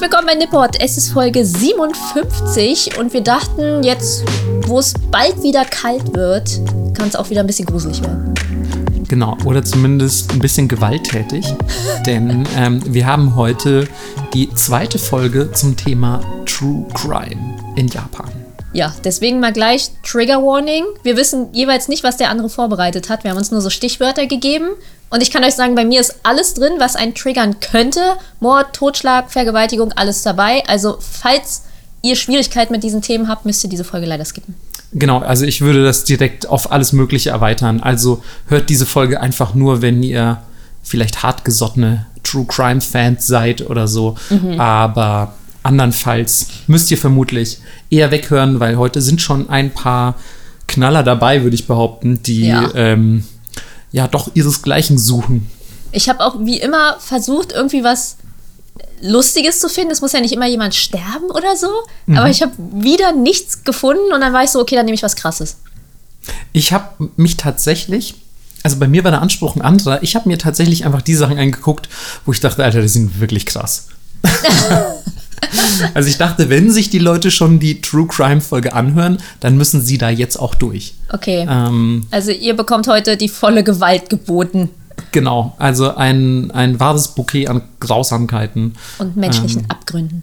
Herzlich willkommen bei Nipport. Es ist Folge 57 und wir dachten, jetzt, wo es bald wieder kalt wird, kann es auch wieder ein bisschen gruselig werden. Genau, oder zumindest ein bisschen gewalttätig. denn ähm, wir haben heute die zweite Folge zum Thema True Crime in Japan. Ja, deswegen mal gleich Trigger Warning. Wir wissen jeweils nicht, was der andere vorbereitet hat. Wir haben uns nur so Stichwörter gegeben. Und ich kann euch sagen, bei mir ist alles drin, was einen triggern könnte. Mord, Totschlag, Vergewaltigung, alles dabei. Also, falls ihr Schwierigkeiten mit diesen Themen habt, müsst ihr diese Folge leider skippen. Genau, also ich würde das direkt auf alles Mögliche erweitern. Also hört diese Folge einfach nur, wenn ihr vielleicht hartgesottene True Crime Fans seid oder so. Mhm. Aber andernfalls müsst ihr vermutlich eher weghören, weil heute sind schon ein paar Knaller dabei, würde ich behaupten, die ja, ähm, ja doch ihresgleichen suchen. Ich habe auch wie immer versucht, irgendwie was Lustiges zu finden. Es muss ja nicht immer jemand sterben oder so. Mhm. Aber ich habe wieder nichts gefunden und dann war ich so, okay, dann nehme ich was Krasses. Ich habe mich tatsächlich, also bei mir war der Anspruch ein anderer. Ich habe mir tatsächlich einfach die Sachen angeguckt, wo ich dachte, Alter, die sind wirklich krass. also ich dachte, wenn sich die Leute schon die True Crime Folge anhören, dann müssen sie da jetzt auch durch. Okay. Ähm, also ihr bekommt heute die volle Gewalt geboten. Genau, also ein, ein wahres Bouquet an Grausamkeiten. Und menschlichen ähm, Abgründen.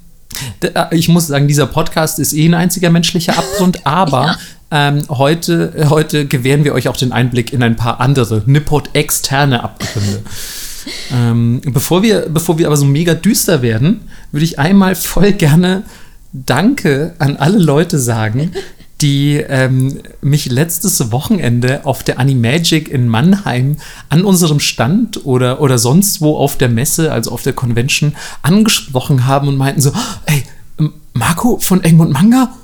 Äh, ich muss sagen, dieser Podcast ist eh ein einziger menschlicher Abgrund, aber ja. ähm, heute, heute gewähren wir euch auch den Einblick in ein paar andere, Nippot externe Abgründe. Ähm, bevor, wir, bevor wir aber so mega düster werden, würde ich einmal voll gerne Danke an alle Leute sagen, die ähm, mich letztes Wochenende auf der Animagic in Mannheim an unserem Stand oder, oder sonst wo auf der Messe, also auf der Convention, angesprochen haben und meinten so, ey, Marco von Egmont Manga?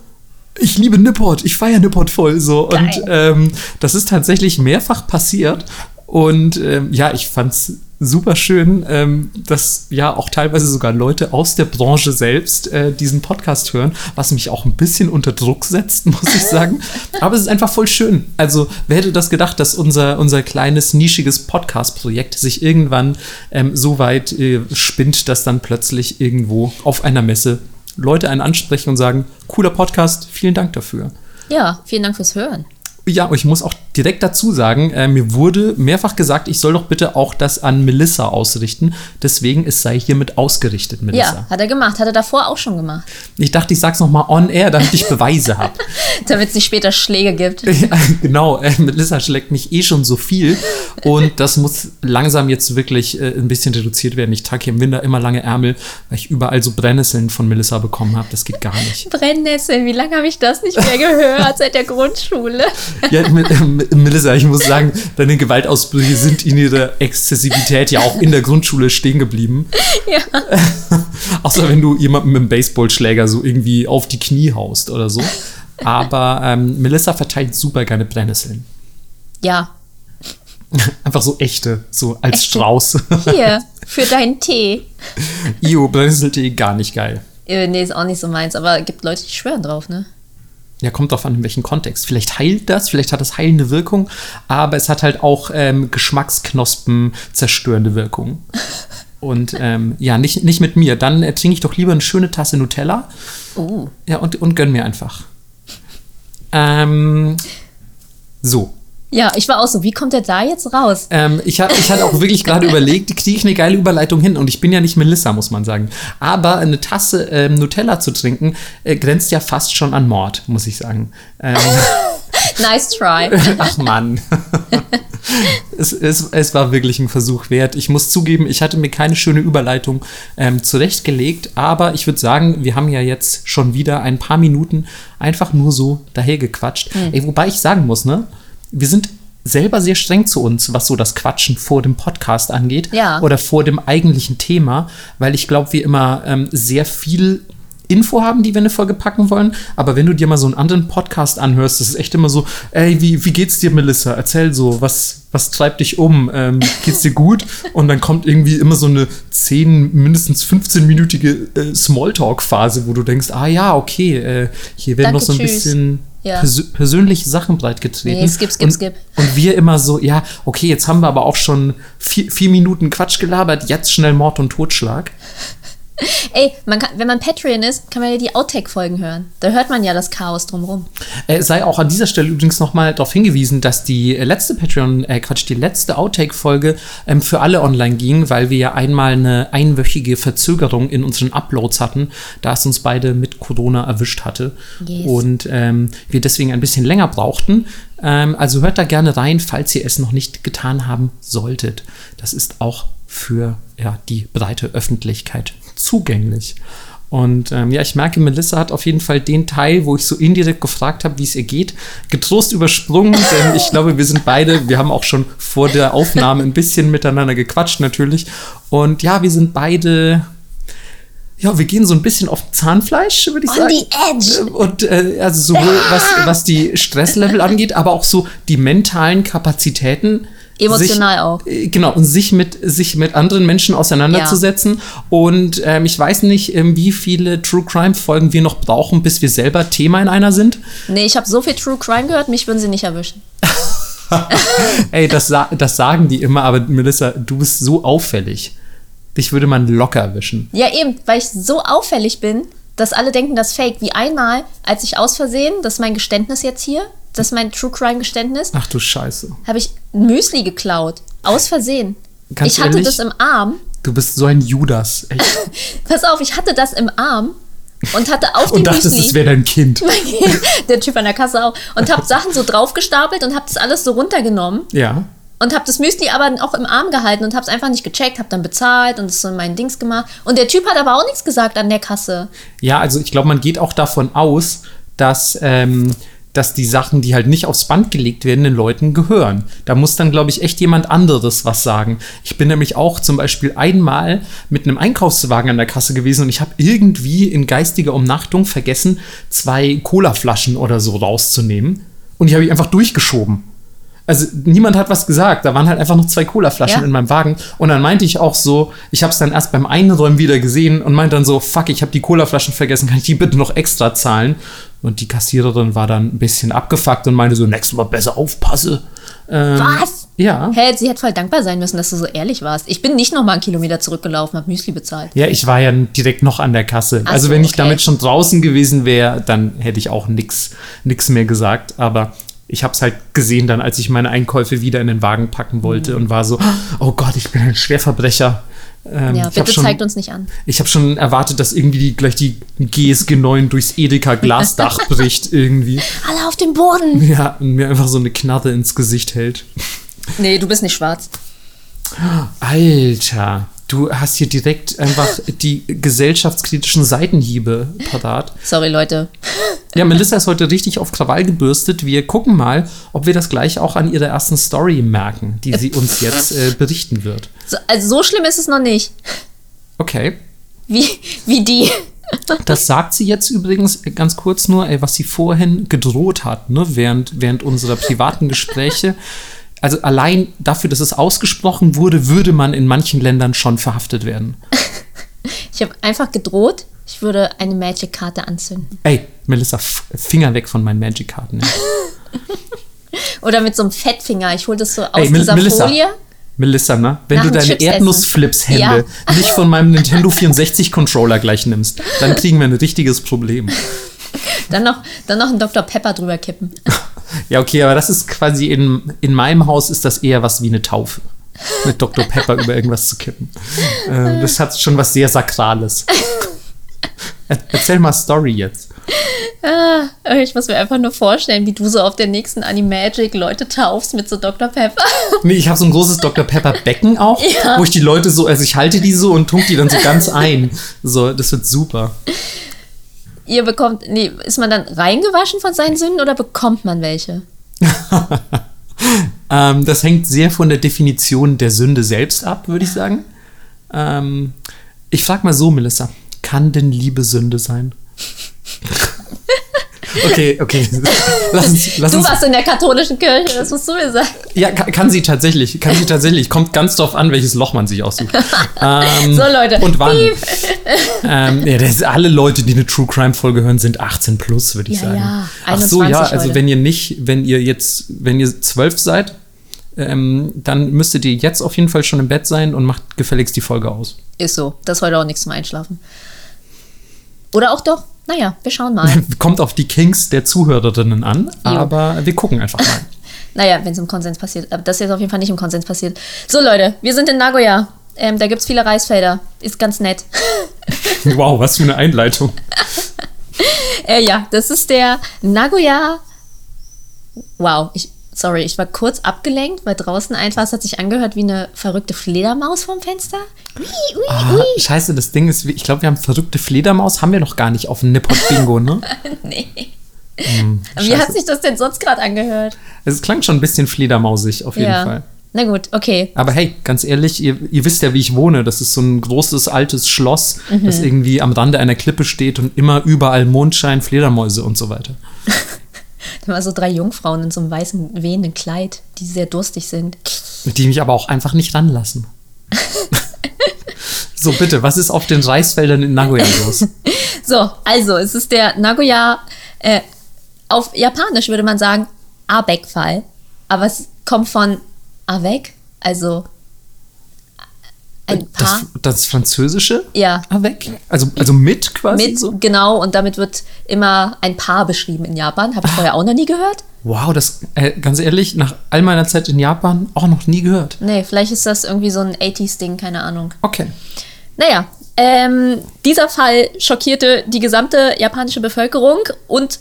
Ich liebe Nipport, ich feiere Nipport voll so. Geil. Und ähm, das ist tatsächlich mehrfach passiert. Und ähm, ja, ich fand's super schön, ähm, dass ja auch teilweise sogar Leute aus der Branche selbst äh, diesen Podcast hören, was mich auch ein bisschen unter Druck setzt, muss ich sagen. Aber es ist einfach voll schön. Also, wer hätte das gedacht, dass unser, unser kleines, nischiges Podcast-Projekt sich irgendwann ähm, so weit äh, spinnt, dass dann plötzlich irgendwo auf einer Messe Leute einen ansprechen und sagen: cooler Podcast, vielen Dank dafür. Ja, vielen Dank fürs Hören. Ja, ich muss auch direkt dazu sagen, äh, mir wurde mehrfach gesagt, ich soll doch bitte auch das an Melissa ausrichten. Deswegen, es sei hiermit ausgerichtet, Melissa. Ja, hat er gemacht. Hat er davor auch schon gemacht. Ich dachte, ich sag's nochmal on air, damit ich Beweise habe. damit es nicht später Schläge gibt. Ja, genau, äh, Melissa schlägt mich eh schon so viel. Und das muss langsam jetzt wirklich äh, ein bisschen reduziert werden. Ich trage hier im Winter immer lange Ärmel, weil ich überall so Brennnesseln von Melissa bekommen habe. Das geht gar nicht. Brennnesseln, wie lange habe ich das nicht mehr gehört seit der Grundschule? Ja, Melissa, ich muss sagen, deine Gewaltausbrüche sind in ihrer Exzessivität ja auch in der Grundschule stehen geblieben. Ja. Außer wenn du jemanden mit einem Baseballschläger so irgendwie auf die Knie haust oder so. Aber ähm, Melissa verteilt super gerne Brennnesseln. Ja. Einfach so echte, so als echte. Strauß. Hier, für deinen Tee. Io, Brennnesseltee gar nicht geil. Äh, nee, ist auch nicht so meins, aber es gibt Leute, die schwören drauf, ne? Ja, kommt drauf an, in welchem Kontext. Vielleicht heilt das, vielleicht hat das heilende Wirkung, aber es hat halt auch ähm, Geschmacksknospen zerstörende Wirkung. Und ähm, ja, nicht, nicht mit mir. Dann äh, trinke ich doch lieber eine schöne Tasse Nutella. Oh. Ja, und, und gönn mir einfach. Ähm, so, ja, ich war auch so, wie kommt er da jetzt raus? Ähm, ich, hab, ich hatte auch wirklich gerade überlegt, kriege ich eine geile Überleitung hin? Und ich bin ja nicht Melissa, muss man sagen. Aber eine Tasse ähm, Nutella zu trinken, äh, grenzt ja fast schon an Mord, muss ich sagen. Ähm, nice try. Ach Mann. es, es, es, war wirklich ein Versuch wert. Ich muss zugeben, ich hatte mir keine schöne Überleitung ähm, zurechtgelegt, aber ich würde sagen, wir haben ja jetzt schon wieder ein paar Minuten einfach nur so dahergequatscht. Mhm. Ey, wobei ich sagen muss, ne? Wir sind selber sehr streng zu uns, was so das Quatschen vor dem Podcast angeht ja. oder vor dem eigentlichen Thema, weil ich glaube, wir immer ähm, sehr viel Info haben, die wir in eine Folge packen wollen. Aber wenn du dir mal so einen anderen Podcast anhörst, das ist echt immer so, ey, wie, wie geht's dir, Melissa? Erzähl so, was, was treibt dich um? Ähm, geht's dir gut? Und dann kommt irgendwie immer so eine 10, mindestens 15-minütige äh, Smalltalk-Phase, wo du denkst, ah ja, okay, äh, hier werden Danke, noch so ein tschüss. bisschen ja. pers persönliche Sachen breitgetreten. Nee, skip, skip, und, skip. Und wir immer so, ja, okay, jetzt haben wir aber auch schon vier, vier Minuten Quatsch gelabert, jetzt schnell Mord und Totschlag. Ey, man kann, wenn man Patreon ist, kann man ja die Outtake-Folgen hören. Da hört man ja das Chaos drumherum. Äh, sei auch an dieser Stelle übrigens nochmal darauf hingewiesen, dass die letzte Patreon, äh, Quatsch, die letzte Outtake-Folge ähm, für alle online ging, weil wir ja einmal eine einwöchige Verzögerung in unseren Uploads hatten, da es uns beide mit Corona erwischt hatte. Yes. Und ähm, wir deswegen ein bisschen länger brauchten. Ähm, also hört da gerne rein, falls ihr es noch nicht getan haben solltet. Das ist auch für ja, die breite Öffentlichkeit zugänglich. Und ähm, ja, ich merke, Melissa hat auf jeden Fall den Teil, wo ich so indirekt gefragt habe, wie es ihr geht, getrost übersprungen, denn ich glaube, wir sind beide, wir haben auch schon vor der Aufnahme ein bisschen miteinander gequatscht natürlich. Und ja, wir sind beide, ja, wir gehen so ein bisschen auf Zahnfleisch, würde ich On sagen. the edge. Und äh, also sowohl was, was die Stresslevel angeht, aber auch so die mentalen Kapazitäten. Emotional sich, auch. äh, Genau, und sich mit, sich mit anderen Menschen auseinanderzusetzen. Und ähm, ich weiß nicht, ähm, wie viele True Crime-Folgen wir noch brauchen, bis wir selber Thema in einer sind. Nee, ich habe so viel True Crime gehört, mich würden sie nicht erwischen. Ey, das, sa das sagen die immer, aber Melissa, du bist so auffällig. Dich würde man locker erwischen. Ja, eben, weil ich so auffällig bin, dass alle denken, das ist fake. Wie einmal, als ich aus Versehen, das ist mein Geständnis jetzt hier, das ist mein True Crime Geständnis, Ach du Scheiße. habe ich ein Müsli geklaut. Aus Versehen. Ganz ich hatte ehrlich? das im Arm. Du bist so ein Judas. Echt. Pass auf, ich hatte das im Arm und hatte auf Und dem dachtest, Müsli. es wäre dein Kind. der Typ an der Kasse auch. Und habe Sachen so draufgestapelt und habe das alles so runtergenommen. Ja. Und habe das Müsli aber auch im Arm gehalten und habe es einfach nicht gecheckt, habe dann bezahlt und es so in meinen Dings gemacht. Und der Typ hat aber auch nichts gesagt an der Kasse. Ja, also ich glaube, man geht auch davon aus, dass, ähm, dass die Sachen, die halt nicht aufs Band gelegt werden, den Leuten gehören. Da muss dann, glaube ich, echt jemand anderes was sagen. Ich bin nämlich auch zum Beispiel einmal mit einem Einkaufswagen an der Kasse gewesen und ich habe irgendwie in geistiger Umnachtung vergessen, zwei Colaflaschen oder so rauszunehmen. Und die habe ich einfach durchgeschoben. Also niemand hat was gesagt. Da waren halt einfach noch zwei Colaflaschen Ja. in meinem Wagen. Und dann meinte ich auch so, ich habe es dann erst beim Einräumen wieder gesehen und meinte dann so, fuck, ich habe die Colaflaschen vergessen, kann ich die bitte noch extra zahlen? Und die Kassiererin war dann ein bisschen abgefuckt und meinte so, nächstes Mal besser aufpasse. Ähm, Was? Ja. Hey, sie hätte voll dankbar sein müssen, dass du so ehrlich warst. Ich bin nicht noch mal einen Kilometer zurückgelaufen, habe Müsli bezahlt. Ja, ich war ja direkt noch an der Kasse. Ach also so, wenn ich okay. damit schon draußen gewesen wäre, dann hätte ich auch nix, nix mehr gesagt. Aber ich habe es halt gesehen dann, als ich meine Einkäufe wieder in den Wagen packen wollte und war so, oh Gott, ich bin ein Schwerverbrecher. Ähm, Ja, bitte schon, zeigt uns nicht an. Ich habe schon erwartet, dass irgendwie die, gleich die GSG 9 durchs Edeka Glasdach bricht irgendwie. Alle auf dem Boden. Ja, und mir einfach so eine Knarre ins Gesicht hält. Nee, du bist nicht schwarz. Alter, du hast hier direkt einfach die gesellschaftskritischen Seitenhiebe parat. Sorry, Leute. Ja, Melissa ist heute richtig auf Krawall gebürstet. Wir gucken mal, ob wir das gleich auch an ihrer ersten Story merken, die sie uns jetzt äh, berichten wird. So, also so schlimm ist es noch nicht. Okay. Wie, wie die. Das sagt sie jetzt übrigens ganz kurz nur, ey, was sie vorhin gedroht hat, ne, während, während unserer privaten Gespräche. Also allein dafür, dass es ausgesprochen wurde, würde man in manchen Ländern schon verhaftet werden. Ich habe einfach gedroht, ich würde eine Magic-Karte anzünden. Ey, Melissa, Finger weg von meinen Magic-Karten. Ja. Oder mit so einem Fettfinger. Ich hole das so aus Ey, Mel- dieser Melissa. Folie. Melissa, ne? Wenn Nach du deine. Erdnussflips-Hände nicht von meinem Nintendo 64-Controller gleich nimmst, dann kriegen wir ein richtiges Problem. Dann noch, dann noch einen Dr. Pepper drüber kippen. Ja, okay, aber das ist quasi in, in meinem Haus ist das eher was wie eine Taufe. Mit Dr. Pepper über irgendwas zu kippen. Ähm, das hat schon was sehr Sakrales. Er, erzähl mal Story jetzt. Ich muss mir einfach nur vorstellen, wie du so auf der nächsten Animagic Leute taufst mit so Dr. Pepper. Nee, ich habe so ein großes Dr. Pepper Becken auch, Ja. wo ich die Leute so, also ich halte die so und tunk die dann so ganz ein. So, das wird super. Ihr bekommt, nee, ist man dann reingewaschen von seinen Sünden oder bekommt man welche? Ähm, das hängt sehr von der Definition der Sünde selbst ab, würde ich sagen. Ähm, ich frage mal so, Melissa, kann denn Liebe Sünde sein? okay, okay. Lass uns, lass Du uns, warst in der katholischen Kirche, das musst du mir sagen. ja, kann, kann sie tatsächlich, kann sie tatsächlich. Kommt ganz drauf an, welches Loch man sich aussucht. Ähm, So, Leute. Und wann? Ähm, ja, das, alle Leute, die eine True Crime Folge hören, sind 18 plus, würde ich Ja, sagen. ja, Ach so, ja, 21 also heute. wenn ihr nicht, wenn ihr jetzt, wenn ihr zwölf seid, ähm, dann müsstet ihr jetzt auf jeden Fall schon im Bett sein und macht gefälligst die Folge aus. Ist so. Das heute auch nichts zum Einschlafen. Oder auch doch. Naja, wir schauen mal. Kommt auf die Kings der Zuhörerinnen an, aber wir gucken einfach mal. naja, wenn es im Konsens passiert. Aber das ist jetzt auf jeden Fall nicht im Konsens passiert. So, Leute, wir sind in Nagoya. Ähm, da gibt es viele Reisfelder. Ist ganz nett. wow, was für eine Einleitung. äh, ja, das ist der Nagoya. Wow, ich, sorry, ich war kurz abgelenkt, weil draußen einfach, es hat sich angehört wie eine verrückte Fledermaus vom Fenster. Ui, ui, ah, ui. Scheiße, das Ding ist, ich glaube, wir haben verrückte Fledermaus, haben wir noch gar nicht auf dem Nippot-Bingo, ne? nee. Hm, wie hat sich das denn sonst gerade angehört? Es klang schon ein bisschen fledermausig, auf jeden ja. Fall. Na gut, okay. Aber hey, ganz ehrlich, ihr, ihr, wisst ja, wie ich wohne. Das ist so ein großes, altes Schloss, mhm. das irgendwie am Rande einer Klippe steht und immer überall Mondschein, Fledermäuse und so weiter. da waren so drei Jungfrauen in so einem weißen, wehenden Kleid, die sehr durstig sind. Die mich aber auch einfach nicht ranlassen. so, bitte, was ist auf den Reisfeldern in Nagoya los? so, also, es ist der Nagoya, äh, auf Japanisch würde man sagen, Abek-Fall. Aber es kommt von avec, also ein Paar. Das, das Französische? Ja. Avec? Also, also mit quasi? Mit, so? genau. Und damit wird immer ein Paar beschrieben in Japan. Habe ich ah. vorher auch noch nie gehört. Wow, das, äh, ganz ehrlich, nach all meiner Zeit in Japan auch noch nie gehört. Nee, vielleicht ist das irgendwie so ein 80s-Ding, keine Ahnung. Okay. Naja, ähm, dieser Fall schockierte die gesamte japanische Bevölkerung und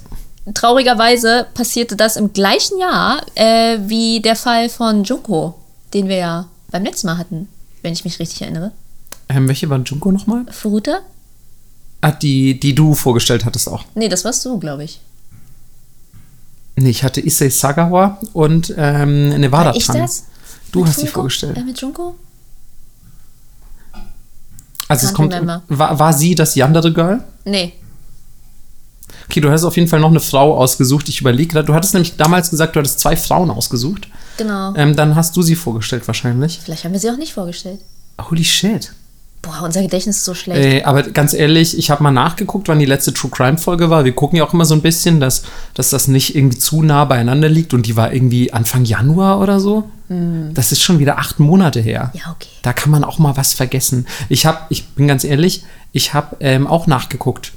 traurigerweise passierte das im gleichen Jahr äh, wie der Fall von Junko, den wir ja beim letzten Mal hatten, wenn ich mich richtig erinnere. Ähm, welche war Junko nochmal? Furuta? Ah, die, die du vorgestellt hattest auch. Nee, das warst du, glaube ich. Nee, ich hatte Issei Sagawa und ähm, Nevada war ich das? Du mit hast Junko? die vorgestellt. Äh, mit Junko? Also es kommt. War, war sie das Yandere Girl? Nee. Okay, du hast auf jeden Fall noch eine Frau ausgesucht. Ich überlege gerade, du hattest nämlich damals gesagt, du hattest zwei Frauen ausgesucht. Genau. Ähm, dann hast du sie vorgestellt wahrscheinlich. Vielleicht haben wir sie auch nicht vorgestellt. Holy shit. Boah, unser Gedächtnis ist so schlecht. Äh, aber ganz ehrlich, ich habe mal nachgeguckt, wann die letzte True Crime Folge war. Wir gucken ja auch immer so ein bisschen, dass, dass das nicht irgendwie zu nah beieinander liegt. Und die war irgendwie Anfang Januar oder so. Mm. Das ist schon wieder acht Monate her. Ja, okay. Da kann man auch mal was vergessen. Ich habe, ich bin ganz ehrlich, ich habe ähm, auch nachgeguckt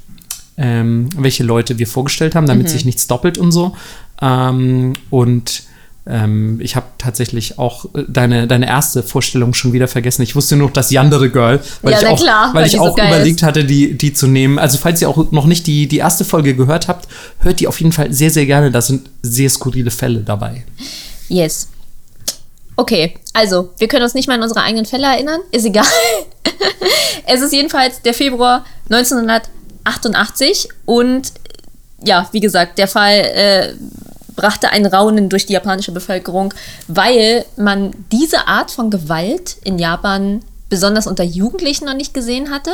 ähm, welche Leute wir vorgestellt haben, damit mhm. sich nichts doppelt und so. Ähm, und ähm, ich habe tatsächlich auch äh, deine, deine erste Vorstellung schon wieder vergessen. Ich wusste nur noch das Yandere Girl, weil ja, ich auch, klar, weil, weil ich auch so überlegt ist. hatte, die, die zu nehmen. Also falls ihr auch noch nicht die, die erste Folge gehört habt, hört die auf jeden Fall sehr, sehr gerne. Da sind sehr skurrile Fälle dabei. Yes. Okay, also, wir können uns nicht mal an unsere eigenen Fälle erinnern. Ist egal. es ist jedenfalls der Februar 1900. 88 und ja, wie gesagt, der Fall äh, brachte ein Raunen durch die japanische Bevölkerung, weil man diese Art von Gewalt in Japan besonders unter Jugendlichen noch nicht gesehen hatte.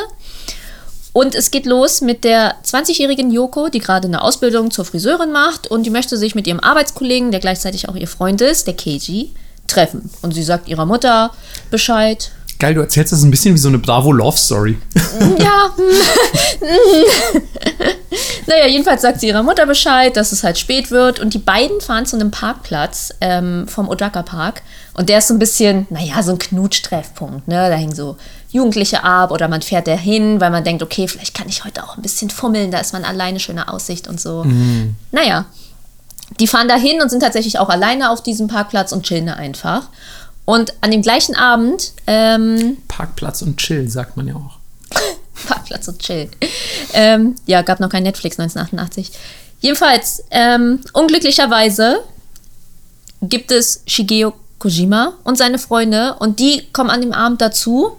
Und es geht los mit der 20-jährigen Yoko, die gerade eine Ausbildung zur Friseurin macht und die möchte sich mit ihrem Arbeitskollegen, der gleichzeitig auch ihr Freund ist, der Keiji, treffen. Und sie sagt ihrer Mutter Bescheid, Geil, du erzählst das ein bisschen wie so eine Bravo Love Story. Ja. naja, jedenfalls sagt sie ihrer Mutter Bescheid, dass es halt spät wird. Und die beiden fahren zu einem Parkplatz ähm, vom Odaka Park. Und der ist so ein bisschen, naja, so ein Knutschtreffpunkt. Ne? Da hängen so Jugendliche ab oder man fährt da hin, weil man denkt, okay, vielleicht kann ich heute auch ein bisschen fummeln. Da ist man alleine, schöne Aussicht und so. Mhm. Naja, die fahren da hin und sind tatsächlich auch alleine auf diesem Parkplatz und chillen da einfach. Und an dem gleichen Abend. Ähm, Parkplatz und Chill, sagt man ja auch. Parkplatz und Chill. Ähm, ja, gab noch kein Netflix 1988. Jedenfalls, ähm, unglücklicherweise gibt es Shigeo Kojima und seine Freunde und die kommen an dem Abend dazu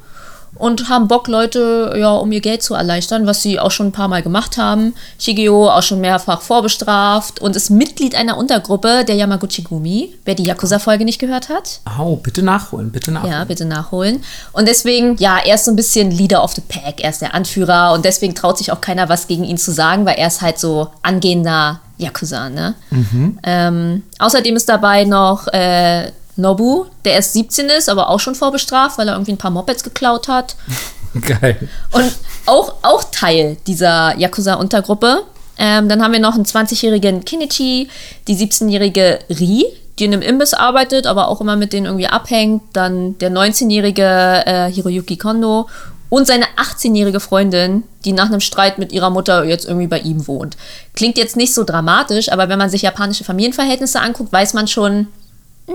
und haben Bock, Leute ja, um ihr Geld zu erleichtern, was sie auch schon ein paar Mal gemacht haben. Shigeo auch schon mehrfach vorbestraft und ist Mitglied einer Untergruppe der Yamaguchi Gumi, wer die Yakuza-Folge nicht gehört hat. Au, bitte nachholen, bitte nachholen. Ja, bitte nachholen. Und deswegen, ja, er ist so ein bisschen Leader of the Pack, er ist der Anführer und deswegen traut sich auch keiner was gegen ihn zu sagen, weil er ist halt so angehender Yakuza, ne? Mhm. Ähm, außerdem ist dabei noch äh, Nobu, der erst 17 ist, aber auch schon vorbestraft, weil er irgendwie ein paar Mopeds geklaut hat. Geil. Und auch, auch Teil dieser Yakuza-Untergruppe. Ähm, dann haben wir noch einen 20-jährigen Kinichi, die 17-jährige Ri, die in einem Imbiss arbeitet, aber auch immer mit denen irgendwie abhängt. Dann der 19-jährige äh, Hiroyuki Kondo und seine 18-jährige Freundin, die nach einem Streit mit ihrer Mutter jetzt irgendwie bei ihm wohnt. Klingt jetzt nicht so dramatisch, aber wenn man sich japanische Familienverhältnisse anguckt, weiß man schon,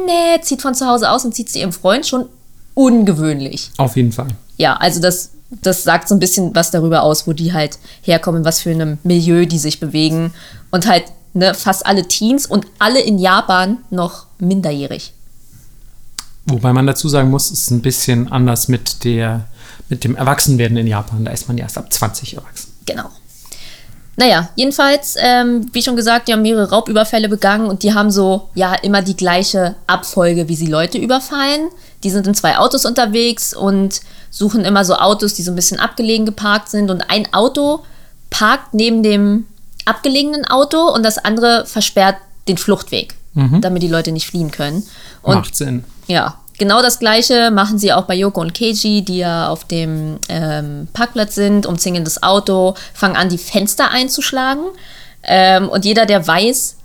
nee, zieht von zu Hause aus und zieht zu ihrem Freund schon ungewöhnlich. Auf jeden Fall. Ja, also das, das sagt so ein bisschen was darüber aus, wo die halt herkommen, was für einem Milieu die sich bewegen. Und halt ne, fast alle Teens und alle in Japan noch minderjährig. Wobei man dazu sagen muss, es ist ein bisschen anders mit, der, mit dem Erwachsenwerden in Japan. Da ist man ja erst ab 20 erwachsen. Genau. Naja, jedenfalls, ähm, wie schon gesagt, die haben mehrere Raubüberfälle begangen und die haben so, ja, immer die gleiche Abfolge, wie sie Leute überfallen. Die sind in zwei Autos unterwegs und suchen immer so Autos, die so ein bisschen abgelegen geparkt sind. Und ein Auto parkt neben dem abgelegenen Auto und das andere versperrt den Fluchtweg, damit die Leute nicht fliehen können. Und Macht Sinn. ja, genau das gleiche machen sie auch bei Yoko und Keiji, die ja auf dem ähm, Parkplatz sind, umzingeln das Auto, fangen an, die Fenster einzuschlagen. Ähm, und jeder, der weiß,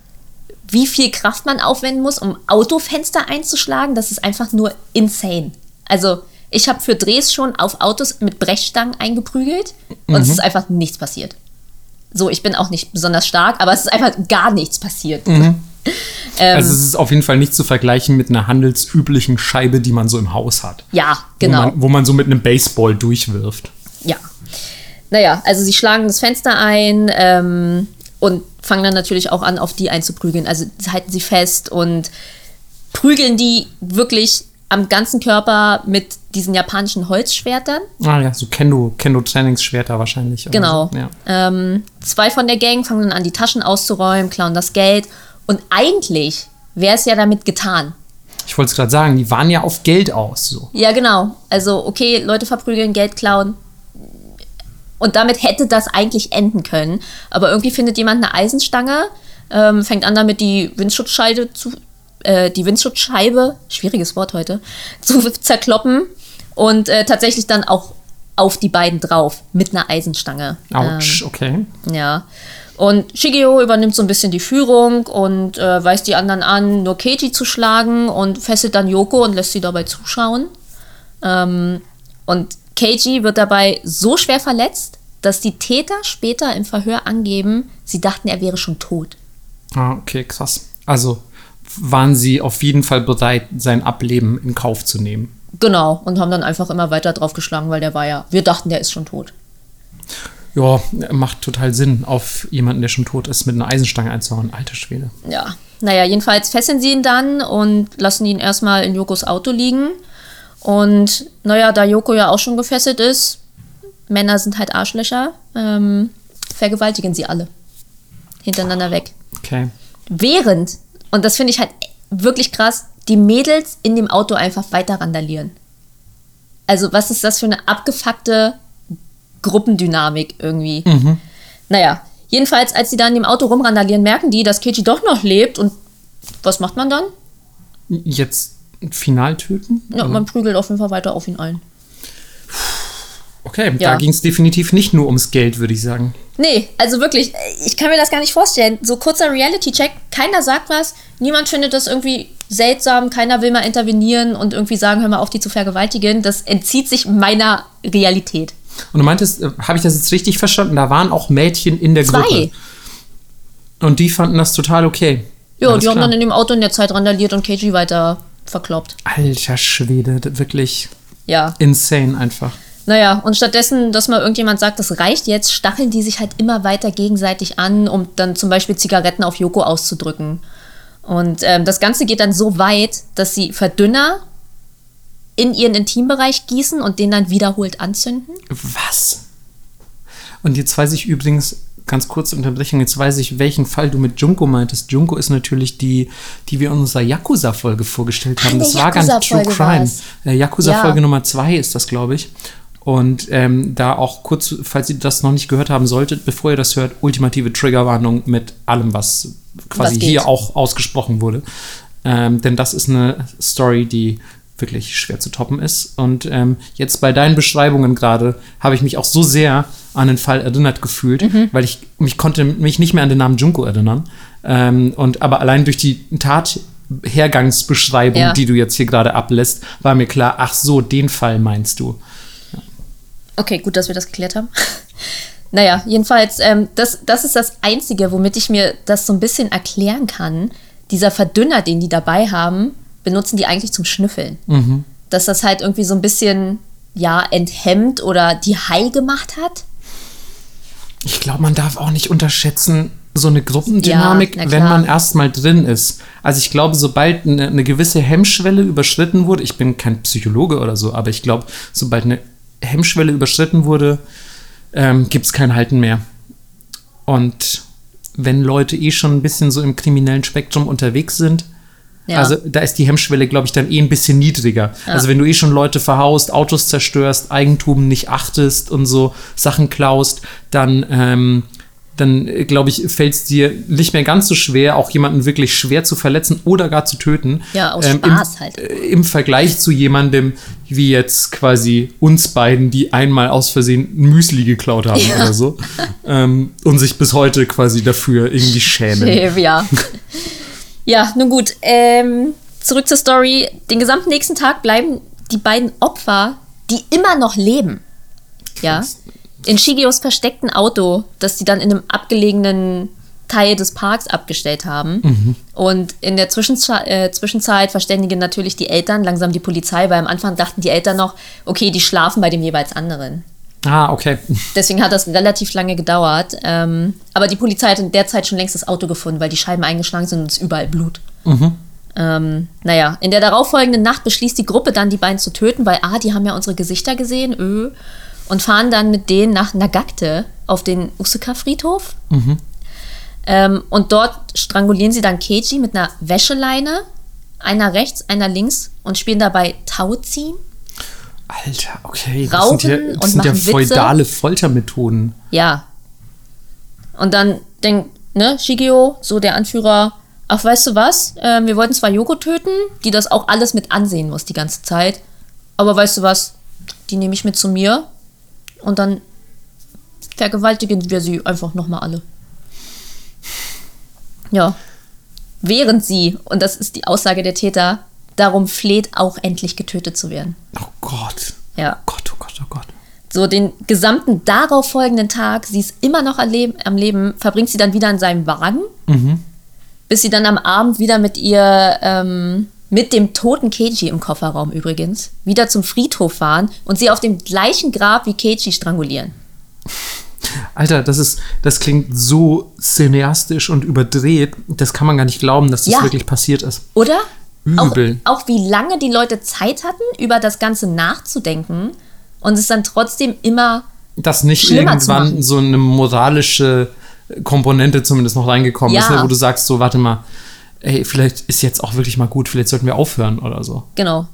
wie viel Kraft man aufwenden muss, um Autofenster einzuschlagen, das ist einfach nur insane. Also, ich habe für Drehs schon auf Autos mit Brechstangen eingeprügelt und es ist einfach nichts passiert. So, ich bin auch nicht besonders stark, aber es ist einfach gar nichts passiert. Ähm, Also es ist auf jeden Fall nicht zu vergleichen mit einer handelsüblichen Scheibe, die man so im Haus hat. ja, genau. Wo man, wo man so mit einem Baseball durchwirft. Ja. Naja, also sie schlagen das Fenster ein ähm, und fangen dann natürlich auch an, auf die einzuprügeln. Also halten sie fest und prügeln die wirklich am ganzen Körper mit diesen japanischen Holzschwertern. Ah ja, so Kendo, Kendo-Trainingsschwerter wahrscheinlich. oder Genau. So. Ja. Ähm, zwei von der Gang fangen dann an, die Taschen auszuräumen, klauen das Geld. Und eigentlich wäre es ja damit getan. Ich wollte es gerade sagen, die waren ja auf Geld aus. So. Ja, genau. Also, okay, Leute verprügeln, Geld klauen. Und damit hätte das eigentlich enden können. Aber irgendwie findet jemand eine Eisenstange, ähm, fängt an damit die Windschutzscheibe zu, äh, die Windschutzscheibe, schwieriges Wort heute, zu zerkloppen und äh, tatsächlich dann auch auf die beiden drauf mit einer Eisenstange. Autsch, okay. Ähm, ja. Und Shigeo übernimmt so ein bisschen die Führung und äh, weist die anderen an, nur Keiji zu schlagen und fesselt dann Yoko und lässt sie dabei zuschauen. Ähm, und Keiji wird dabei so schwer verletzt, dass die Täter später im Verhör angeben, sie dachten, er wäre schon tot. Ah, okay, krass. Also waren sie auf jeden Fall bereit, sein Ableben in Kauf zu nehmen. Genau, und haben dann einfach immer weiter draufgeschlagen, weil der war ja, wir dachten, der ist schon tot. Ja, macht total Sinn, auf jemanden, der schon tot ist, mit einer Eisenstange einzuhauen. Alter Schwede. Ja, naja, jedenfalls fesseln sie ihn dann und lassen ihn erstmal in Yokos Auto liegen. Und naja, da Yoko ja auch schon gefesselt ist, Männer sind halt Arschlöcher, ähm, vergewaltigen sie alle. Hintereinander weg. Okay. Während, und das finde ich halt wirklich krass, die Mädels in dem Auto einfach weiter randalieren. Also, was ist das für eine abgefuckte Gruppendynamik irgendwie? Naja, jedenfalls, als sie da in dem Auto rumrandalieren, merken die, dass Keiji doch noch lebt und was macht man dann? Jetzt final töten? Ja, man prügelt auf jeden Fall weiter auf ihn ein. Okay, Ja. da ging es definitiv nicht nur ums Geld, würde ich sagen. Nee, also wirklich, ich kann mir das gar nicht vorstellen. So kurzer Reality-Check, keiner sagt was, niemand findet das irgendwie seltsam, keiner will mal intervenieren und irgendwie sagen, hör mal auf, die zu vergewaltigen. Das entzieht sich meiner Realität. Und du meintest, äh, habe ich das jetzt richtig verstanden? Da waren auch Mädchen in der Zwei. Gruppe. Und die fanden das total okay. Ja, Alles die haben klar. dann in dem Auto in der Zeit randaliert und KG weiter verkloppt. Alter Schwede, wirklich Ja. insane einfach. Naja, und stattdessen, dass mal irgendjemand sagt, das reicht jetzt, stacheln die sich halt immer weiter gegenseitig an, um dann zum Beispiel Zigaretten auf Joko auszudrücken. Und ähm, das Ganze geht dann so weit, dass sie Verdünner in ihren Intimbereich gießen und den dann wiederholt anzünden. Was? Und jetzt weiß ich übrigens, ganz kurze Unterbrechung, jetzt weiß ich, welchen Fall du mit Junko meintest. Junko ist natürlich die, die wir in unserer Yakuza-Folge vorgestellt haben. Ah, das war ganz True Yakuza-Folge Crime. Äh, Yakuza-Folge Ja. Nummer zwei ist das, glaube ich. Und ähm, da auch kurz, falls ihr das noch nicht gehört haben solltet, bevor ihr das hört, ultimative Triggerwarnung mit allem, was quasi Was hier auch ausgesprochen wurde. Ähm, denn das ist eine Story, die wirklich schwer zu toppen ist. Und ähm, jetzt bei deinen Beschreibungen gerade habe ich mich auch so sehr an den Fall erinnert gefühlt, Mhm. weil ich mich konnte mich nicht mehr an den Namen Junko erinnern. Ähm, und aber allein durch die Tathergangsbeschreibung, Ja. die du jetzt hier gerade ablässt, war mir klar, ach so, den Fall meinst du. Okay, gut, dass wir das geklärt haben. naja, jedenfalls, ähm, das, das ist das Einzige, womit ich mir das so ein bisschen erklären kann. Dieser Verdünner, den die dabei haben, benutzen die eigentlich zum Schnüffeln. Mhm. Dass das halt irgendwie so ein bisschen, ja, enthemmt oder die high gemacht hat. Ich glaube, man darf auch nicht unterschätzen, so eine Gruppendynamik, Ja, wenn man erstmal drin ist. Also ich glaube, sobald eine, eine gewisse Hemmschwelle überschritten wurde, ich bin kein Psychologe oder so, aber ich glaube, sobald eine Hemmschwelle überschritten wurde, ähm, gibt es kein Halten mehr. Und wenn Leute eh schon ein bisschen so im kriminellen Spektrum unterwegs sind, Ja. also da ist die Hemmschwelle, glaube ich, dann eh ein bisschen niedriger. Ja. Also wenn du eh schon Leute verhaust, Autos zerstörst, Eigentum nicht achtest und so Sachen klaust, dann, ähm, dann äh, glaube ich, fällt es dir nicht mehr ganz so schwer, auch jemanden wirklich schwer zu verletzen oder gar zu töten. Ja, aus im, Spaß halt. äh, Im Vergleich zu jemandem wie jetzt quasi uns beiden, die einmal aus Versehen ein Müsli geklaut haben Ja. oder so ähm, und sich bis heute quasi dafür irgendwie schämen. Shave, ja. Ja, nun gut. Ähm, zurück zur Story. Den gesamten nächsten Tag bleiben die beiden Opfer, die immer noch leben. Ja. In Shigeos versteckten Auto, das sie dann in einem abgelegenen Teil des Parks abgestellt haben. Und in der Zwischenzei äh, Zwischenzeit verständigen natürlich die Eltern langsam die Polizei, weil am Anfang dachten die Eltern noch, okay, die schlafen bei dem jeweils anderen. Ah, okay. Deswegen hat das relativ lange gedauert. Ähm, aber die Polizei hat in der Zeit schon längst das Auto gefunden, weil die Scheiben eingeschlagen sind und es ist überall Blut. Ähm, naja, in der darauffolgenden Nacht beschließt die Gruppe dann, die beiden zu töten, weil, ah, die haben ja unsere Gesichter gesehen, öh, und fahren dann mit denen nach Nagakte auf den Usuka-Friedhof. Ähm, und dort strangulieren sie dann Keiji mit einer Wäscheleine, einer rechts, einer links und spielen dabei Tauziehen. Alter, okay. Das Rauchen sind ja, das und sind ja machen Witze. feudale Foltermethoden. Ja. Und dann denkt, ne, Shigeo, so der Anführer, ach, weißt du was? Ähm, wir wollten zwar Yoko töten, die das auch alles mit ansehen muss die ganze Zeit. Aber weißt du was? Die nehme ich mit zu mir und dann vergewaltigen wir sie einfach nochmal alle. Ja. Während sie, und das ist die Aussage der Täter, darum fleht, auch endlich getötet zu werden. Oh Gott. Ja. Oh Gott, oh Gott, oh Gott. So den gesamten darauf folgenden Tag, sie ist immer noch am Leben, am Leben verbringt sie dann wieder in seinem Wagen, bis sie dann am Abend wieder mit ihr, ähm, mit dem toten Keiji im Kofferraum übrigens, wieder zum Friedhof fahren und sie auf dem gleichen Grab wie Keiji strangulieren. Alter, das ist, das klingt so cineastisch und überdreht. Das kann man gar nicht glauben, dass das Ja. wirklich passiert ist. Oder? Übel. Auch, auch wie lange die Leute Zeit hatten, über das Ganze nachzudenken und es dann trotzdem immer Dass nicht irgendwann so eine moralische Komponente zumindest noch reingekommen ist, Ja. ne, wo du sagst, so, warte mal, ey, vielleicht ist jetzt auch wirklich mal gut, vielleicht sollten wir aufhören oder so. Genau.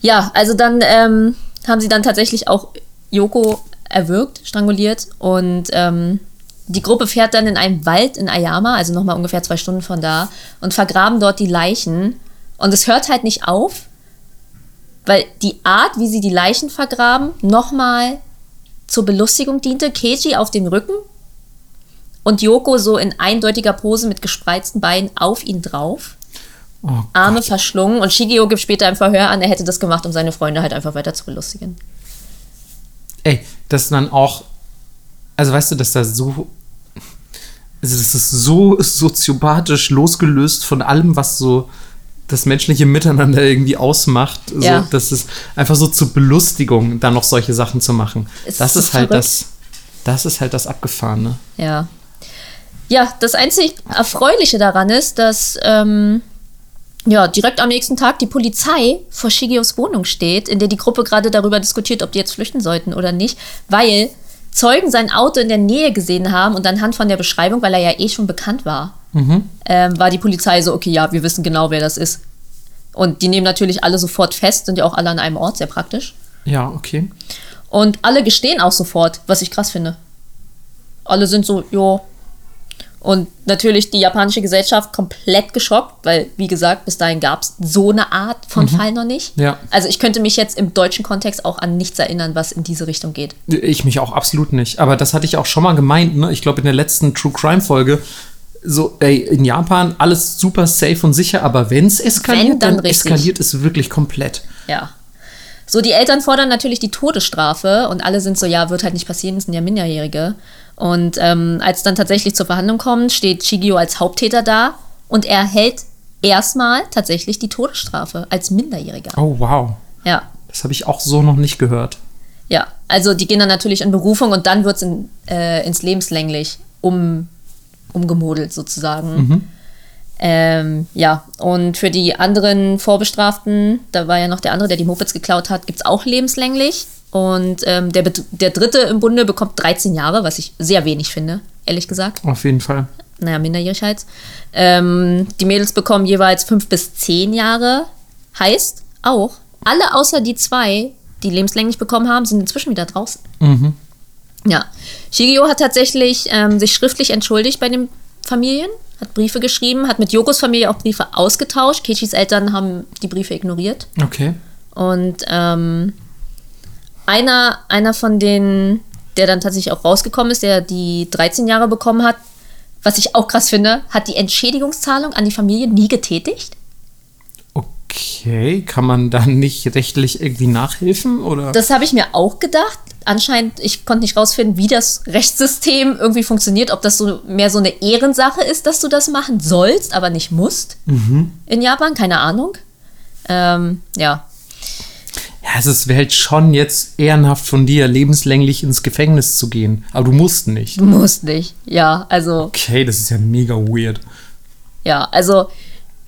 Ja, also dann ähm, haben sie dann tatsächlich auch Yoko erwürgt, stranguliert und ähm, die Gruppe fährt dann in einen Wald in Ayama, also nochmal ungefähr zwei Stunden von da, und vergraben dort die Leichen. Und es hört halt nicht auf, weil die Art, wie sie die Leichen vergraben, nochmal zur Belustigung diente. Keiji auf dem Rücken und Yoko so in eindeutiger Pose mit gespreizten Beinen auf ihn drauf. Oh, Arme verschlungen und Shigeo gibt später im Verhör an, er hätte das gemacht, um seine Freunde halt einfach weiter zu belustigen. ey, das dann auch, also weißt du, dass da so, also das ist so soziopathisch losgelöst von allem, was so das menschliche Miteinander irgendwie ausmacht. Ja. So, das ist einfach so zur Belustigung, da noch solche Sachen zu machen. Es das ist ist halt verrückt. das, das ist halt das Abgefahrene. Ja. Ja, das einzig Erfreuliche daran ist, dass ähm, ja, direkt am nächsten Tag die Polizei vor Shigeos Wohnung steht, in der die Gruppe gerade darüber diskutiert, ob die jetzt flüchten sollten oder nicht, weil Zeugen sein Auto in der Nähe gesehen haben und anhand von der Beschreibung, weil er ja eh schon bekannt war, ähm, war die Polizei so, okay, ja, wir wissen genau, wer das ist. Und die nehmen natürlich alle sofort fest, sind ja auch alle an einem Ort, sehr praktisch. Ja, okay. Und alle gestehen auch sofort, was ich krass finde. Alle sind so, jo. Und natürlich die japanische Gesellschaft komplett geschockt, weil, wie gesagt, bis dahin gab es so eine Art von Fall noch nicht. Ja. Also ich könnte mich jetzt im deutschen Kontext auch an nichts erinnern, was in diese Richtung geht. Ich mich auch absolut nicht. Aber das hatte ich auch schon mal gemeint, ne? Ich glaube, in der letzten True Crime Folge. So, ey, in Japan alles super safe und sicher, aber wenn es eskaliert, Wenn, dann dann, eskaliert es wirklich komplett. Ja. So, die Eltern fordern natürlich die Todesstrafe und alle sind so, ja, wird halt nicht passieren, das sind ja Minderjährige. Und ähm, als dann tatsächlich zur Verhandlung kommt, steht Shigio als Haupttäter da und er hält erstmal tatsächlich die Todesstrafe als Minderjähriger. Oh, wow. Ja. Das habe ich auch so noch nicht gehört. Ja, also die gehen dann natürlich in Berufung und dann wird es in, äh, ins Lebenslänglich um, umgemodelt sozusagen. Ähm, ja, und für die anderen Vorbestraften, da war ja noch der andere, der die Mopeds geklaut hat, gibt es auch lebenslänglich. Und ähm, der, der dritte im Bunde bekommt 13 Jahre, was ich sehr wenig finde, ehrlich gesagt. Auf jeden Fall. Naja, minderjährig halt. Ähm, die Mädels bekommen jeweils 5 bis 10 Jahre. Heißt auch, alle außer die zwei, die lebenslänglich bekommen haben, sind inzwischen wieder draußen. Ja. Shigeo hat tatsächlich ähm, sich schriftlich entschuldigt bei den Familien, hat Briefe geschrieben, hat mit Yokos Familie auch Briefe ausgetauscht. Keichis Eltern haben die Briefe ignoriert. Okay. Und ähm, einer, einer von denen, der dann tatsächlich auch rausgekommen ist, der die 13 Jahre bekommen hat, was ich auch krass finde, hat die Entschädigungszahlung an die Familie nie getätigt. Okay, kann man dann nicht rechtlich irgendwie nachhelfen oder? Das habe ich mir auch gedacht. Anscheinend, ich konnte nicht rausfinden, wie das Rechtssystem irgendwie funktioniert, ob das so mehr so eine Ehrensache ist, dass du das machen sollst, aber nicht musst. In Japan, keine Ahnung. Ähm, ja, also es wäre halt schon jetzt ehrenhaft von dir, lebenslänglich ins Gefängnis zu gehen. Aber du musst nicht. du musst nicht. Ja, also Okay, das ist ja mega weird. Ja, also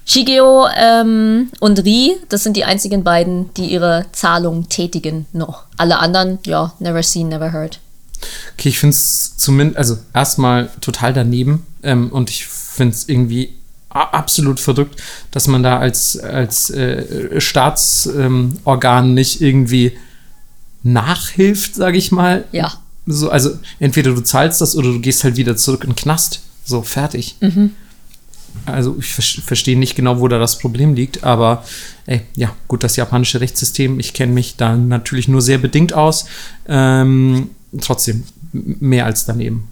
Shigeo ähm, und Ri, das sind die einzigen beiden, die ihre Zahlung tätigen noch. Alle anderen, ja, never seen, never heard. Okay, ich finde es zumindest, also erstmal total daneben ähm, und ich finde es irgendwie absolut verrückt, dass man da als, als äh, Staatsorgan ähm, nicht irgendwie nachhilft, sage ich mal. Ja. So, also entweder du zahlst das oder du gehst halt wieder zurück in den Knast. So, fertig. Also ich ver- verstehe nicht genau, wo da das Problem liegt, aber ey, ja, gut, das japanische Rechtssystem, ich kenne mich da natürlich nur sehr bedingt aus. Ähm, trotzdem, mehr als daneben.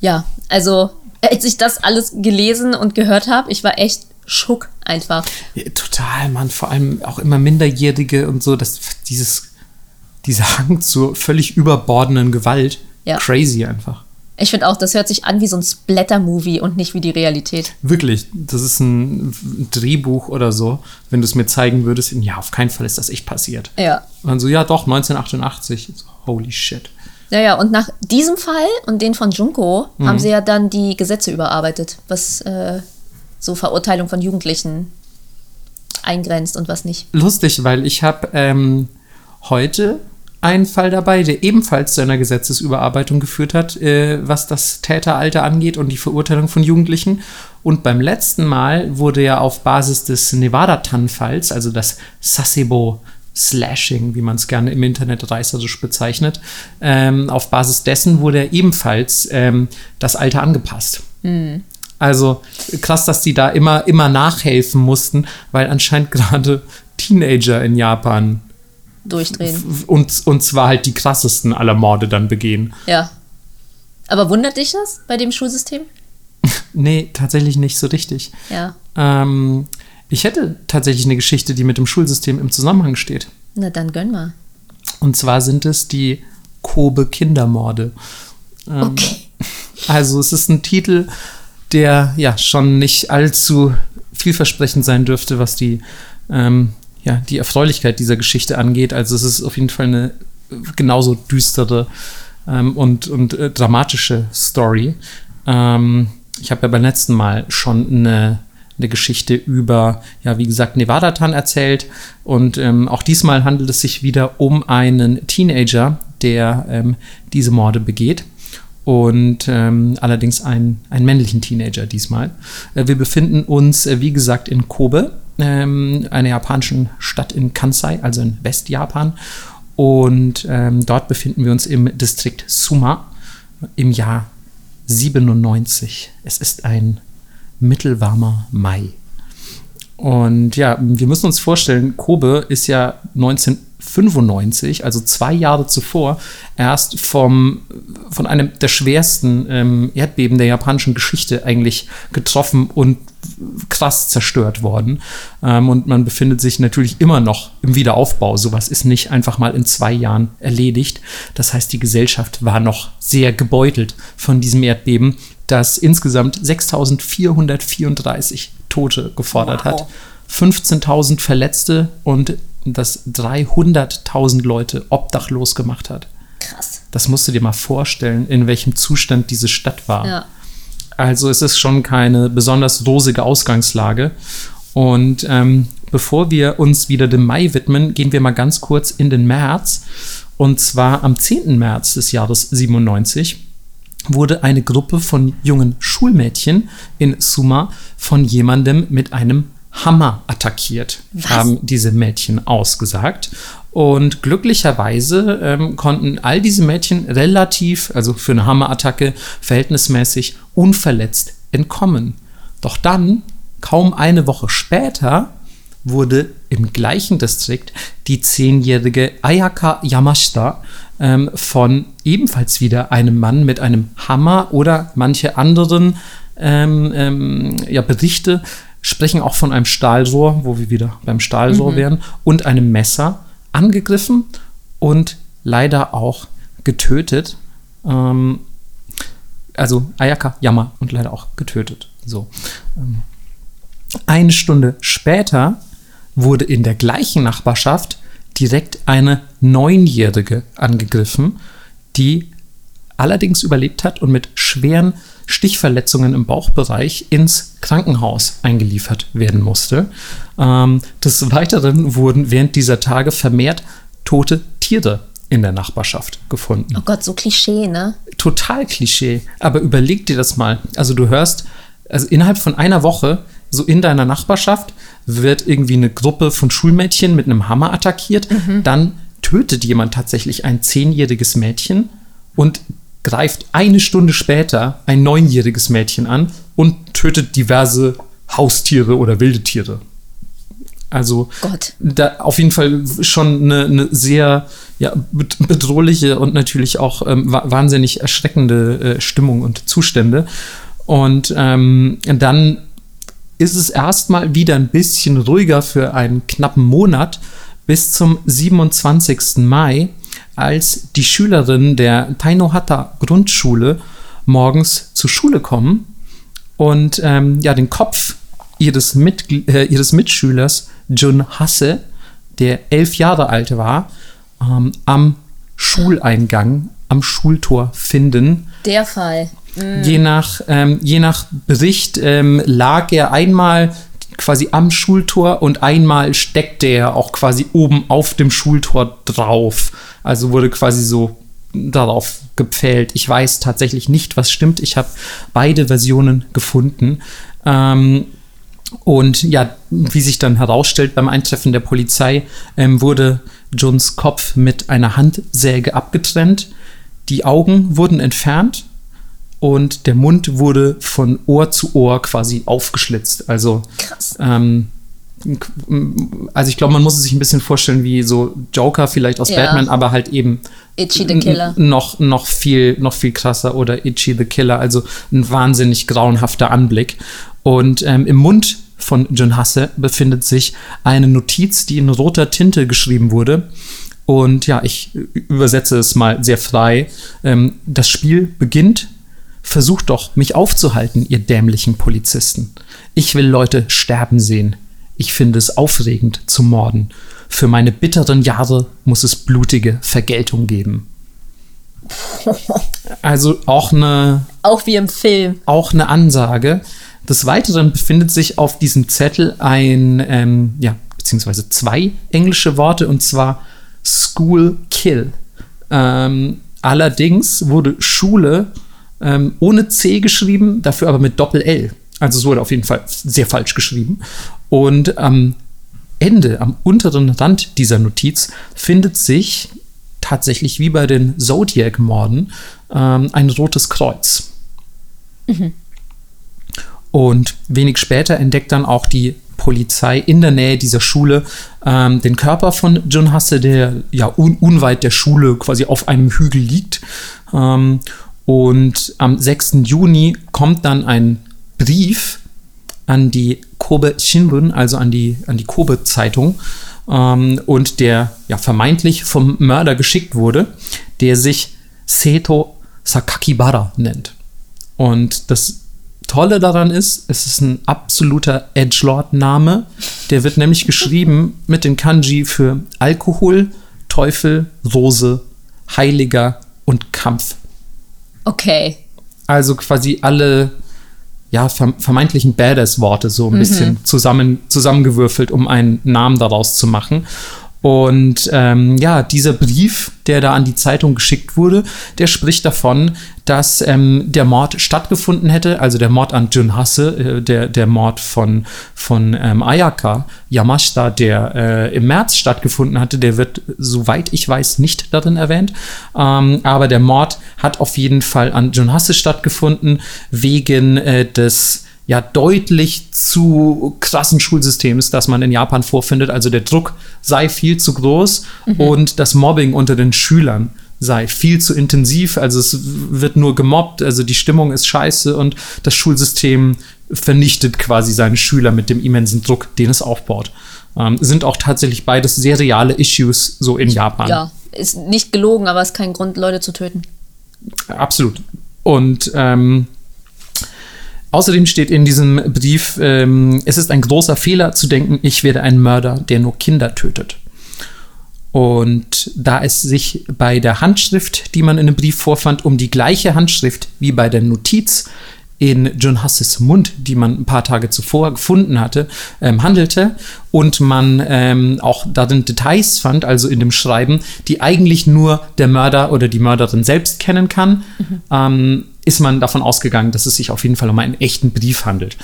Ja, also als ich das alles gelesen und gehört habe, ich war echt schock einfach. Ja, total, Mann, vor allem auch immer Minderjährige und so, das, dieses, dieser Hang zur völlig überbordenden Gewalt. Ja. Crazy einfach. Ich finde auch, das hört sich an wie so ein Splatter-Movie und nicht wie die Realität. Wirklich, das ist ein Drehbuch oder so, wenn du es mir zeigen würdest. Ja, auf keinen Fall ist das echt passiert. Ja. Und dann so, ja doch, 1988. So, Holy shit. Naja, und nach diesem Fall und den von Junko haben sie ja dann die Gesetze überarbeitet, was äh, so Verurteilung von Jugendlichen eingrenzt und was nicht. Lustig, weil ich habe ähm, heute einen Fall dabei, der ebenfalls zu einer Gesetzesüberarbeitung geführt hat, äh, was das Täteralter angeht und die Verurteilung von Jugendlichen. Und beim letzten Mal wurde ja auf Basis des Nevada-Tan-Falls, also das Sasebo Slashing, wie man es gerne im Internet reißerisch bezeichnet, ähm, auf Basis dessen wurde ebenfalls ähm, das Alter angepasst. Also krass, dass die da immer, immer nachhelfen mussten, weil anscheinend gerade Teenager in Japan Durchdrehen. und, und zwar halt die krassesten aller Morde dann begehen. Ja. Aber wundert dich das bei dem Schulsystem? Nee, tatsächlich nicht so richtig. Ja. Ähm, ich hätte tatsächlich eine Geschichte, die mit dem Schulsystem im Zusammenhang steht. Na dann gönn mal. Und zwar sind es die Kobe-Kindermorde. Ähm, Okay. Also es ist ein Titel, der ja schon nicht allzu vielversprechend sein dürfte, was die, ähm, ja, die Erfreulichkeit dieser Geschichte angeht. Also es ist auf jeden Fall eine genauso düstere ähm, und, und äh, dramatische Story. Ähm, ich habe ja beim letzten Mal schon eine, eine Geschichte über, ja, wie gesagt, Nevada-Tan erzählt. Und ähm, auch diesmal handelt es sich wieder um einen Teenager, der ähm, diese Morde begeht und ähm, allerdings einen, einen männlichen Teenager diesmal. Äh, wir befinden uns, äh, wie gesagt, in Kobe, ähm, einer japanischen Stadt in Kansai, also in Westjapan. Und ähm, dort befinden wir uns im Distrikt Suma im Jahr 97. Es ist ein mittelwarmer Mai. Und ja, wir müssen uns vorstellen, Kobe ist ja 1995, also zwei Jahre zuvor, erst vom, von einem der schwersten ähm, Erdbeben der japanischen Geschichte eigentlich getroffen und krass zerstört worden. Ähm, und man befindet sich natürlich immer noch im Wiederaufbau. Sowas ist nicht einfach mal in zwei Jahren erledigt. Das heißt, die Gesellschaft war noch sehr gebeutelt von diesem Erdbeben, das insgesamt 6434 Tote gefordert wow. hat, 15.000 Verletzte und das 300.000 Leute obdachlos gemacht hat. Krass. Das musst du dir mal vorstellen, in welchem Zustand diese Stadt war. Ja. Also es ist schon keine besonders rosige Ausgangslage. Und ähm, bevor wir uns wieder dem Mai widmen, gehen wir mal ganz kurz in den März. Und zwar am 10. März des Jahres 97 wurde eine Gruppe von jungen Schulmädchen in Suma von jemandem mit einem Hammer attackiert, Was? haben diese Mädchen ausgesagt. Und glücklicherweise ähm, konnten all diese Mädchen relativ, also für eine Hammerattacke, verhältnismäßig unverletzt entkommen. Doch dann, kaum eine Woche später, wurde im gleichen Distrikt die zehnjährige Ayaka Yamashita ähm, von ebenfalls wieder einem Mann mit einem Hammer oder manche anderen ähm, ähm, ja, Berichte sprechen auch von einem Stahlrohr, wo wir wieder beim Stahlrohr mhm. wären, und einem Messer angegriffen und leider auch getötet. Ähm, also Ayaka Yama und leider auch getötet. So. Ähm, eine Stunde später wurde in der gleichen Nachbarschaft direkt eine Neunjährige angegriffen, die allerdings überlebt hat und mit schweren Stichverletzungen im Bauchbereich ins Krankenhaus eingeliefert werden musste. Ähm, des Weiteren wurden während dieser Tage vermehrt tote Tiere in der Nachbarschaft gefunden. Oh Gott, so Klischee, ne? Total Klischee. Aber überleg dir das mal. Also du hörst, also innerhalb von einer Woche, so in deiner Nachbarschaft, wird irgendwie eine Gruppe von Schulmädchen mit einem Hammer attackiert. Mhm. Dann tötet jemand tatsächlich ein zehnjähriges Mädchen und greift eine Stunde später ein neunjähriges Mädchen an und tötet diverse Haustiere oder wilde Tiere. Also da auf jeden Fall schon eine, eine sehr ja, bedrohliche und natürlich auch ähm, wahnsinnig erschreckende äh, Stimmung und Zustände. Und ähm, dann ist es erstmal wieder ein bisschen ruhiger für einen knappen Monat bis zum 27. Mai, als die Schülerinnen der Tainohata Grundschule morgens zur Schule kommen und ähm, ja, den Kopf ihres, Mit äh, ihres Mitschülers Jun Hasse, der elf Jahre alt war, ähm, am Schuleingang, am Schultor finden. Der Fall. Mhm. Je, nach, ähm, je nach Bericht ähm, lag er einmal quasi am Schultor und einmal steckte er auch quasi oben auf dem Schultor drauf. Also wurde quasi so darauf gepfählt. Ich weiß tatsächlich nicht, was stimmt. Ich habe beide Versionen gefunden. Ähm, und ja, wie sich dann herausstellt beim Eintreffen der Polizei, ähm, wurde Johns Kopf mit einer Handsäge abgetrennt. Die Augen wurden entfernt und der Mund wurde von Ohr zu Ohr quasi aufgeschlitzt. Also, ähm, also ich glaube, man muss es sich ein bisschen vorstellen wie so Joker vielleicht aus ja. Batman, aber halt eben Itchy the Killer. Noch, noch, viel, noch viel krasser oder Itchy the Killer, also ein wahnsinnig grauenhafter Anblick. Und ähm, im Mund von John Hasse befindet sich eine Notiz, die in roter Tinte geschrieben wurde. Und ja, ich übersetze es mal sehr frei. Ähm, das Spiel beginnt. Versucht doch, mich aufzuhalten, ihr dämlichen Polizisten. Ich will Leute sterben sehen. Ich finde es aufregend zu morden. Für meine bitteren Jahre muss es blutige Vergeltung geben. Also auch eine. Auch wie im Film. Auch eine Ansage. Des Weiteren befindet sich auf diesem Zettel ein, ähm, ja, beziehungsweise zwei englische Worte und zwar School Kill. Ähm, allerdings wurde Schule ähm, ohne C geschrieben, dafür aber mit Doppel-L. Also es wurde auf jeden Fall sehr falsch geschrieben. Und am Ende, am unteren Rand dieser Notiz, findet sich tatsächlich wie bei den Zodiac-Morden ähm, ein rotes Kreuz. Mhm. Und wenig später entdeckt dann auch die Polizei in der Nähe dieser Schule ähm, den Körper von Jun Hasse, der ja un unweit der Schule quasi auf einem Hügel liegt. Ähm, und am 6. Juni kommt dann ein Brief an die Kobe Shinbun, also an die, an die Kobe-Zeitung, ähm, und der ja vermeintlich vom Mörder geschickt wurde, der sich Seto Sakakibara nennt. Und das Tolle daran ist, es ist ein absoluter Edgelord-Name. Der wird nämlich geschrieben mit den Kanji für Alkohol, Teufel, Rose, Heiliger und Kampf. Okay. Also quasi alle ja, vermeintlichen Badass-Worte so ein mhm. bisschen zusammen, zusammengewürfelt, um einen Namen daraus zu machen. Und ähm, ja, dieser Brief, der da an die Zeitung geschickt wurde, der spricht davon, dass ähm, der Mord stattgefunden hätte, also der Mord an Jun Hasse, äh, der, der Mord von, von ähm, Ayaka Yamashita, der äh, im März stattgefunden hatte, der wird, soweit ich weiß, nicht darin erwähnt. Ähm, aber der Mord hat auf jeden Fall an Jun Hasse stattgefunden, wegen äh, des ja deutlich zu krassen Schulsystems, das man in Japan vorfindet. Also der Druck sei viel zu groß mhm. und das Mobbing unter den Schülern sei viel zu intensiv. Also es wird nur gemobbt, also die Stimmung ist scheiße und das Schulsystem vernichtet quasi seine Schüler mit dem immensen Druck, den es aufbaut. Ähm, sind auch tatsächlich beides sehr reale Issues so in Japan. Ja, ist nicht gelogen, aber es ist kein Grund, Leute zu töten. Absolut. Und ähm, Außerdem steht in diesem Brief, ähm, es ist ein großer Fehler zu denken, ich werde ein Mörder, der nur Kinder tötet. Und da es sich bei der Handschrift, die man in dem Brief vorfand, um die gleiche Handschrift wie bei der Notiz in John Hasses Mund, die man ein paar Tage zuvor gefunden hatte, ähm, handelte und man ähm, auch darin Details fand, also in dem Schreiben, die eigentlich nur der Mörder oder die Mörderin selbst kennen kann, mhm. ähm, ist man davon ausgegangen, dass es sich auf jeden Fall um einen echten Brief handelt.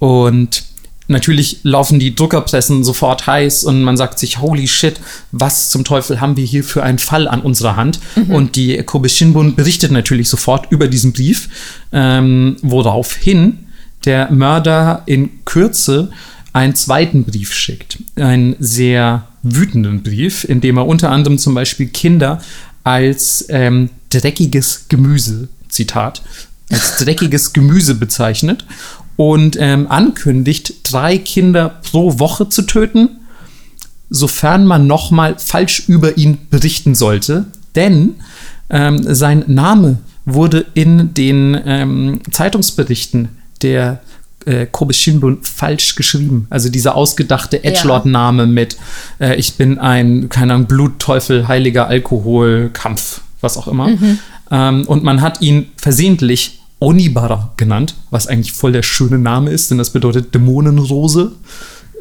Und natürlich laufen die Druckerpressen sofort heiß und man sagt sich, holy shit, was zum Teufel haben wir hier für einen Fall an unserer Hand? Mhm. Und die Kobe Shinbun berichtet natürlich sofort über diesen Brief, ähm, woraufhin der Mörder in Kürze einen zweiten Brief schickt. Einen sehr wütenden Brief, in dem er unter anderem zum Beispiel Kinder als ähm, dreckiges Gemüse, Zitat, als dreckiges Gemüse bezeichnet und ähm, ankündigt, drei Kinder pro Woche zu töten, sofern man nochmal falsch über ihn berichten sollte. Denn ähm, sein Name wurde in den ähm, Zeitungsberichten der äh, Kobe Shinbun falsch geschrieben. Also dieser ausgedachte Edgelord-Name mit äh, Ich bin ein, keine Ahnung, Blutteufel, heiliger Alkohol, Kampf, was auch immer. Mhm. Ähm, und man hat ihn versehentlich Onibara genannt, was eigentlich voll der schöne Name ist, denn das bedeutet Dämonenrose.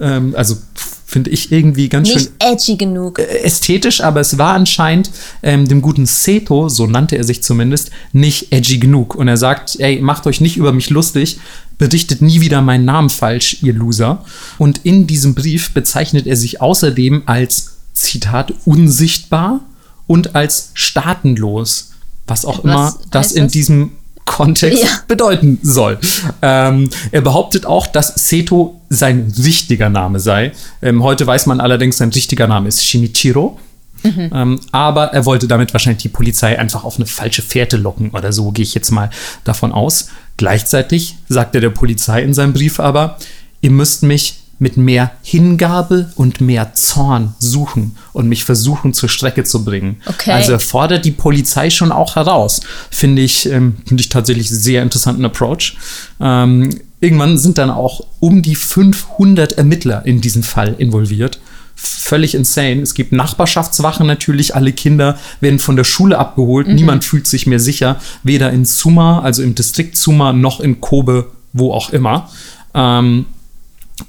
Ähm, also finde ich irgendwie ganz Nicht schön. edgy genug. Ästhetisch, aber es war anscheinend ähm, dem guten Seto, so nannte er sich zumindest, nicht edgy genug. Und er sagt, ey, macht euch nicht über mich lustig, berichtet nie wieder meinen Namen falsch, ihr Loser. Und in diesem Brief bezeichnet er sich außerdem als, Zitat, unsichtbar und als staatenlos. Was auch was immer das in das? diesem Kontext ja. bedeuten soll. Ähm, er behauptet auch, dass Seto sein richtiger Name sei. Ähm, heute weiß man allerdings, sein richtiger Name ist Shinichiro. Mhm. Ähm, aber er wollte damit wahrscheinlich die Polizei einfach auf eine falsche Fährte locken oder so, gehe ich jetzt mal davon aus. Gleichzeitig sagt er der Polizei in seinem Brief aber, ihr müsst mich mit mehr Hingabe und mehr Zorn suchen und mich versuchen zur Strecke zu bringen. Okay. Also er fordert die Polizei schon auch heraus. Finde ich, ähm, finde ich tatsächlich sehr interessanten Approach. Ähm, irgendwann sind dann auch um die 500 Ermittler in diesen Fall involviert. Völlig insane. Es gibt Nachbarschaftswachen natürlich. Alle Kinder werden von der Schule abgeholt. Mhm. Niemand fühlt sich mehr sicher. Weder in Suma, also im Distrikt Suma, noch in Kobe, wo auch immer. Ähm,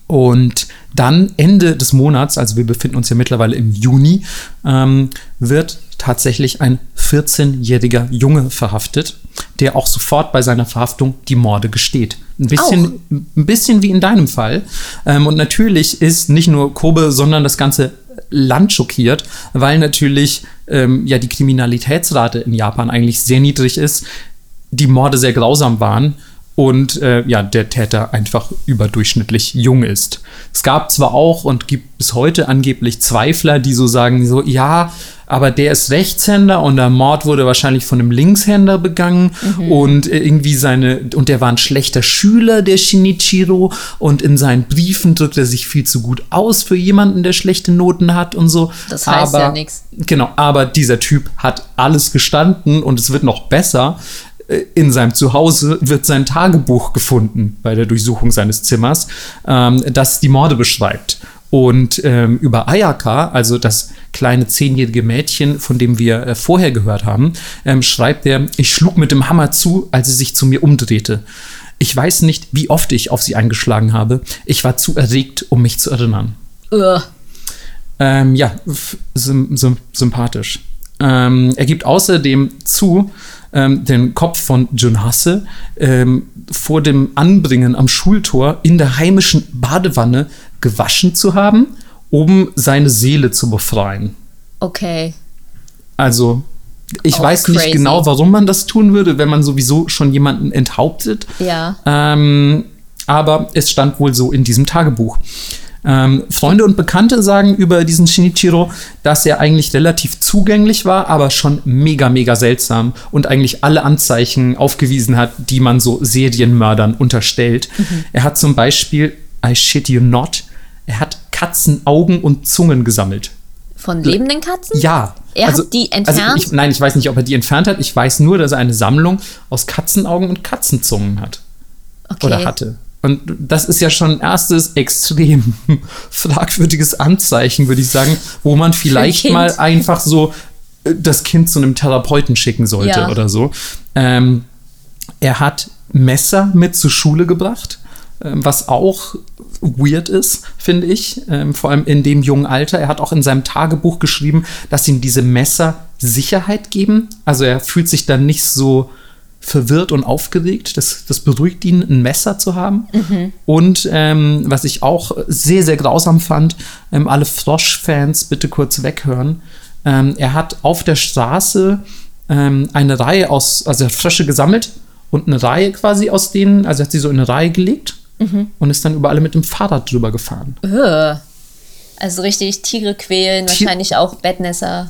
und dann Ende des Monats, also wir befinden uns ja mittlerweile im Juni, ähm, wird tatsächlich ein 14-jähriger Junge verhaftet, der auch sofort bei seiner Verhaftung die Morde gesteht. Ein bisschen, ein bisschen wie in deinem Fall. Ähm, und natürlich ist nicht nur Kobe, sondern das ganze Land schockiert, weil natürlich ähm, ja die Kriminalitätsrate in Japan eigentlich sehr niedrig ist, die Morde sehr grausam waren und äh, ja, der Täter einfach überdurchschnittlich jung ist. Es gab zwar auch und gibt bis heute angeblich Zweifler, die so sagen, so, ja, aber der ist Rechtshänder und der Mord wurde wahrscheinlich von einem Linkshänder begangen mhm. und irgendwie seine, und der war ein schlechter Schüler, der Shinichiro, und in seinen Briefen drückt er sich viel zu gut aus für jemanden, der schlechte Noten hat und so. Das heißt aber, ja nichts. Genau, aber dieser Typ hat alles gestanden und es wird noch besser äh, in seinem Zuhause wird sein Tagebuch gefunden bei der Durchsuchung seines Zimmers, ähm, das die Morde beschreibt. Und ähm, über Ayaka, also das kleine zehnjährige Mädchen, von dem wir äh, vorher gehört haben, ähm, schreibt er, ich schlug mit dem Hammer zu, als sie sich zu mir umdrehte. Ich weiß nicht, wie oft ich auf sie eingeschlagen habe. Ich war zu erregt, um mich zu erinnern. Uh. Ja, sympathisch. Ähm, er gibt außerdem zu, ähm, den Kopf von Junhasse ähm, vor dem Anbringen am Schultor in der heimischen Badewanne gewaschen zu haben, um seine Seele zu befreien. Okay. Also, ich Auch weiß crazy. nicht genau, warum man das tun würde, wenn man sowieso schon jemanden enthauptet. Ja. Ähm, aber es stand wohl so in diesem Tagebuch. Ähm, Freunde und Bekannte sagen über diesen Shinichiro, dass er eigentlich relativ zugänglich war, aber schon mega, mega seltsam und eigentlich alle Anzeichen aufgewiesen hat, die man so Serienmördern unterstellt. Mhm. Er hat zum Beispiel, I shit you not, er hat Katzenaugen und Zungen gesammelt. Von lebenden Katzen? Ja. Er also, hat die entfernt? Also ich, nein, ich weiß nicht, ob er die entfernt hat. Ich weiß nur, dass er eine Sammlung aus Katzenaugen und Katzenzungen hat. Okay. Oder hatte. Und das ist ja schon ein erstes extrem fragwürdiges Anzeichen, würde ich sagen, wo man vielleicht mal einfach so äh, das Kind zu einem Therapeuten schicken sollte ja. oder so. Ähm, er hat Messer mit zur Schule gebracht, ähm, was auch weird ist, finde ich, ähm, vor allem in dem jungen Alter. Er hat auch in seinem Tagebuch geschrieben, dass ihm diese Messer Sicherheit geben. Also er fühlt sich dann nicht so verwirrt und aufgeregt. Das, das beruhigt ihn, ein Messer zu haben. Mhm. Und ähm, was ich auch sehr, sehr grausam fand, ähm, alle Frosch-Fans bitte kurz weghören. Ähm, er hat auf der Straße ähm, eine Reihe aus, also er hat Frösche gesammelt und eine Reihe quasi aus denen, also er hat sie so in eine Reihe gelegt mhm. und ist dann über alle mit dem Fahrrad drüber gefahren. Uh. Also richtig Tiere quälen, Tier wahrscheinlich auch Bettnässer.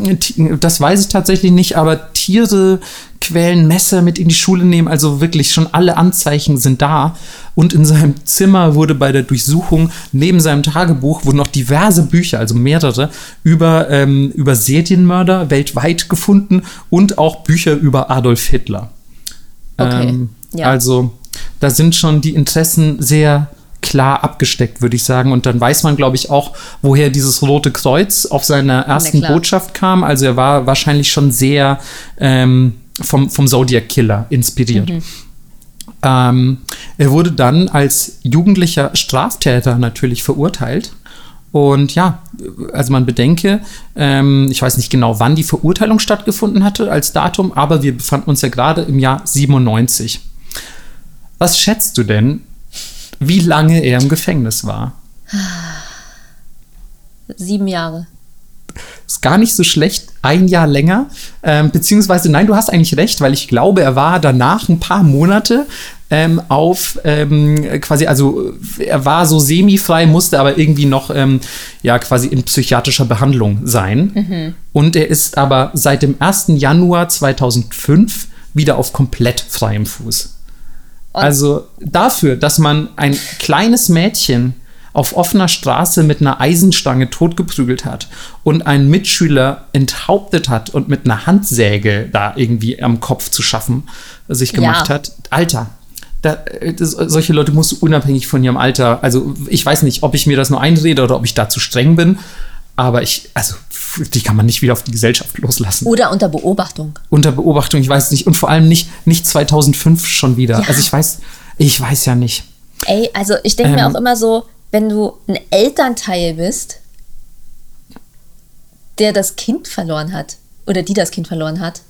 Das weiß ich tatsächlich nicht, aber Tiere quälen, Messer mit in die Schule nehmen, also wirklich schon alle Anzeichen sind da. Und in seinem Zimmer wurde bei der Durchsuchung neben seinem Tagebuch wurden noch diverse Bücher, also mehrere, über, ähm, über Serienmörder weltweit gefunden und auch Bücher über Adolf Hitler. Okay. Ähm, ja. Also da sind schon die Interessen sehr klar abgesteckt, würde ich sagen. Und dann weiß man, glaube ich, auch, woher dieses Rote Kreuz auf seiner ersten Botschaft kam. Also er war wahrscheinlich schon sehr ähm, vom, vom Zodiac Killer inspiriert. Mhm. Ähm, er wurde dann als jugendlicher Straftäter natürlich verurteilt. Und ja, also man bedenke, ähm, ich weiß nicht genau, wann die Verurteilung stattgefunden hatte als Datum, aber wir befanden uns ja gerade im Jahr 97. Was schätzt du denn, wie lange er im Gefängnis war. Sieben Jahre. Ist gar nicht so schlecht, ein Jahr länger. Ähm, beziehungsweise, nein, du hast eigentlich recht, weil ich glaube, er war danach ein paar Monate ähm, auf ähm, quasi, also er war so semi-frei, musste aber irgendwie noch ähm, ja quasi in psychiatrischer Behandlung sein. Mhm. Und er ist aber seit dem 1. Januar 2005 wieder auf komplett freiem Fuß. Und also dafür, dass man ein kleines Mädchen auf offener Straße mit einer Eisenstange totgeprügelt hat und einen Mitschüler enthauptet hat und mit einer Handsäge da irgendwie am Kopf zu schaffen sich gemacht ja. hat. Alter, da, das, solche Leute musst du unabhängig von ihrem Alter, also ich weiß nicht, ob ich mir das nur einrede oder ob ich da zu streng bin, aber ich, also die kann man nicht wieder auf die Gesellschaft loslassen. Oder unter Beobachtung. Unter Beobachtung, ich weiß nicht. Und vor allem nicht, nicht 2005 schon wieder. Ja. Also ich weiß, ich weiß ja nicht. Ey, also ich denke ähm, mir auch immer so, wenn du ein Elternteil bist, der das Kind verloren hat oder die das Kind verloren hat,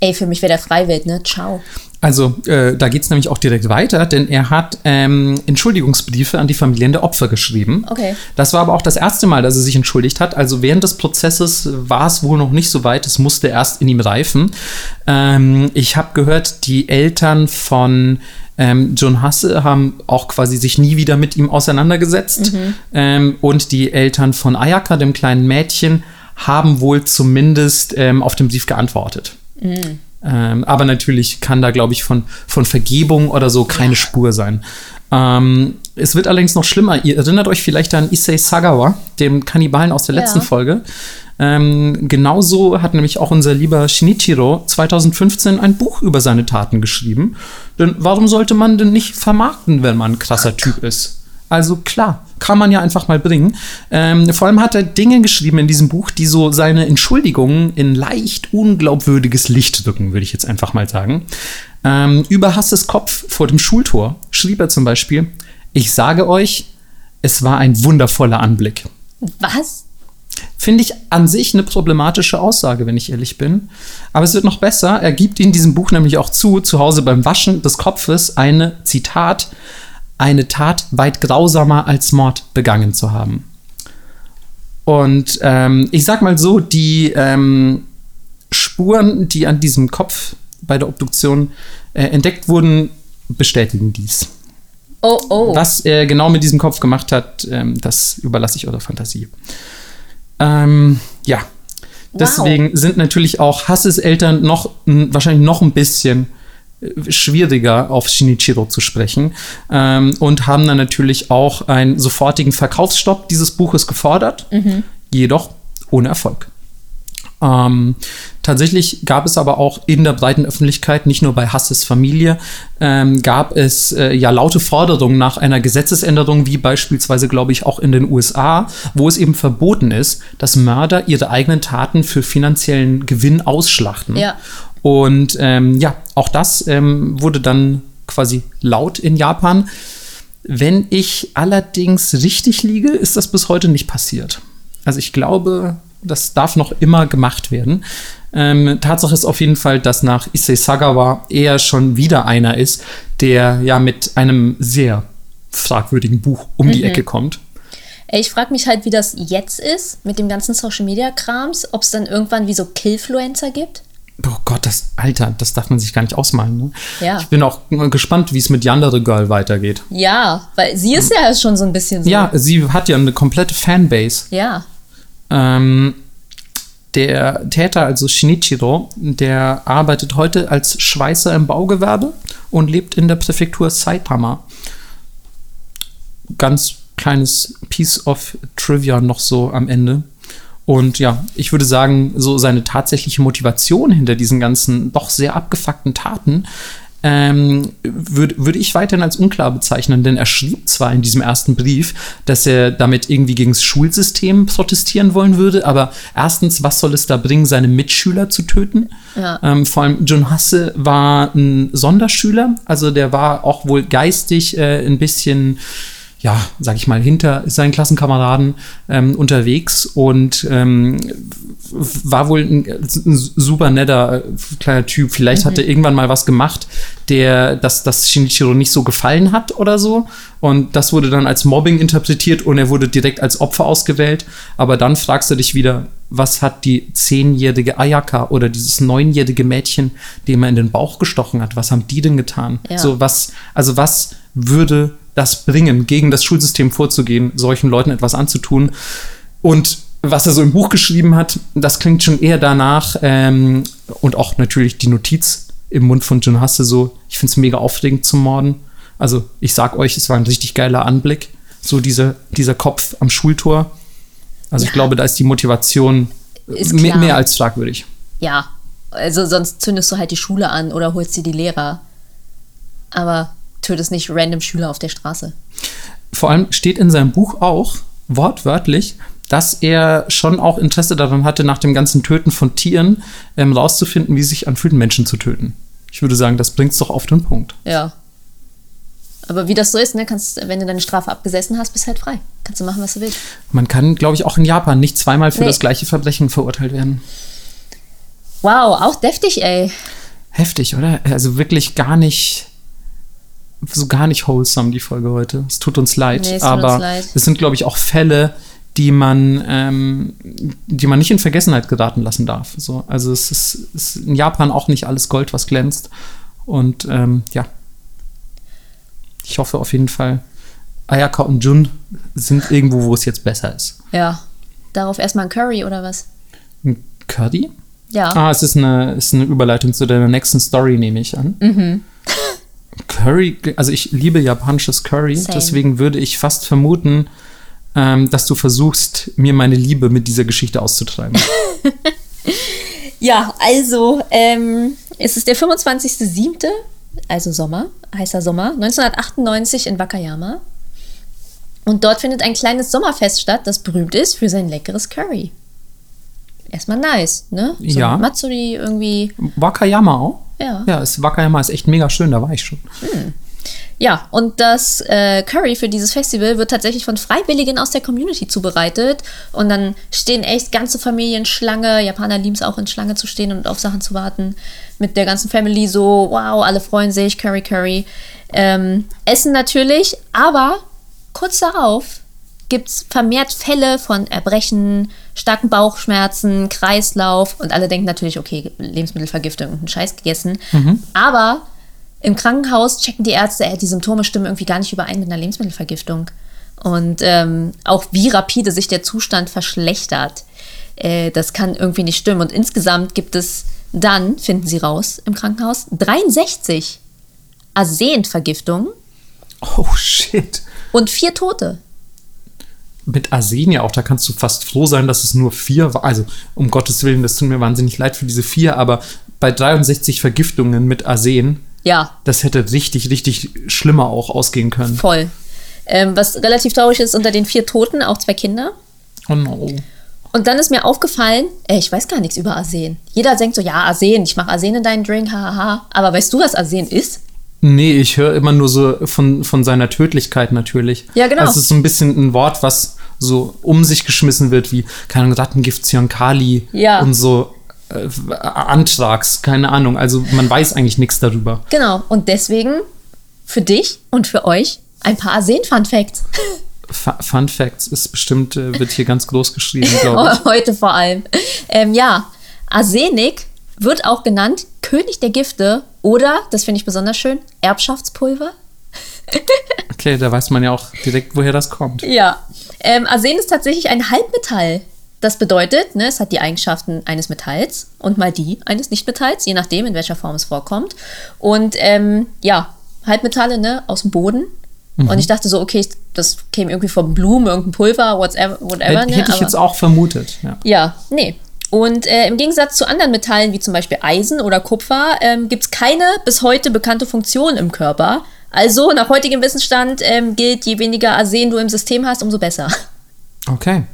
Ey, für mich wäre der Freiwild, ne? Ciao. Also, äh, da geht es nämlich auch direkt weiter, denn er hat ähm, Entschuldigungsbriefe an die Familien der Opfer geschrieben. Okay. Das war aber auch das erste Mal, dass er sich entschuldigt hat. Also während des Prozesses war es wohl noch nicht so weit. Es musste erst in ihm reifen. Ähm, ich habe gehört, die Eltern von ähm, John Hasse haben auch quasi sich nie wieder mit ihm auseinandergesetzt. Ähm, und die Eltern von Ayaka, dem kleinen Mädchen, haben wohl zumindest ähm, auf den Brief geantwortet. Ähm, aber natürlich kann da, glaube ich, von, von Vergebung oder so keine Spur sein. Ähm, es wird allerdings noch schlimmer. Ihr erinnert euch vielleicht an Issei Sagawa, dem Kannibalen aus der Ja. letzten Folge. Ähm, genauso hat nämlich auch unser lieber Shinichiro 2015 ein Buch über seine Taten geschrieben. Denn warum sollte man denn nicht vermarkten, wenn man ein krasser Typ ist? Also klar, kann man ja einfach mal bringen. Ähm, vor allem hat er Dinge geschrieben in diesem Buch, die so seine Entschuldigungen in leicht unglaubwürdiges Licht rücken, würde ich jetzt einfach mal sagen. Ähm, über Hasses Kopf vor dem Schultor schrieb er zum Beispiel: Ich sage euch, es war ein wundervoller Anblick. Was? Finde ich an sich eine problematische Aussage, wenn ich ehrlich bin. Aber es wird noch besser. Er gibt in diesem Buch nämlich auch zu, zu Hause beim Waschen des Kopfes eine, Zitat, eine Tat weit grausamer als Mord begangen zu haben. Und ähm, ich sag mal so, die ähm, Spuren, die an diesem Kopf bei der Obduktion äh, entdeckt wurden, bestätigen dies. Oh, oh. Was er genau mit diesem Kopf gemacht hat, ähm, das überlasse ich eurer Fantasie. Ähm, ja. Deswegen sind natürlich auch Hasses Eltern noch wahrscheinlich noch ein bisschen schwieriger auf Shinichiro zu sprechen ähm, und haben dann natürlich auch einen sofortigen Verkaufsstopp dieses Buches gefordert, jedoch ohne Erfolg. Ähm, tatsächlich gab es aber auch in der breiten Öffentlichkeit, nicht nur bei Hasses Familie, ähm, gab es äh, ja laute Forderungen nach einer Gesetzesänderung, wie beispielsweise, glaube ich, auch in den USA, wo es eben verboten ist, dass Mörder ihre eigenen Taten für finanziellen Gewinn ausschlachten. Ja. Und ähm, ja, auch das ähm, wurde dann quasi laut in Japan. Wenn ich allerdings richtig liege, ist das bis heute nicht passiert. Also ich glaube, das darf noch immer gemacht werden. Ähm, Tatsache ist auf jeden Fall, dass nach Issei Sagawa eher schon wieder einer ist, der ja mit einem sehr fragwürdigen Buch um die Ecke kommt. Ich frage mich halt, wie das jetzt ist mit dem ganzen Social Media Krams, ob es dann irgendwann wie so Killfluencer gibt. Oh Gott, das Alter, das darf man sich gar nicht ausmalen. Ne? Ja. Ich bin auch gespannt, wie es mit Yandere Girl weitergeht. Ja, weil sie ist ja schon so ein bisschen so. Ja, sie hat ja eine komplette Fanbase. Ja. Ähm, der Täter, also Shinichiro, der arbeitet heute als Schweißer im Baugewerbe und lebt in der Präfektur Saitama. Ganz kleines Piece of Trivia noch so am Ende. Und ja, ich würde sagen, so seine tatsächliche Motivation hinter diesen ganzen doch sehr abgefuckten Taten ähm, würde würd ich weiterhin als unklar bezeichnen, denn er schrieb zwar in diesem ersten Brief, dass er damit irgendwie gegen das Schulsystem protestieren wollen würde, aber erstens, was soll es da bringen, seine Mitschüler zu töten? Ja. Ähm, vor allem John Hasse war ein Sonderschüler, also der war auch wohl geistig äh, ein bisschen ja, sag ich mal, hinter seinen Klassenkameraden ähm, unterwegs und ähm, war wohl ein, ein super netter äh, kleiner Typ. Vielleicht hat er irgendwann mal was gemacht, der das, das Shinichiro nicht so gefallen hat oder so. Und das wurde dann als Mobbing interpretiert und er wurde direkt als Opfer ausgewählt. Aber dann fragst du dich wieder, was hat die zehnjährige Ayaka oder dieses neunjährige Mädchen, dem er in den Bauch gestochen hat, was haben die denn getan? Ja. So was, also was würde das bringen, gegen das Schulsystem vorzugehen, solchen Leuten etwas anzutun? Und was er so im Buch geschrieben hat, das klingt schon eher danach ähm, und auch natürlich die Notiz im Mund von John Hasse so, ich finde es mega aufregend zum Morden. Also ich sag euch, es war ein richtig geiler Anblick, so dieser, dieser Kopf am Schultor. Also ich glaube, da ist die Motivation Ist mehr, mehr als fragwürdig. Ja. Also sonst zündest du halt die Schule an oder holst dir die Lehrer. Aber tötest nicht random Schüler auf der Straße. Vor allem steht in seinem Buch auch wortwörtlich, dass er schon auch Interesse daran hatte, nach dem ganzen Töten von Tieren ähm, rauszufinden, wie es sich anfühlt, Menschen zu töten. Ich würde sagen, das bringt es doch auf den Punkt. Ja. Aber wie das so ist, ne, kannst, wenn du deine Strafe abgesessen hast, bist du halt frei. Kannst du machen, was du willst. Man kann, glaube ich, auch in Japan nicht zweimal für Nee. das gleiche Verbrechen verurteilt werden. Wow, auch deftig, ey. Heftig, oder? Also wirklich gar nicht, so gar nicht wholesome, die Folge heute. Es tut uns leid. Nee, es aber uns leid. es sind, glaube ich, auch Fälle, die man, ähm, die man nicht in Vergessenheit geraten lassen darf. So, also es ist, ist in Japan auch nicht alles Gold, was glänzt. Und ähm, ja, ich hoffe auf jeden Fall, Ayaka und Jun sind irgendwo, wo es jetzt besser ist. Ja. Darauf erstmal ein Curry oder was? Ein Curry? Ja. Ah, es ist eine, ist eine Überleitung zu deiner nächsten Story, nehme ich an. Mhm. Curry, also ich liebe japanisches Curry, Same. deswegen würde ich fast vermuten, ähm, dass du versuchst, mir meine Liebe mit dieser Geschichte auszutreiben. Ja, also ähm, es ist der 25.07., also Sommer, heißer Sommer, 1998 in Wakayama. Und dort findet ein kleines Sommerfest statt, das berühmt ist für sein leckeres Curry. Erstmal nice, ne? So Ja. Matsuri irgendwie. Wakayama auch? Ja. Ja, ist, Wakayama ist echt mega schön, da war ich schon. Ja, und das äh, Curry für dieses Festival wird tatsächlich von Freiwilligen aus der Community zubereitet. Und dann stehen echt ganze Familien Schlange. Japaner lieben es auch, in Schlange zu stehen und auf Sachen zu warten. Mit der ganzen Family so, wow, alle freuen sich, Curry, Curry. Ähm, Essen natürlich, aber kurz darauf gibt es vermehrt Fälle von Erbrechen, starken Bauchschmerzen, Kreislauf und alle denken natürlich, okay, Lebensmittelvergiftung, irgendeinen Scheiß gegessen. Aber im Krankenhaus checken die Ärzte, ey, die Symptome stimmen irgendwie gar nicht überein mit einer Lebensmittelvergiftung. Und ähm, auch wie rapide sich der Zustand verschlechtert, äh, das kann irgendwie nicht stimmen. Und insgesamt gibt es dann, finden sie raus im Krankenhaus, 63 Arsenvergiftungen Oh shit. und vier Tote. Mit Arsen ja auch, da kannst du fast froh sein, dass es nur vier war. Also, um Gottes Willen, das tut mir wahnsinnig leid für diese vier, aber bei 63 Vergiftungen mit Arsen, Ja, das hätte richtig, richtig schlimmer auch ausgehen können. voll. Ähm, was relativ traurig ist, unter den vier Toten auch zwei Kinder. Oh no. Und dann ist mir aufgefallen, ey, ich weiß gar nichts über Arsen. Jeder denkt so, ja, Arsen, ich mache Arsen in deinen Drink, hahaha. Aber weißt du, was Arsen ist? Nee, ich höre immer nur so von, von seiner Tödlichkeit natürlich. Ja, genau. Also es ist so ein bisschen ein Wort, was so um sich geschmissen wird, wie, keine Ahnung, Rattengift, Zyankali Ja. und so äh, Antrags, keine Ahnung. Also man weiß eigentlich nichts darüber. Genau. Und deswegen für dich und für euch ein paar Arsen-Fun-Facts. Fu- Fun Facts ist bestimmt, äh, wird hier ganz groß geschrieben, glaube ich. Heute vor allem. Ähm, ja, Arsenik wird auch genannt König der Gifte oder, das finde ich besonders schön, Erbschaftspulver. Okay, da weiß man ja auch direkt, woher das kommt. Ja. Ähm, Arsen ist tatsächlich ein Halbmetall. Das bedeutet, ne, es hat die Eigenschaften eines Metalls und mal die eines Nichtmetalls, je nachdem, in welcher Form es vorkommt. Und ähm, ja, Halbmetalle ne, aus dem Boden. Und ich dachte so, okay, das käme irgendwie vom Blumen, irgendein Pulver, whatever. whatever Hätte, ne, hätte ich aber- jetzt auch vermutet. Ja. Ja, nee. Und äh, im Gegensatz zu anderen Metallen wie zum Beispiel Eisen oder Kupfer ähm, gibt es keine bis heute bekannte Funktion im Körper. Also nach heutigem Wissensstand ähm, gilt, je weniger Arsen du im System hast, umso besser. Okay.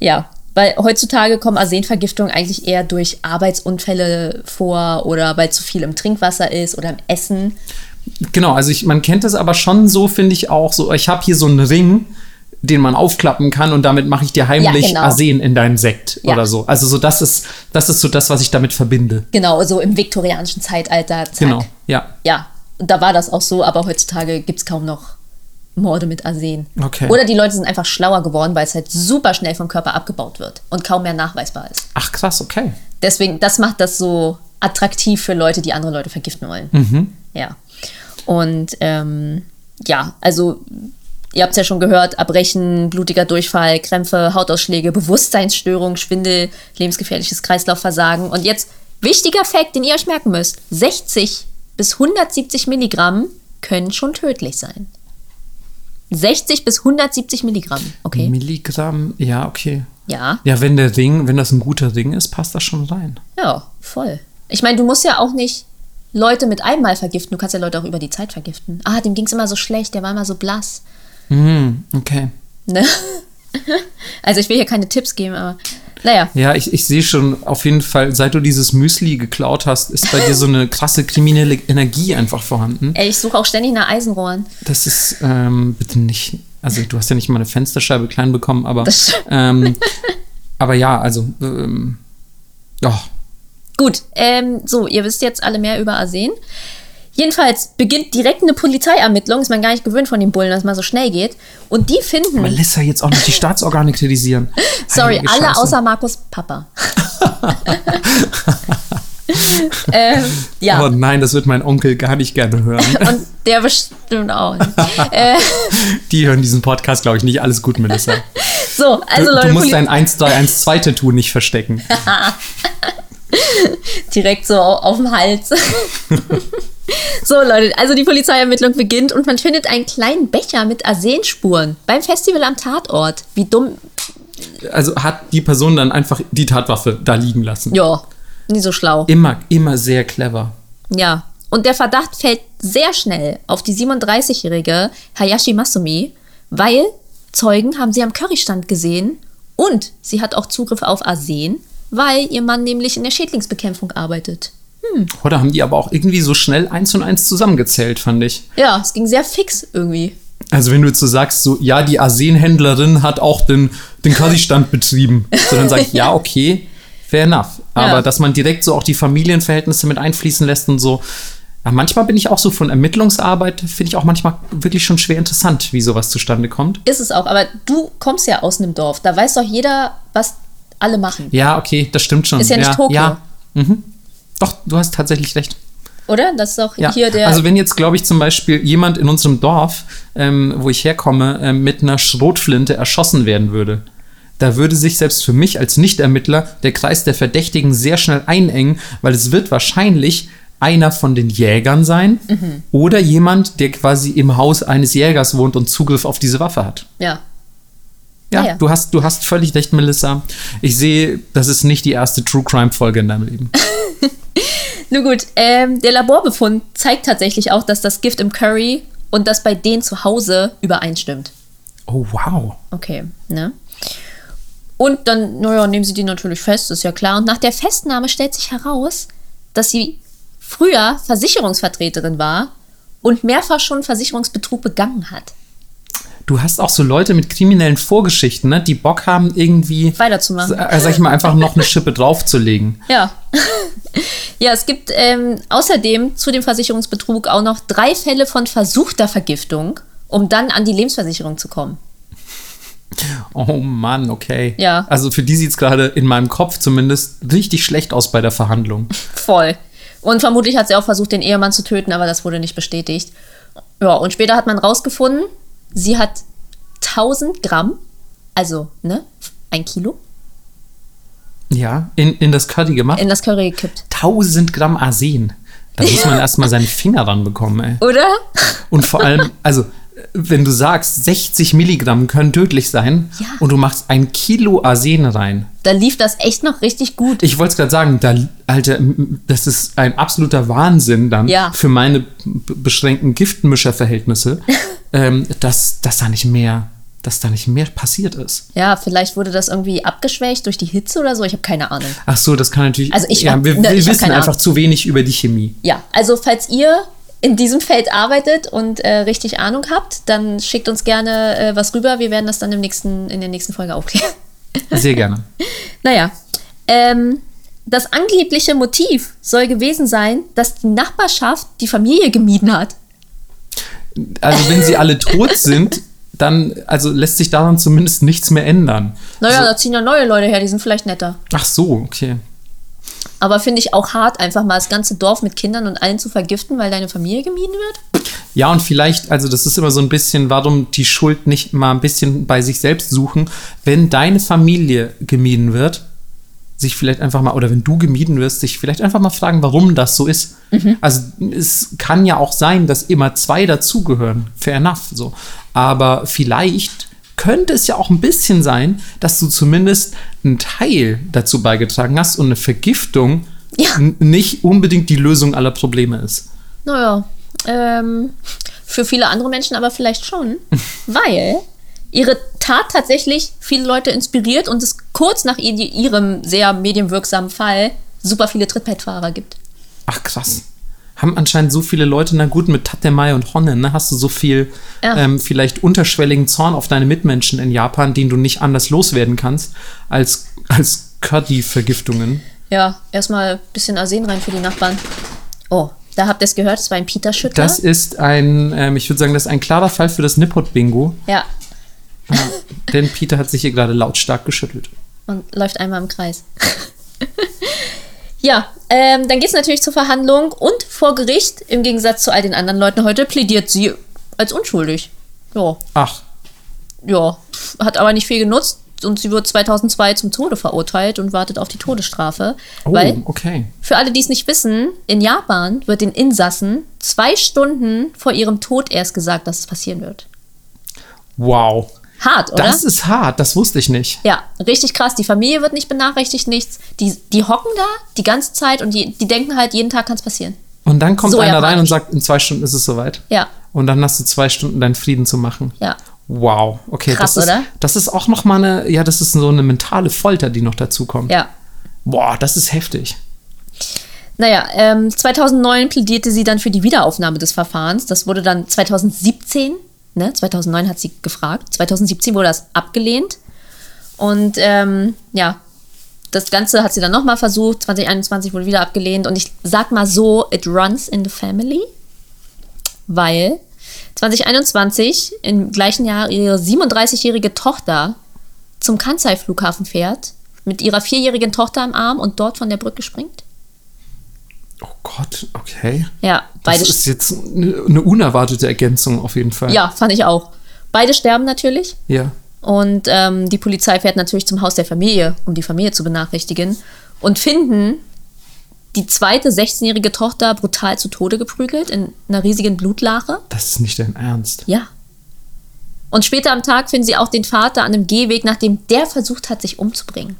Ja, weil heutzutage kommen Arsenvergiftungen eigentlich eher durch Arbeitsunfälle vor oder weil zu viel im Trinkwasser ist oder im Essen. Genau, also ich, man kennt es aber schon so, finde ich auch so. Ich habe hier so einen Ring, den man aufklappen kann und damit mache ich dir heimlich Ja, genau. Arsen in deinen Sekt Ja. oder so. Also so das ist das ist so das, was ich damit verbinde. Genau, so im viktorianischen Zeitalter. Zack. Genau, ja. Ja, da war das auch so, aber heutzutage gibt es kaum noch Morde mit Arsen. Okay. Oder die Leute sind einfach schlauer geworden, weil es halt super schnell vom Körper abgebaut wird und kaum mehr nachweisbar ist. Ach krass, okay. Deswegen, das macht das so attraktiv für Leute, die andere Leute vergiften wollen. Mhm. Ja. Und ähm, ja, also ihr habt es ja schon gehört, Erbrechen, blutiger Durchfall, Krämpfe, Hautausschläge, Bewusstseinsstörung, Schwindel, lebensgefährliches Kreislaufversagen. Und jetzt wichtiger Fakt, den ihr euch merken müsst. 60 bis 170 Milligramm können schon tödlich sein. 60 bis 170 Milligramm, okay? Milligramm, ja, okay. Ja, Ja, wenn der Ring, wenn das ein guter Ring ist, passt das schon rein. ja, voll. Ich meine, du musst ja auch nicht Leute mit einmal vergiften, du kannst ja Leute auch über die Zeit vergiften. Ah, dem ging es immer so schlecht, der war immer so blass. Hm, okay. Ne? Also ich will hier keine Tipps geben, aber naja. Ja, ich, ich sehe schon auf jeden Fall, seit du dieses Müsli geklaut hast, ist bei dir so eine krasse kriminelle Energie einfach vorhanden. Ey, ich suche auch ständig nach Eisenrohren. Das ist ähm, bitte nicht. Also du hast ja nicht mal eine Fensterscheibe klein bekommen, aber Das ähm, aber ja, also ähm, ja, Gut, ähm, so, ihr wisst jetzt alle mehr über Arsen. Jedenfalls beginnt direkt eine Polizeiermittlung. Ist man gar nicht gewöhnt von den Bullen, dass mal so schnell geht. Und die finden. Melissa, jetzt auch noch die Staatsorgane kritisieren. Sorry, Heilige alle Scheiße. außer Markus Papa. ähm, ja. Oh nein, das wird mein Onkel gar nicht gerne hören. Und der bestimmt auch. äh, Die hören diesen Podcast, glaube ich, nicht. Alles gut, Melissa. so, also du, Leute, du musst Poli- dein 1-3-1-2-Tattoo nicht verstecken. direkt so au- auf dem Hals. so, Leute, also die Polizeiermittlung beginnt und man findet einen kleinen Becher mit Arsenspuren beim Festival am Tatort. Wie dumm. Also hat die Person dann einfach die Tatwaffe da liegen lassen. Ja, nie so schlau. Immer, immer sehr clever. Ja. Und der Verdacht fällt sehr schnell auf die 37-jährige Hayashi Masumi, weil Zeugen haben sie am Currystand gesehen und sie hat auch Zugriff auf Arsen, weil ihr Mann nämlich in der Schädlingsbekämpfung arbeitet. Oder haben die aber auch irgendwie so schnell eins und eins zusammengezählt, fand ich. Ja, es ging sehr fix irgendwie. Also wenn du jetzt so sagst, so, ja, die Arsenhändlerin hat auch den, den Currystand betrieben. So, dann sage ich, ja, okay, fair enough. Aber Ja. dass man direkt so auch die Familienverhältnisse mit einfließen lässt und so. Ja, manchmal bin ich auch so von Ermittlungsarbeit, finde ich auch manchmal wirklich schon schwer interessant, wie sowas zustande kommt. Ist es auch, aber du kommst ja aus einem Dorf. Da weiß doch jeder, was alle machen. Ja, okay, das stimmt schon. Ist ja nicht Tokio. Ja. Mhm. Doch, du hast tatsächlich recht. Oder? Das ist doch Ja. hier der. also wenn jetzt, glaube ich, zum Beispiel jemand in unserem Dorf, ähm, wo ich herkomme, ähm, mit einer Schrotflinte erschossen werden würde, da würde sich selbst für mich als Nichtermittler der Kreis der Verdächtigen sehr schnell einengen, weil es wird wahrscheinlich einer von den Jägern sein Mhm. oder jemand, der quasi im Haus eines Jägers wohnt und Zugriff auf diese Waffe hat. ja. Ja, Ah ja. Du, hast, du hast völlig recht, Melissa. Ich sehe, das ist nicht die erste True Crime-Folge in deinem Leben. Nun gut, ähm, der Laborbefund zeigt tatsächlich auch, dass das Gift im Curry und das bei denen zu Hause übereinstimmt. Oh, wow. Okay, ne? Und dann, naja, nehmen sie die natürlich fest, ist ja klar. Und nach der Festnahme stellt sich heraus, dass sie früher Versicherungsvertreterin war und mehrfach schon Versicherungsbetrug begangen hat. Du hast auch so Leute mit kriminellen Vorgeschichten, ne, die Bock haben, irgendwie, Weiterzumachen. äh, sag ich mal, einfach noch eine Schippe draufzulegen. Ja. ja, es gibt ähm, außerdem zu dem Versicherungsbetrug auch noch drei Fälle von versuchter Vergiftung, um dann an die Lebensversicherung zu kommen. Oh Mann, okay. Ja. Also für die sieht es gerade in meinem Kopf zumindest richtig schlecht aus bei der Verhandlung. Voll. Und vermutlich hat sie auch versucht, den Ehemann zu töten, aber das wurde nicht bestätigt. Ja, und später hat man rausgefunden, sie hat 1000 Gramm, also, ne, ein Kilo, Ja, in, in das Curry gemacht. in das Curry gekippt. 1000 Gramm Arsen. Da muss man erstmal seinen Finger ranbekommen, ey. Oder? Und vor allem, also, wenn du sagst, 60 Milligramm können tödlich sein Ja. und du machst ein Kilo Arsen rein. Da lief das echt noch richtig gut. Ich wollte es gerade sagen, da, Alter, das ist ein absoluter Wahnsinn dann Ja. für meine beschränkten Giftmischerverhältnisse, ähm, dass, dass da nicht mehr, dass da nicht mehr passiert ist. Ja, vielleicht wurde das irgendwie abgeschwächt durch die Hitze oder so. Ich habe keine Ahnung. Ach so, das kann natürlich. Also ich- ja, wir, ne, wir ich wissen einfach Ahnung. zu wenig über die Chemie. Ja, also falls ihr in diesem Feld arbeitet und äh, richtig Ahnung habt, dann schickt uns gerne äh, was rüber. Wir werden das dann im nächsten, in der nächsten Folge aufklären. Sehr gerne. naja, ähm, das angebliche Motiv soll gewesen sein, dass die Nachbarschaft die Familie gemieden hat. Also wenn sie alle tot sind, dann also lässt sich daran zumindest nichts mehr ändern. Naja, Also- da ziehen ja neue Leute her, die sind vielleicht netter. Ach so, okay. Aber finde ich auch hart, einfach mal das ganze Dorf mit Kindern und allen zu vergiften, weil deine Familie gemieden wird. Ja, und vielleicht, also das ist immer so ein bisschen, warum die Schuld nicht mal ein bisschen bei sich selbst suchen, wenn deine Familie gemieden wird, sich vielleicht einfach mal, oder wenn du gemieden wirst, sich vielleicht einfach mal fragen, warum das so ist. Also es kann ja auch sein, dass immer zwei dazugehören, fair enough, so. Aber vielleicht könnte es ja auch ein bisschen sein, dass du zumindest einen Teil dazu beigetragen hast und eine Vergiftung Ja. nicht unbedingt die Lösung aller Probleme ist. Naja, ähm, für viele andere Menschen aber vielleicht schon, weil ihre Tat tatsächlich viele Leute inspiriert und es kurz nach ihrem sehr medienwirksamen Fall super viele Trittbrettfahrer gibt. Ach krass. Haben anscheinend so viele Leute, na gut, mit Tatemai und Honnen, ne, hast du so viel Ja. ähm, vielleicht unterschwelligen Zorn auf deine Mitmenschen in Japan, den du nicht anders loswerden kannst, als, als Curdy-Vergiftungen. Ja, erstmal ein bisschen Arsen rein für die Nachbarn. Oh, da habt ihr es gehört, es war ein Peter Schüttler. Das ist ein, ähm, ich würde sagen, das ist ein klarer Fall für das Nippot-Bingo. ja, Denn Peter hat sich hier gerade lautstark geschüttelt. und läuft einmal im Kreis. Ja, ähm, dann geht es natürlich zur Verhandlung und vor Gericht, im Gegensatz zu all den anderen Leuten heute, plädiert sie als unschuldig. Ja, Ach, ja, hat aber nicht viel genutzt und sie wird 2002 zum Tode verurteilt und wartet auf die Todesstrafe. oh, Weil, okay. für alle, die es nicht wissen, in Japan wird den Insassen zwei Stunden vor ihrem Tod erst gesagt, dass es passieren wird. Wow. Hart, oder? Das ist hart, das wusste ich nicht. Ja, richtig krass. Die Familie wird nicht benachrichtigt, nichts. Die, die hocken da die ganze Zeit und die, die denken halt, jeden Tag kann es passieren. Und dann kommt So einer rein und sagt, in zwei Stunden ist es soweit. Ja, Und dann hast du zwei Stunden deinen Frieden zu machen. ja. Wow, okay. Krass, das ist, oder? Das ist auch noch mal eine, ja, das ist so eine mentale Folter, die noch dazu kommt. Ja. Boah, das ist heftig. Naja, ähm, 2009 plädierte sie dann für die Wiederaufnahme des Verfahrens. Das wurde dann 2017, ne, 2009 hat sie gefragt, 2017 wurde das abgelehnt. Und ähm, ja, das Ganze hat sie dann nochmal versucht, 2021 wurde wieder abgelehnt. Und ich sag mal so, it runs in the family, weil 2021 im gleichen Jahr ihre 37-jährige Tochter zum Kansai-Flughafen fährt, mit ihrer vierjährigen Tochter im Arm und dort von der Brücke springt. Oh Gott, okay. Ja, Das beide. ist jetzt eine, eine unerwartete Ergänzung auf jeden Fall. Ja, fand ich auch. Beide sterben natürlich. Ja. Und ähm, die Polizei fährt natürlich zum Haus der Familie, um die Familie zu benachrichtigen. Und finden die zweite 16-jährige Tochter brutal zu Tode geprügelt in einer riesigen Blutlache. Das ist nicht dein Ernst. Ja. Und später am Tag finden sie auch den Vater an einem Gehweg, nachdem der versucht hat, sich umzubringen.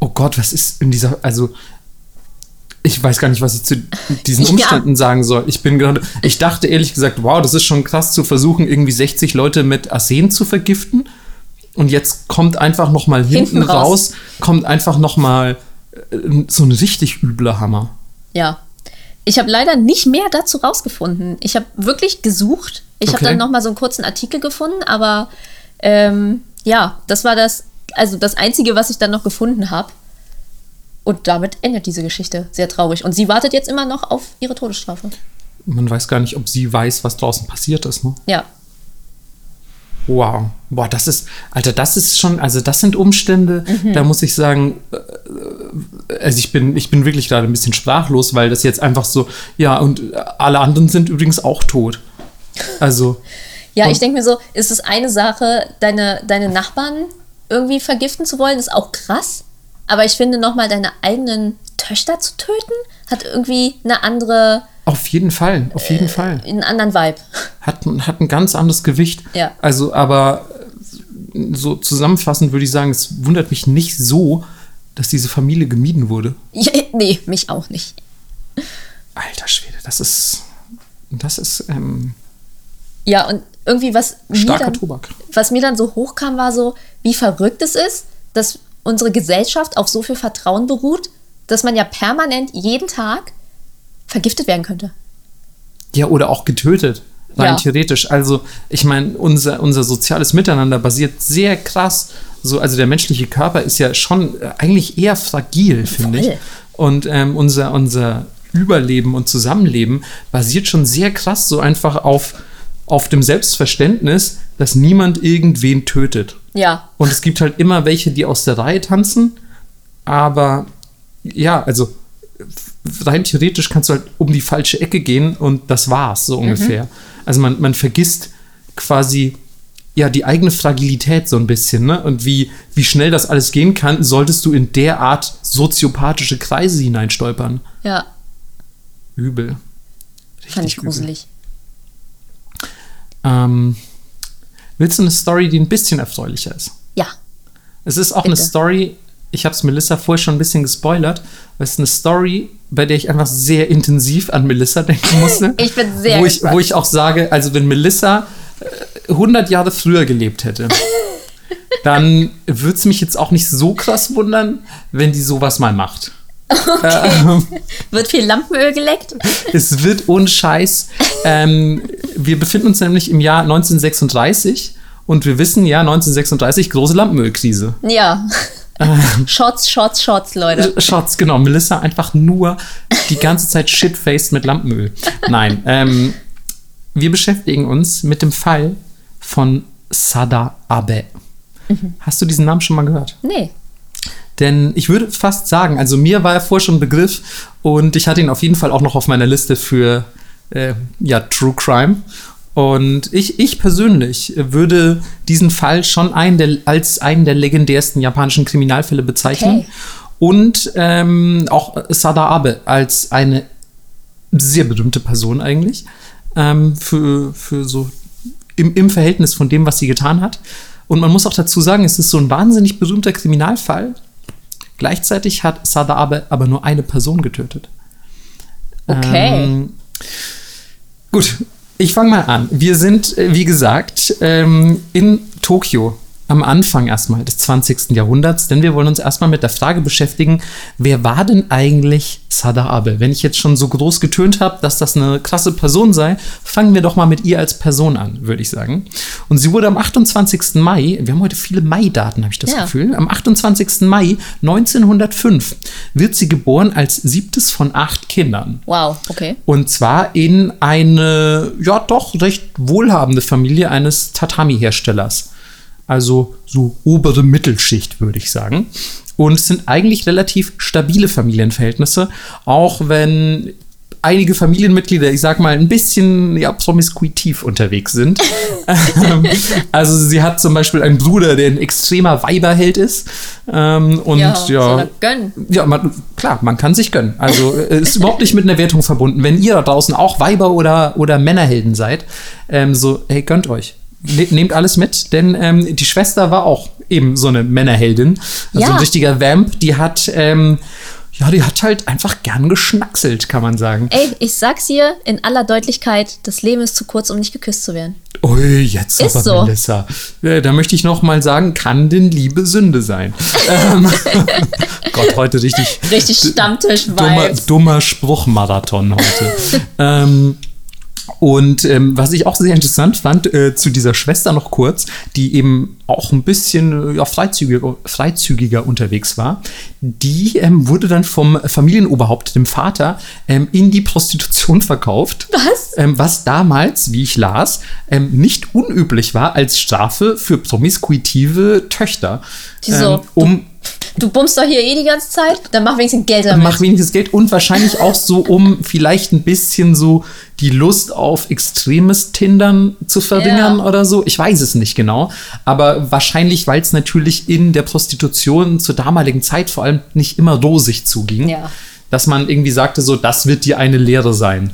Oh Gott, was ist in dieser, also ich weiß gar nicht, was ich zu diesen Ja. Umständen sagen soll. Ich bin gerade, ich dachte ehrlich gesagt, wow, das ist schon krass zu versuchen, irgendwie 60 Leute mit Arsen zu vergiften. Und jetzt kommt einfach noch mal hinten, Hinten raus. raus, kommt einfach noch mal äh, so ein richtig übler Hammer. Ja. Ich habe leider nicht mehr dazu rausgefunden. Ich habe wirklich gesucht. Ich habe Okay. dann noch mal so einen kurzen Artikel gefunden, aber ähm, ja, das war das, also das Einzige, was ich dann noch gefunden habe. Und damit endet diese Geschichte. Sehr traurig. Und sie wartet jetzt immer noch auf ihre Todesstrafe. Man weiß gar nicht, ob sie weiß, was draußen passiert ist. Ne? Ja. Wow. Boah, das ist, Alter, das ist schon, also das sind Umstände, da muss ich sagen, äh, also ich bin, ich bin wirklich gerade ein bisschen sprachlos, weil das jetzt einfach so, ja, und alle anderen sind übrigens auch tot. Also, Ja, ich denke mir so, ist es eine Sache, deine, deine Nachbarn irgendwie vergiften zu wollen, ist auch krass. Aber ich finde nochmal deine eigenen Töchter zu töten, hat irgendwie eine andere, auf jeden Fall, auf jeden Fall. einen anderen Vibe. Hat, ein- hat ein ganz anderes Gewicht. Ja. Also, aber äh, so zusammenfassend würde ich sagen, es wundert mich nicht so, dass diese Familie gemieden wurde. Ja, nee, mich auch nicht. Alter Schwede, das ist, das ist ähm, Ja, und irgendwie, was mir, dann, Tobak. was mir dann so hochkam, war so, wie verrückt es ist, dass unsere Gesellschaft auf so viel Vertrauen beruht, dass man ja permanent jeden Tag vergiftet werden könnte. Ja, oder auch getötet. Rein Ja. theoretisch. Also, ich meine, unser, unser soziales Miteinander basiert sehr krass. So, also der menschliche Körper ist ja schon äh, eigentlich eher fragil, finde ich. Und ähm, unser, unser Überleben und Zusammenleben basiert schon sehr krass so einfach auf, auf dem Selbstverständnis, dass niemand irgendwen tötet. Ja, Und es gibt halt immer welche, die aus der Reihe tanzen. Aber ja, also rein theoretisch kannst du halt um die falsche Ecke gehen und das war's, so ungefähr. Also man, man vergisst quasi ja die eigene Fragilität so ein bisschen, ne? Und wie, wie schnell das alles gehen kann, solltest du in der Art soziopathische Kreise hineinstolpern. ja, Übel. fand ich übel. gruselig. Ähm, willst du eine Story, die ein bisschen erfreulicher ist? Ja, Es ist auch Bitte. eine Story, ich habe es Melissa vorher schon ein bisschen gespoilert, weil es ist eine Story, bei der ich einfach sehr intensiv an Melissa denken musste. Ich bin sehr wo ich, wo ich auch sage, also wenn Melissa äh, 100 Jahre früher gelebt hätte, dann würde es mich jetzt auch nicht so krass wundern, wenn die sowas mal macht. Ähm, wird viel Lampenöl geleckt. es wird ohne Scheiß. Ähm, wir befinden uns nämlich im Jahr 1936 und wir wissen ja, 1936 große Lampenölkrise. Ja, Shots, Shots, Shots, Leute. Shots, genau. Melissa einfach nur die ganze Zeit shitfaced mit Lampenöl. Nein, ähm, wir beschäftigen uns mit dem Fall von Sada Abe. Hast du diesen Namen schon mal gehört? Nee. Denn ich würde fast sagen, also mir war er vorher schon ein Begriff und ich hatte ihn auf jeden Fall auch noch auf meiner Liste für äh, ja, True Crime. Und ich, ich persönlich würde diesen Fall schon einen der, als einen der legendärsten japanischen Kriminalfälle bezeichnen. Okay. Und ähm, auch Sada Abe als eine sehr berühmte Person eigentlich. Ähm, für, für so im, im Verhältnis von dem, was sie getan hat. Und man muss auch dazu sagen, es ist so ein wahnsinnig berühmter Kriminalfall. Gleichzeitig hat Sada Abe aber nur eine Person getötet. Okay. Ähm, gut, ich fange mal an. Wir sind, äh, wie gesagt, ähm, in Tokio am Anfang erstmal des 20. Jahrhunderts, denn wir wollen uns erstmal mit der Frage beschäftigen, wer war denn eigentlich Sada Abe? Wenn ich jetzt schon so groß getönt habe, dass das eine krasse Person sei, fangen wir doch mal mit ihr als Person an, würde ich sagen. Und sie wurde am 28. Mai, wir haben heute viele Mai-Daten, habe ich das Ja. Gefühl, am 28. Mai 1905 wird sie geboren als siebtes von acht Kindern. Wow, okay. Und zwar in eine, ja, doch recht wohlhabende Familie eines Tatami-Herstellers. Also so obere Mittelschicht, würde ich sagen. Und es sind eigentlich relativ stabile Familienverhältnisse, auch wenn einige Familienmitglieder, ich sag mal, ein bisschen ja, promiskuitiv unterwegs sind. Also sie hat zum Beispiel einen Bruder, der ein extremer Weiberheld ist. Ähm, und ja, er gönnen. ja, man, klar, man kann sich gönnen. Also äh, ist überhaupt nicht mit einer Wertung verbunden. Wenn ihr da draußen auch Weiber oder, oder Männerhelden seid, ähm, so, hey, gönnt euch. Ne, nehmt alles mit, denn ähm, die Schwester war auch eben so eine Männerheldin. Also Ja. ein richtiger Vamp, die hat, ähm, ja, die hat halt einfach gern geschnackselt, kann man sagen. Ey, ich sag's dir in aller Deutlichkeit, das Leben ist zu kurz, um nicht geküsst zu werden. Ui, jetzt Ist aber so. Melissa. Äh, Da möchte ich noch mal sagen, kann denn Liebe Sünde sein? ähm, Gott, heute richtig Richtig dummer, Stammtisch-Vibes. dummer Spruchmarathon heute. ähm, und ähm, was ich auch sehr interessant fand, äh, zu dieser Schwester noch kurz, die eben auch ein bisschen äh, ja, freizügiger, freizügiger unterwegs war, die ähm, wurde dann vom Familienoberhaupt, dem Vater, ähm, in die Prostitution verkauft. Was? Ähm, was damals, wie ich las, ähm, nicht unüblich war als Strafe für promiskuitive Töchter. Wieso? Ähm, um Du bummst doch hier eh die ganze Zeit, dann mach wenigstens Geld damit. mach wenigstens Geld und wahrscheinlich auch so, um vielleicht ein bisschen so die Lust auf extremes Tindern zu verringern Ja. oder so. Ich weiß es nicht genau. Aber wahrscheinlich, weil es natürlich in der Prostitution zur damaligen Zeit vor allem nicht immer rosig zuging, Ja. dass man irgendwie sagte, so, das wird dir eine Lehre sein.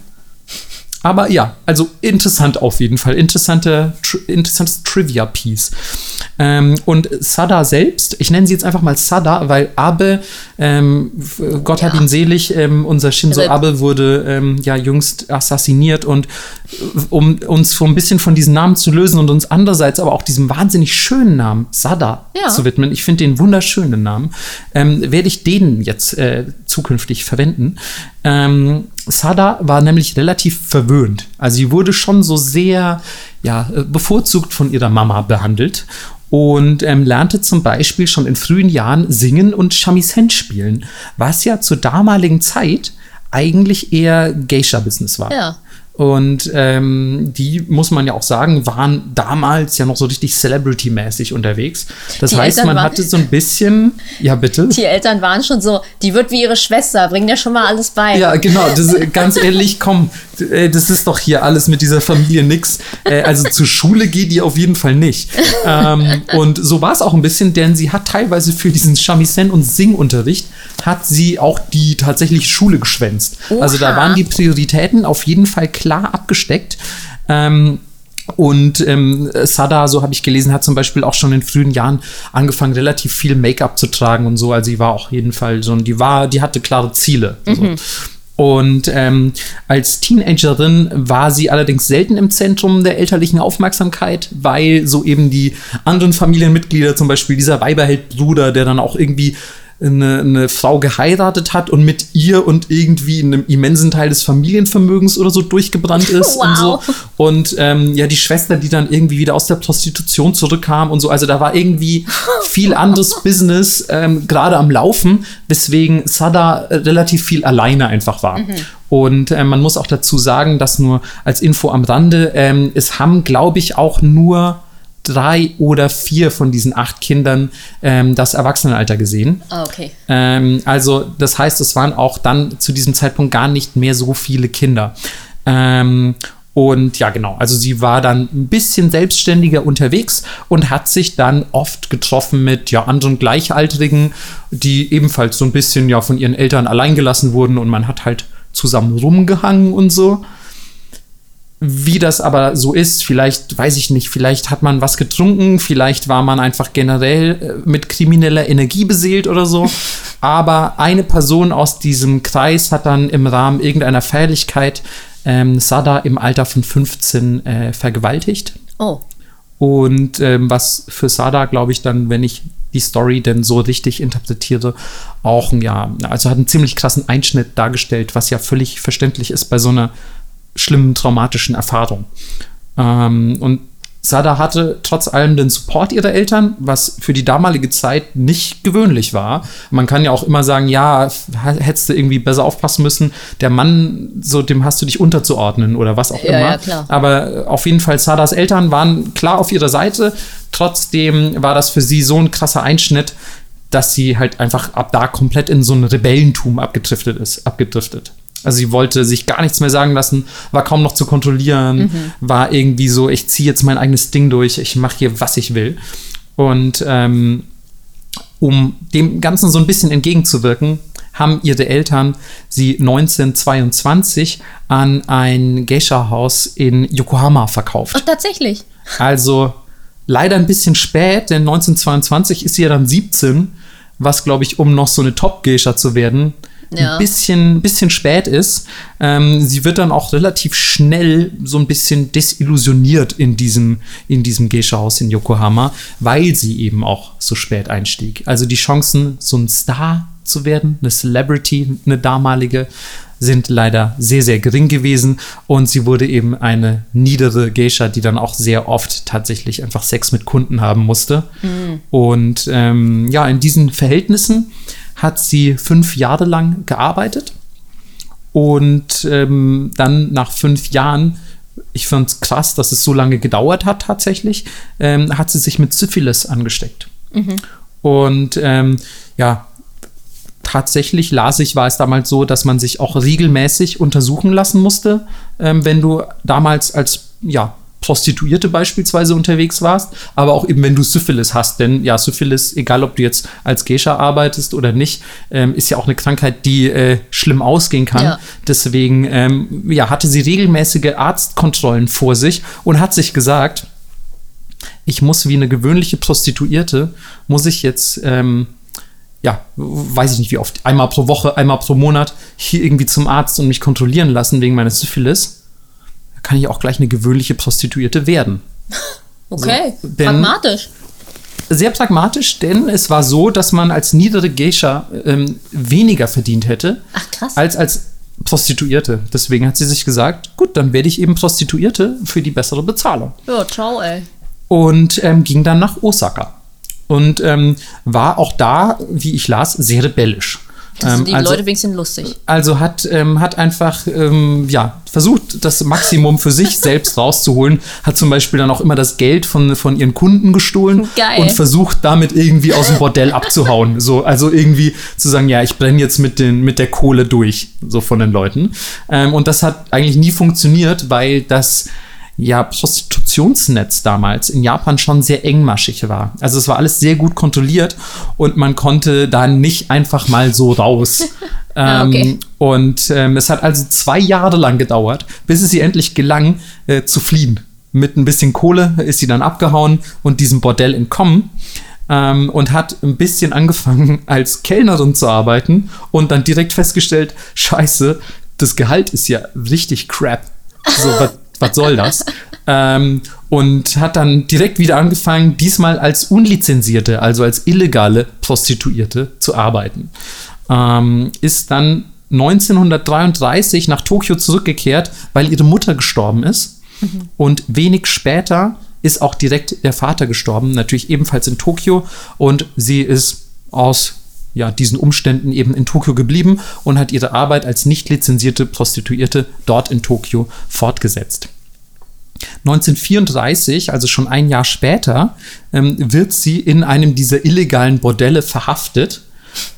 Aber ja, also interessant auf jeden Fall. Interessante, tr interessantes Trivia-Piece. Ähm, und Sada selbst, ich nenne sie jetzt einfach mal Sada, weil Abe, ähm, Gott hat Ja. ihn selig, ähm, unser Shinzo Rip. Abe wurde ähm, ja jüngst assassiniert und äh, um uns so ein bisschen von diesen Namen zu lösen und uns andererseits aber auch diesem wahnsinnig schönen Namen Sada Ja. zu widmen, ich finde den wunderschönen Namen, ähm, werde ich den jetzt äh, zukünftig verwenden. Ähm, Sada war nämlich relativ verwöhnt. Also sie wurde schon so sehr ja, äh, bevorzugt von ihrer Mama behandelt und ähm, lernte zum Beispiel schon in frühen Jahren singen und Shamisen spielen, was ja zur damaligen Zeit eigentlich eher Geisha-Business war. Ja. Und ähm, die, muss man ja auch sagen, waren damals ja noch so richtig Celebrity-mäßig unterwegs. Das Die heißt, Eltern man hatte so ein bisschen, ja bitte. Die Eltern waren schon so, die wird wie ihre Schwester, bringen dir schon mal alles bei. Ja, genau. Das, ganz ehrlich, komm, äh, das ist doch hier alles mit dieser Familie nix. Äh, Also zur Schule geht die auf jeden Fall nicht. Ähm, und so war es auch ein bisschen, denn sie hat teilweise für diesen Shamisen- und Singunterricht hat sie auch die tatsächlich Schule geschwänzt. Also da Oha. waren die Prioritäten auf jeden Fall klar abgesteckt. Ähm, und ähm, Sada, so habe ich gelesen, hat zum Beispiel auch schon in frühen Jahren angefangen, relativ viel Make-up zu tragen und so. Also sie war auch jeden Fall so, die war, die hatte klare Ziele. So. Und ähm, als Teenagerin war sie allerdings selten im Zentrum der elterlichen Aufmerksamkeit, weil so eben die anderen Familienmitglieder, zum Beispiel dieser Weiberheld-Bruder, der dann auch irgendwie eine, eine Frau geheiratet hat und mit ihr und irgendwie einem immensen Teil des Familienvermögens oder so durchgebrannt ist Wow. und so. Und ähm, ja, die Schwester, die dann irgendwie wieder aus der Prostitution zurückkam und so. Also da war irgendwie viel anderes Business ähm, gerade am Laufen, weswegen Sada äh, relativ viel alleine einfach war. Und äh, man muss auch dazu sagen, dass nur als Info am Rande, ähm, es haben, glaube ich, auch nur drei oder vier von diesen acht Kindern ähm, das Erwachsenenalter gesehen. Ah, okay. Ähm, also das heißt, es waren auch dann zu diesem Zeitpunkt gar nicht mehr so viele Kinder. Ähm, und ja, genau, also sie war dann ein bisschen selbstständiger unterwegs und hat sich dann oft getroffen mit ja, anderen Gleichaltrigen, die ebenfalls so ein bisschen ja von ihren Eltern allein gelassen wurden und man hat halt zusammen rumgehangen und so. Wie das aber so ist, vielleicht, weiß ich nicht, vielleicht hat man was getrunken, vielleicht war man einfach generell äh, mit krimineller Energie beseelt oder so. Aber eine Person aus diesem Kreis hat dann im Rahmen irgendeiner Feierlichkeit ähm, Sada im Alter von 15 äh, vergewaltigt. Oh. Und ähm, was für Sada, glaube ich, dann, wenn ich die Story denn so richtig interpretiere, auch ein, ja, also hat einen ziemlich krassen Einschnitt dargestellt, was ja völlig verständlich ist bei so einer schlimmen traumatischen Erfahrung. Ähm, und Sada hatte trotz allem den Support ihrer Eltern, was für die damalige Zeit nicht gewöhnlich war. Man kann ja auch immer sagen, ja, hättest du irgendwie besser aufpassen müssen. Der Mann, so dem hast du dich unterzuordnen oder was auch Ja, immer. ja. Aber äh, auf jeden Fall, Sadas Eltern waren klar auf ihrer Seite. Trotzdem war das für sie so ein krasser Einschnitt, dass sie halt einfach ab da komplett in so ein Rebellentum abgedriftet ist, abgedriftet. Also sie wollte sich gar nichts mehr sagen lassen, war kaum noch zu kontrollieren, war irgendwie so, ich ziehe jetzt mein eigenes Ding durch, ich mache hier, was ich will. Und ähm, um dem Ganzen so ein bisschen entgegenzuwirken, haben ihre Eltern sie 1922 an ein Geisha-Haus in Yokohama verkauft. Ach, tatsächlich. Also leider ein bisschen spät, denn 1922 ist sie ja dann 17, was glaube ich, um noch so eine Top-Geisha zu werden, Ja. ein bisschen, bisschen spät ist. Ähm, sie wird dann auch relativ schnell so ein bisschen desillusioniert in diesem, in diesem Geisha-Haus in Yokohama, weil sie eben auch so spät einstieg. Also die Chancen, so ein Star zu werden, eine Celebrity, eine damalige, sind leider sehr, sehr gering gewesen. Und sie wurde eben eine niedere Geisha, die dann auch sehr oft tatsächlich einfach Sex mit Kunden haben musste. Und ähm, ja, in diesen Verhältnissen hat sie fünf Jahre lang gearbeitet. Und ähm, dann nach fünf Jahren, ich fand es krass, dass es so lange gedauert hat tatsächlich, ähm, hat sie sich mit Syphilis angesteckt. Und ähm, ja, tatsächlich las ich, war es damals so, dass man sich auch regelmäßig untersuchen lassen musste, ähm, wenn du damals als ja, Prostituierte beispielsweise unterwegs warst, aber auch eben, wenn du Syphilis hast. Denn ja, Syphilis, egal ob du jetzt als Geisha arbeitest oder nicht, ähm, ist ja auch eine Krankheit, die äh, schlimm ausgehen kann. Ja. Deswegen ähm, ja, hatte sie regelmäßige Arztkontrollen vor sich und hat sich gesagt, ich muss wie eine gewöhnliche Prostituierte, muss ich jetzt, ähm, ja, weiß ich nicht wie oft, einmal pro Woche, einmal pro Monat hier irgendwie zum Arzt und mich kontrollieren lassen wegen meiner Syphilis. Kann ich auch gleich eine gewöhnliche Prostituierte werden. Okay. So, Pragmatisch. Sehr pragmatisch, denn es war so, dass man als niedere Geisha ähm, weniger verdient hätte Ach, als als Prostituierte. Deswegen hat sie sich gesagt, gut, dann werde ich eben Prostituierte für die bessere Bezahlung Ja, ciao, ey. und ähm, ging dann nach Osaka und ähm, war auch da, wie ich las, sehr rebellisch. Das Ähm, die also, Leute wenigstens lustig. also hat, ähm, hat einfach ähm, ja, versucht, das Maximum für sich selbst rauszuholen. Hat zum Beispiel dann auch immer das Geld von, von ihren Kunden gestohlen Geil. und versucht damit irgendwie aus dem Bordell abzuhauen. So, also irgendwie zu sagen, ja, ich brenne jetzt mit, den, mit der Kohle durch, so von den Leuten. Ähm, und das hat eigentlich nie funktioniert, weil das ja, Prostitutionsnetz damals in Japan schon sehr engmaschig war. Also es war alles sehr gut kontrolliert und man konnte da nicht einfach mal so raus. Ah, okay. ähm, und ähm, es hat also zwei Jahre lang gedauert, bis es ihr endlich gelang, äh, zu fliehen. Mit ein bisschen Kohle ist sie dann abgehauen und diesem Bordell entkommen. Ähm, und hat ein bisschen angefangen als Kellnerin zu arbeiten und dann direkt festgestellt, scheiße, das Gehalt ist ja richtig crap. So, was, was soll das? ähm, und hat dann direkt wieder angefangen, diesmal als unlizenzierte, also als illegale Prostituierte zu arbeiten. Ähm, ist dann 1933 nach Tokio zurückgekehrt, weil ihre Mutter gestorben ist. Mhm. Und wenig später ist auch direkt der Vater gestorben, natürlich ebenfalls in Tokio. Und sie ist aus ja, diesen Umständen eben in Tokio geblieben und hat ihre Arbeit als nicht lizenzierte Prostituierte dort in Tokio fortgesetzt. 1934, also schon ein Jahr später, ähm, wird sie in einem dieser illegalen Bordelle verhaftet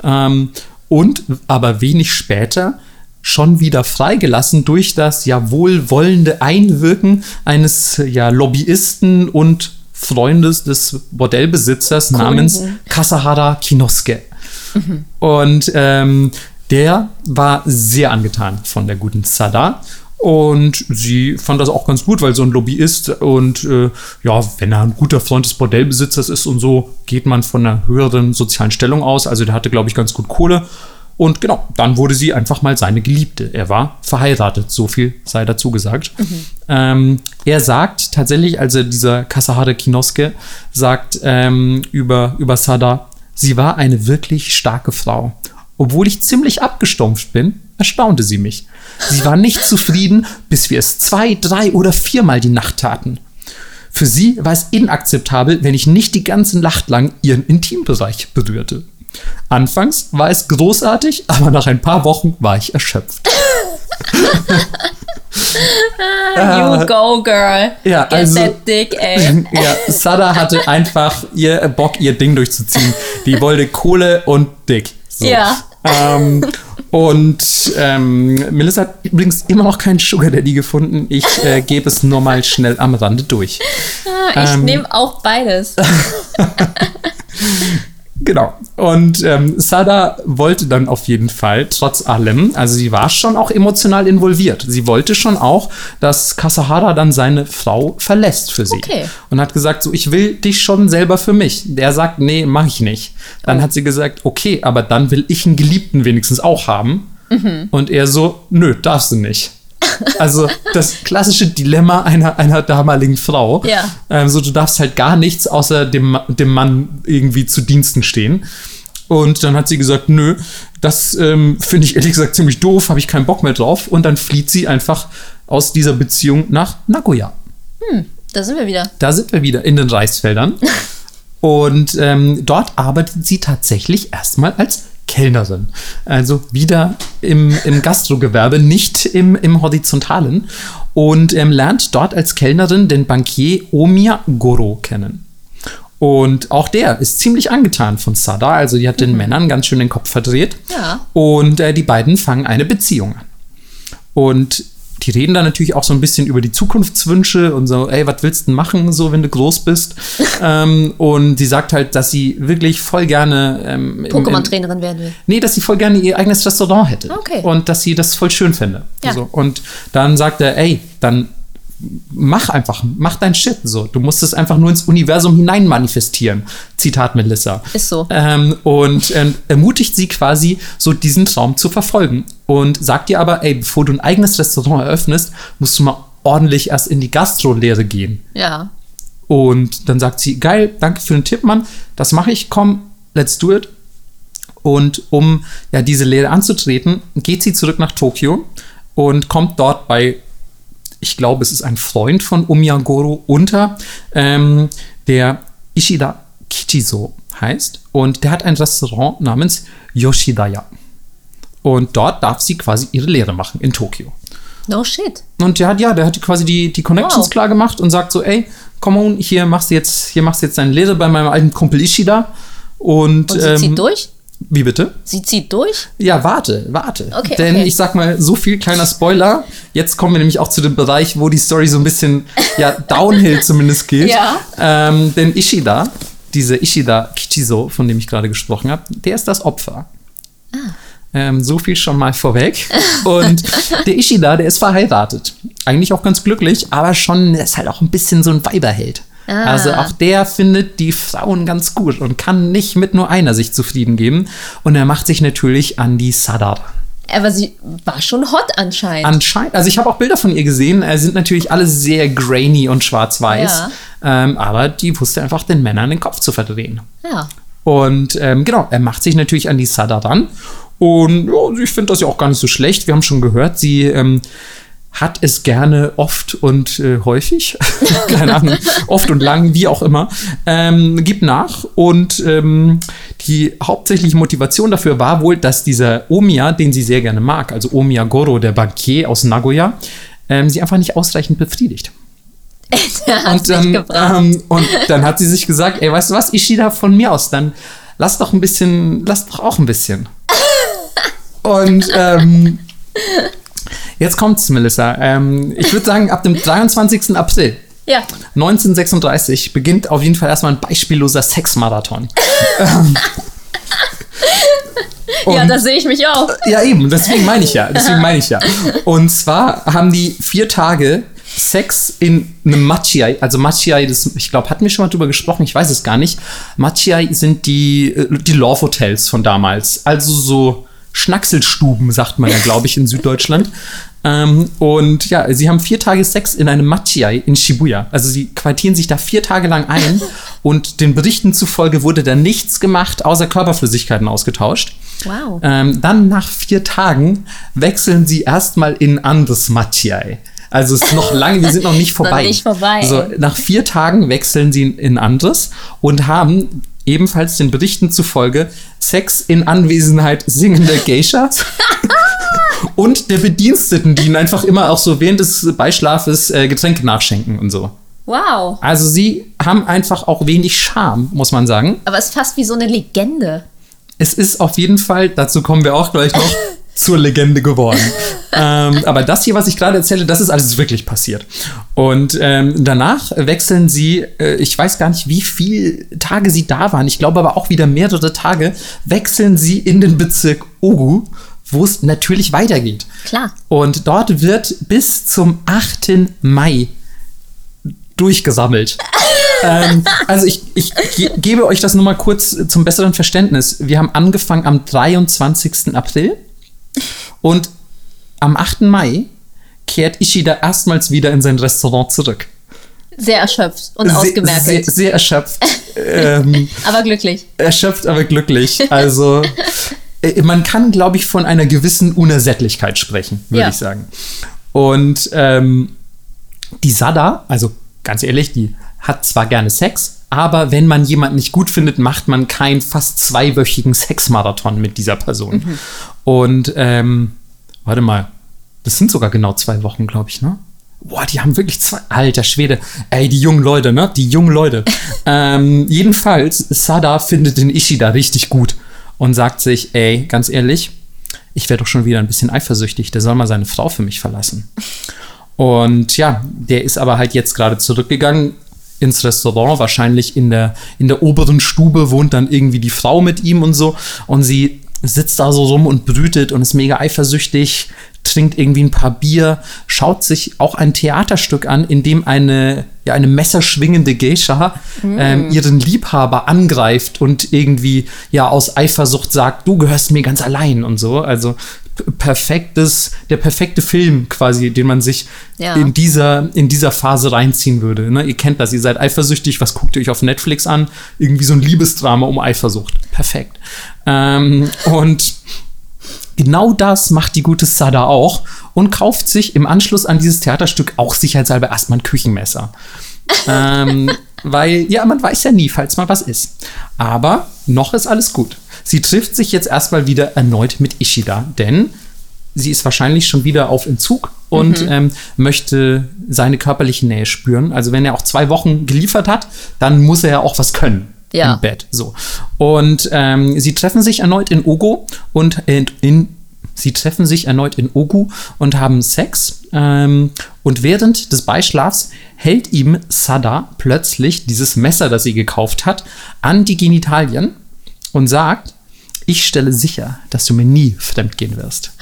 ähm, und aber wenig später schon wieder freigelassen durch das ja wohlwollende Einwirken eines ja Lobbyisten und Freundes des Bordellbesitzers namens Kasahara Kinosuke. Und ähm, der war sehr angetan von der guten Sada und sie fand das auch ganz gut, weil so ein Lobbyist und äh, ja, wenn er ein guter Freund des Bordellbesitzers ist und so, geht man von einer höheren sozialen Stellung aus. Also der hatte, glaube ich, ganz gut Kohle. Und genau, dann wurde sie einfach mal seine Geliebte. Er war verheiratet, so viel sei dazu gesagt. Mhm. Ähm, er sagt tatsächlich, also dieser Kasahare Kinosuke sagt ähm, über, über Sada, sie war eine wirklich starke Frau. Obwohl ich ziemlich abgestumpft bin, erstaunte sie mich. Sie war nicht zufrieden, bis wir es zwei, drei oder viermal die Nacht taten. Für sie war es inakzeptabel, wenn ich nicht die ganze Nacht lang ihren Intimbereich berührte. Anfangs war es großartig, aber nach ein paar Wochen war ich erschöpft. You go, girl. Ja, Get also, that dick, ey. ja, Sada hatte einfach ihr Bock, ihr Ding durchzuziehen. Die wollte Kohle und Dick. So. Ja. Ähm, und ähm, Melissa hat übrigens immer noch keinen Sugar Daddy gefunden. Ich äh, gebe es nur mal schnell am Rande durch. Ah, ich ähm, nehme auch beides. Genau. Und ähm, Sada wollte dann auf jeden Fall, trotz allem, also sie war schon auch emotional involviert. Sie wollte schon auch, dass Kasahara dann seine Frau verlässt für sie. Okay. Und hat gesagt, so, ich will dich schon selber für mich. Der sagt, nee, mach ich nicht. Dann oh. hat sie gesagt, okay, aber dann will ich einen Geliebten wenigstens auch haben. Mhm. Und er so, nö, darfst du nicht. Also das klassische Dilemma einer, einer damaligen Frau. Ja. Ähm, so, du darfst halt gar nichts außer dem, dem Mann irgendwie zu Diensten stehen. Und dann hat sie gesagt, nö, das ähm, finde ich ehrlich gesagt ziemlich doof, habe ich keinen Bock mehr drauf. Und dann flieht sie einfach aus dieser Beziehung nach Nagoya. Hm, da sind wir wieder. Da sind wir wieder in den Reisfeldern. Und ähm, dort arbeitet sie tatsächlich erstmal als Kellnerin. Also wieder im, im Gastrogewerbe, nicht im, im Horizontalen. Und ähm, lernt dort als Kellnerin den Bankier Omiya Goro kennen. Und auch der ist ziemlich angetan von Sada. Also die hat den mhm. Männern ganz schön den Kopf verdreht. Ja. Und äh, die beiden fangen eine Beziehung an. Und die reden dann natürlich auch so ein bisschen über die Zukunftswünsche und so, ey, was willst du denn machen, so, wenn du groß bist? ähm, und sie sagt halt, dass sie wirklich voll gerne ähm, Pokémon-Trainerin werden will. Nee, dass sie voll gerne ihr eigenes Restaurant hätte. Okay. Und dass sie das voll schön fände. Ja. So. Und dann sagt er, ey, dann mach einfach, mach dein Shit so. Du musst es einfach nur ins Universum hinein manifestieren. Zitat Melissa. Ist so. Ähm, und ähm, ermutigt sie quasi, so diesen Traum zu verfolgen. Und sagt ihr aber, ey, bevor du ein eigenes Restaurant eröffnest, musst du mal ordentlich erst in die Gastrolehre gehen. Ja. Und dann sagt sie, geil, danke für den Tipp, Mann. Das mache ich, komm, let's do it. Und um ja diese Lehre anzutreten, geht sie zurück nach Tokio und kommt dort bei ich glaube, es ist ein Freund von Umyagoro unter, ähm, der Ishida Kichizo heißt. Und der hat ein Restaurant namens Yoshidaya. Und dort darf sie quasi ihre Lehre machen in Tokio. No shit. Und der hat, ja, der hat quasi die, die Connections wow. klar gemacht und sagt so, ey, komm on, hier machst du jetzt, hier machst du jetzt deine Lehre bei meinem alten Kumpel Ishida. Und, und sie ähm, zieht durch? Wie bitte? Sie zieht durch? Ja, warte, warte. Okay, Denn okay. ich sag mal, so viel kleiner Spoiler. Jetzt kommen wir nämlich auch zu dem Bereich, wo die Story so ein bisschen, ja, downhill zumindest geht. Ja. Ähm, denn Ishida, diese Ishida Kichizo, von dem ich gerade gesprochen habe, der ist das Opfer. Ah. Ähm, so viel schon mal vorweg. Und der Ishida, der ist verheiratet. Eigentlich auch ganz glücklich, aber schon ist halt auch ein bisschen so ein Weiberheld. Ah. Also auch der findet die Frauen ganz gut und kann nicht mit nur einer sich zufrieden geben. Und er macht sich natürlich an die Sadar. Aber sie war schon hot anscheinend. Anscheinend, also ich habe auch Bilder von ihr gesehen, äh, sind natürlich alle sehr grainy und schwarz-weiß, ähm, aber die wusste einfach den Männern den Kopf zu verdrehen. ja. Und ähm, genau, er macht sich natürlich an die Sada ran. Und ja, ich finde das ja auch gar nicht so schlecht. Wir haben schon gehört, sie ähm, hat es gerne oft und äh, häufig, keine Ahnung, oft und lang, wie auch immer, ähm, gibt nach. Und ähm, die hauptsächliche Motivation dafür war wohl, dass dieser Omiya, den sie sehr gerne mag, also Omiya Goro, der Bankier aus Nagoya, ähm, sie einfach nicht ausreichend befriedigt. Und gebracht. ähm, und dann hat sie sich gesagt, ey, weißt du was, Ishida von mir aus, dann lass doch ein bisschen, lass doch auch ein bisschen. Und ähm, jetzt kommt's, Melissa. Ähm, ich würde sagen, ab dem 23. April ja. 1936 beginnt auf jeden Fall erstmal ein beispielloser Sexmarathon. ja, da sehe ich mich auch. Ja, eben, deswegen meine ich ja. Deswegen meine ich ja. Und zwar haben die vier Tage Sex in einem Machiai. Also Machiai, das, ich glaube, hatten wir schon mal drüber gesprochen, ich weiß es gar nicht. Machiai sind die, äh, die Love-Hotels von damals. Also so Schnackselstuben, sagt man ja, glaube ich, in Süddeutschland. Ähm, und ja, sie haben vier Tage Sex in einem Machiai in Shibuya. Also sie quartieren sich da vier Tage lang ein und den Berichten zufolge wurde da nichts gemacht, außer Körperflüssigkeiten ausgetauscht. Wow. Ähm, dann nach vier Tagen wechseln sie erstmal in anderes Machiai. Also es ist noch lange, wir sind noch nicht vorbei. nicht vorbei. So, nach vier Tagen wechseln sie in anderes und haben ebenfalls den Berichten zufolge Sex in Anwesenheit singender Geishas. und der Bediensteten, die ihnen einfach immer auch so während des Beischlafes äh, Getränke nachschenken und so. Wow. Also sie haben einfach auch wenig Charme, muss man sagen. Aber es ist fast wie so eine Legende. Es ist auf jeden Fall, dazu kommen wir auch gleich noch, zur Legende geworden. ähm, aber das hier, was ich gerade erzähle, das ist alles wirklich passiert. Und ähm, danach wechseln sie, äh, ich weiß gar nicht, wie viele Tage sie da waren, ich glaube aber auch wieder mehrere Tage, wechseln sie in den Bezirk Ogu, wo es natürlich weitergeht. Klar. Und dort wird bis zum 8. Mai durchgesammelt. ähm, also ich, ich ge gebe euch das nur mal kurz zum besseren Verständnis. Wir haben angefangen am 23. April und am 8. Mai kehrt Ishida erstmals wieder in sein Restaurant zurück. Sehr erschöpft und Sehr, ausgemergelt. sehr, sehr erschöpft. ähm, aber glücklich. erschöpft, aber glücklich. Also äh, man kann, glaube ich, von einer gewissen Unersättlichkeit sprechen, würde Ja. ich sagen. Und ähm, die Sada, also ganz ehrlich, die hat zwar gerne Sex, aber wenn man jemanden nicht gut findet, macht man keinen fast zweiwöchigen Sexmarathon mit dieser Person. Und ähm, warte mal, das sind sogar genau zwei Wochen, glaube ich, ne? Boah, die haben wirklich zwei. Alter Schwede. Ey, die jungen Leute, ne? Die jungen Leute. ähm, jedenfalls, Sada findet den Ishida richtig gut und sagt sich, ey, ganz ehrlich, ich werde doch schon wieder ein bisschen eifersüchtig. Der soll mal seine Frau für mich verlassen. Und ja, der ist aber halt jetzt gerade zurückgegangen ins Restaurant, wahrscheinlich in der, in der oberen Stube wohnt dann irgendwie die Frau mit ihm und so. Und sie sitzt da so rum und brütet und ist mega eifersüchtig, trinkt irgendwie ein paar Bier, schaut sich auch ein Theaterstück an, in dem eine, ja, eine messerschwingende Geisha ähm, ihren Liebhaber angreift und irgendwie ja aus Eifersucht sagt, du gehörst mir ganz allein und so. Also perfektes, der perfekte Film quasi, den man sich Ja. in dieser, in dieser Phase reinziehen würde. Ne? Ihr kennt das, ihr seid eifersüchtig, was guckt ihr euch auf Netflix an? Irgendwie so ein Liebesdrama um Eifersucht. Perfekt. Ähm, und genau das macht die gute Sada auch und kauft sich im Anschluss an dieses Theaterstück auch sicherheitshalber erstmal ein Küchenmesser. ähm, weil, ja, man weiß ja nie, falls mal was ist. Aber noch ist alles gut. Sie trifft sich jetzt erstmal wieder erneut mit Ishida, denn sie ist wahrscheinlich schon wieder auf Entzug und ähm, möchte seine körperliche Nähe spüren. Also wenn er auch zwei Wochen geliefert hat, dann muss er ja auch was können Ja. im Bett. So. Und ähm, sie treffen sich erneut in Ogo und in, in sie treffen sich erneut in Ogu und haben Sex. Ähm, und während des Beischlafs hält ihm Sada plötzlich dieses Messer, das sie gekauft hat, an die Genitalien und sagt, ich stelle sicher, dass du mir nie fremdgehen wirst.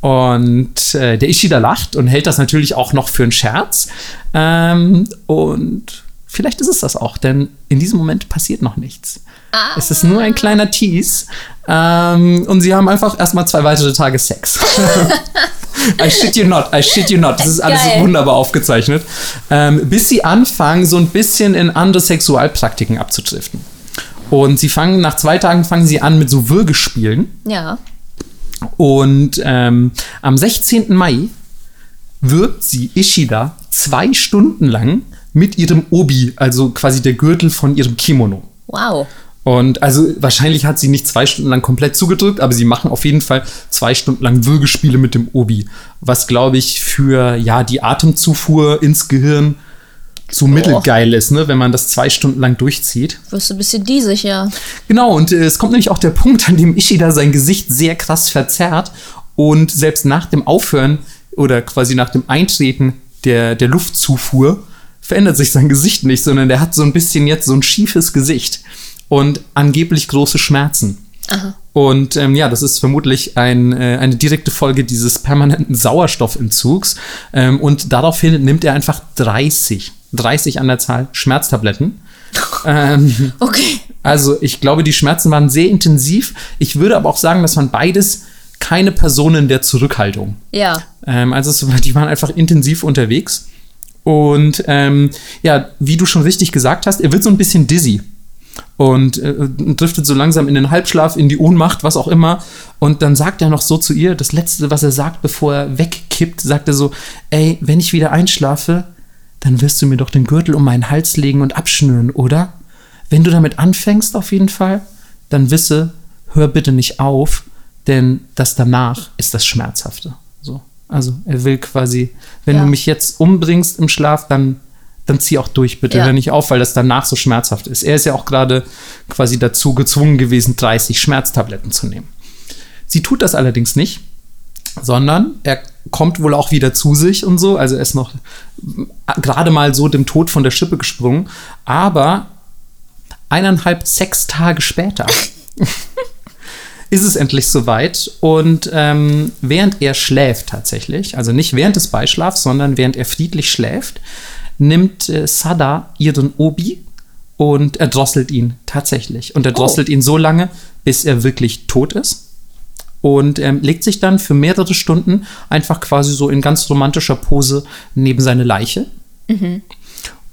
Und äh, der Ishida lacht und hält das natürlich auch noch für einen Scherz. Ähm, und vielleicht ist es das auch, denn in diesem Moment passiert noch nichts. Es ist nur ein kleiner Tease. Ähm, und sie haben einfach erstmal zwei weitere Tage Sex. I shit you not, I shit you not. Das ist alles Geil. wunderbar aufgezeichnet. Ähm, bis sie anfangen, so ein bisschen in andere Sexualpraktiken abzudriften. Und sie fangen, nach zwei Tagen fangen sie an mit so Würgespielen. Ja. Und ähm, am 16. Mai wirkt sie Ishida zwei Stunden lang mit ihrem Obi, also quasi der Gürtel von ihrem Kimono. Wow. Und also wahrscheinlich hat sie nicht zwei Stunden lang komplett zugedrückt, aber sie machen auf jeden Fall zwei Stunden lang Würgespiele mit dem Obi. Was, glaube ich, für ja die Atemzufuhr ins Gehirn so mittelgeil ist, ne, wenn man das zwei Stunden lang durchzieht. Wirst du ein bisschen diesig, ja. Genau, und äh, es kommt nämlich auch der Punkt, an dem Ishida sein Gesicht sehr krass verzerrt und selbst nach dem Aufhören oder quasi nach dem Eintreten der, der Luftzufuhr verändert sich sein Gesicht nicht, sondern der hat so ein bisschen jetzt so ein schiefes Gesicht und angeblich große Schmerzen. Aha. Und ähm, ja, das ist vermutlich ein, äh, eine direkte Folge dieses permanenten Sauerstoffentzugs. Ähm, und daraufhin nimmt er einfach 30, 30 an der Zahl Schmerztabletten. ähm, Okay. also ich glaube, die Schmerzen waren sehr intensiv. Ich würde aber auch sagen, das waren beides keine Personen der Zurückhaltung. Ja. Ähm, also es, die waren einfach intensiv unterwegs. Und ähm, ja, wie du schon richtig gesagt hast, er wird so ein bisschen dizzy und äh, driftet so langsam in den Halbschlaf, in die Ohnmacht, was auch immer. Und dann sagt er noch so zu ihr, das Letzte, was er sagt, bevor er wegkippt, sagt er so, ey, wenn ich wieder einschlafe, dann wirst du mir doch den Gürtel um meinen Hals legen und abschnüren, oder? Wenn du damit anfängst, auf jeden Fall, dann wisse, hör bitte nicht auf, denn das danach ist das Schmerzhafte. So. Also er will quasi, wenn Ja. du mich jetzt umbringst im Schlaf, dann, dann zieh auch durch, bitte. Ja. Hör nicht auf, weil das danach so schmerzhaft ist. Er ist ja auch gerade quasi dazu gezwungen gewesen, 30 Schmerztabletten zu nehmen. Sie tut das allerdings nicht, sondern er kommt wohl auch wieder zu sich und so. Also er ist noch äh, gerade mal so dem Tod von der Schippe gesprungen. Aber eineinhalb, sechs Tage später ist es endlich soweit. Und ähm, während er schläft tatsächlich, also nicht während des Beischlafs, sondern während er friedlich schläft, nimmt äh, Sada ihren Obi und erdrosselt ihn tatsächlich. Und er drosselt ihn so lange, bis er wirklich tot ist. Und ähm, legt sich dann für mehrere Stunden einfach quasi so in ganz romantischer Pose neben seine Leiche.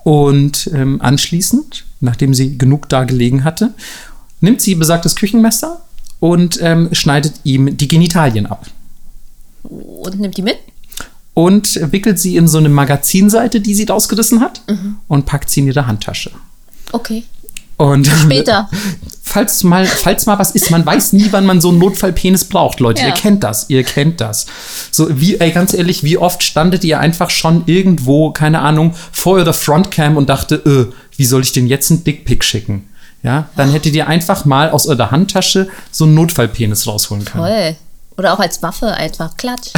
Und ähm, anschließend, nachdem sie genug da gelegen hatte, nimmt sie besagtes Küchenmesser und ähm, schneidet ihm die Genitalien ab. Und nimmt die mit? Und wickelt sie in so eine Magazinseite, die sie rausgerissen hat, und packt sie in ihre Handtasche. Okay. Und Später. falls mal, falls mal was ist, man weiß nie, wann man so einen Notfallpenis braucht, Leute. Ja. Ihr kennt das, ihr kennt das. So, wie, ey, ganz ehrlich, wie oft standet ihr einfach schon irgendwo, keine Ahnung, vor eurer Frontcam und dachte, äh, wie soll ich denn jetzt einen Dickpick schicken? Ja, dann hättet ihr einfach mal aus eurer Handtasche so einen Notfallpenis rausholen können. Toll. Oder auch als Waffe einfach. Klatsch.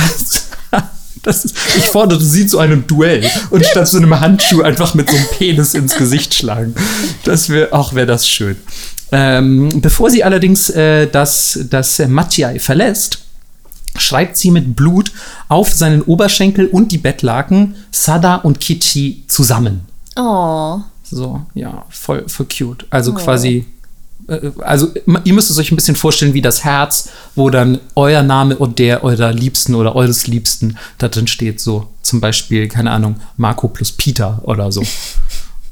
Ist, ich fordere sie zu einem Duell und statt so einem Handschuh einfach mit so einem Penis ins Gesicht schlagen. Das wäre, auch wäre das schön. Ähm, bevor sie allerdings äh, das, das äh, Matjai verlässt, schreibt sie mit Blut auf seinen Oberschenkel und die Bettlaken Sada und Kichi zusammen. Oh. So, ja, voll, voll cute. Also quasi, äh, also ihr müsst es euch ein bisschen vorstellen wie das Herz, wo dann euer Name und der eurer Liebsten oder eures Liebsten da drin steht. So zum Beispiel, keine Ahnung, Marco plus Peter oder so.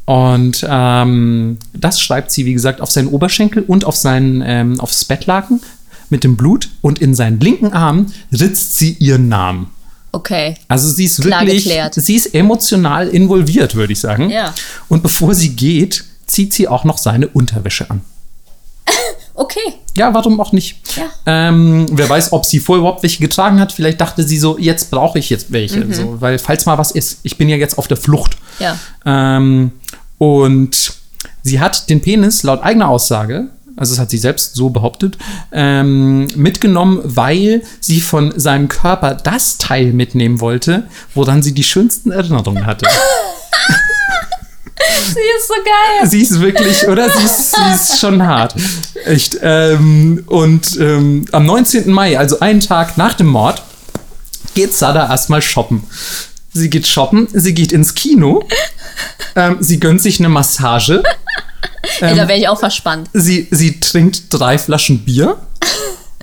Und ähm, das schreibt sie, wie gesagt, auf seinen Oberschenkel und auf seinen, ähm, aufs Bettlaken mit dem Blut. Und in seinen linken Arm ritzt sie ihren Namen. Okay. Also sie ist Klar wirklich, geklärt. sie ist emotional involviert, würde ich sagen. Ja. Und bevor sie geht, zieht sie auch noch seine Unterwäsche an. Okay. Ja, warum auch nicht? Ja. Ähm, wer weiß, ob sie vorher überhaupt welche getragen hat. Vielleicht dachte sie so, jetzt brauche ich jetzt welche. Mhm. So, weil falls mal was ist, ich bin ja jetzt auf der Flucht. Ja. Ähm, und sie hat den Penis laut eigener Aussage, also das hat sie selbst so behauptet, ähm, mitgenommen, weil sie von seinem Körper das Teil mitnehmen wollte, woran sie die schönsten Erinnerungen hatte. Sie ist so geil. sie ist wirklich, oder? Sie ist, sie ist schon hart. Echt. Ähm, und ähm, am 19. Mai, also einen Tag nach dem Mord, geht Sada erstmal shoppen. sie geht shoppen, sie geht ins Kino, ähm, sie gönnt sich eine Massage, Ey, da wäre ich auch verspannt. sie, sie trinkt drei Flaschen Bier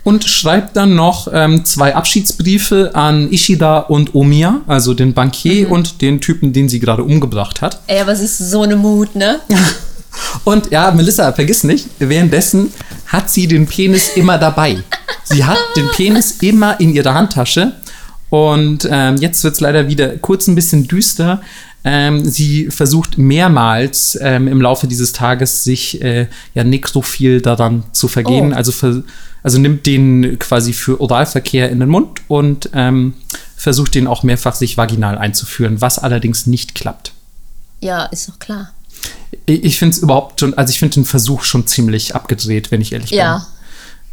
und schreibt dann noch ähm, zwei Abschiedsbriefe an Ishida und Omiya, also den Bankier und den Typen, den sie gerade umgebracht hat. Ey, aber sie ist so eine Mut, ne? Und ja, Melissa, vergiss nicht, währenddessen hat sie den Penis immer dabei. Sie hat den Penis immer in ihrer Handtasche. Und ähm, jetzt wird es leider wieder kurz ein bisschen düster. Ähm, sie versucht mehrmals ähm, im Laufe dieses Tages sich äh, ja nekrophil daran zu vergehen. Oh. Also, ver also nimmt den quasi für Oralverkehr in den Mund und ähm, versucht den auch mehrfach sich vaginal einzuführen, was allerdings nicht klappt. Ja, ist doch klar. Ich, ich finde es überhaupt schon, also ich finde den Versuch schon ziemlich abgedreht, wenn ich ehrlich Ja.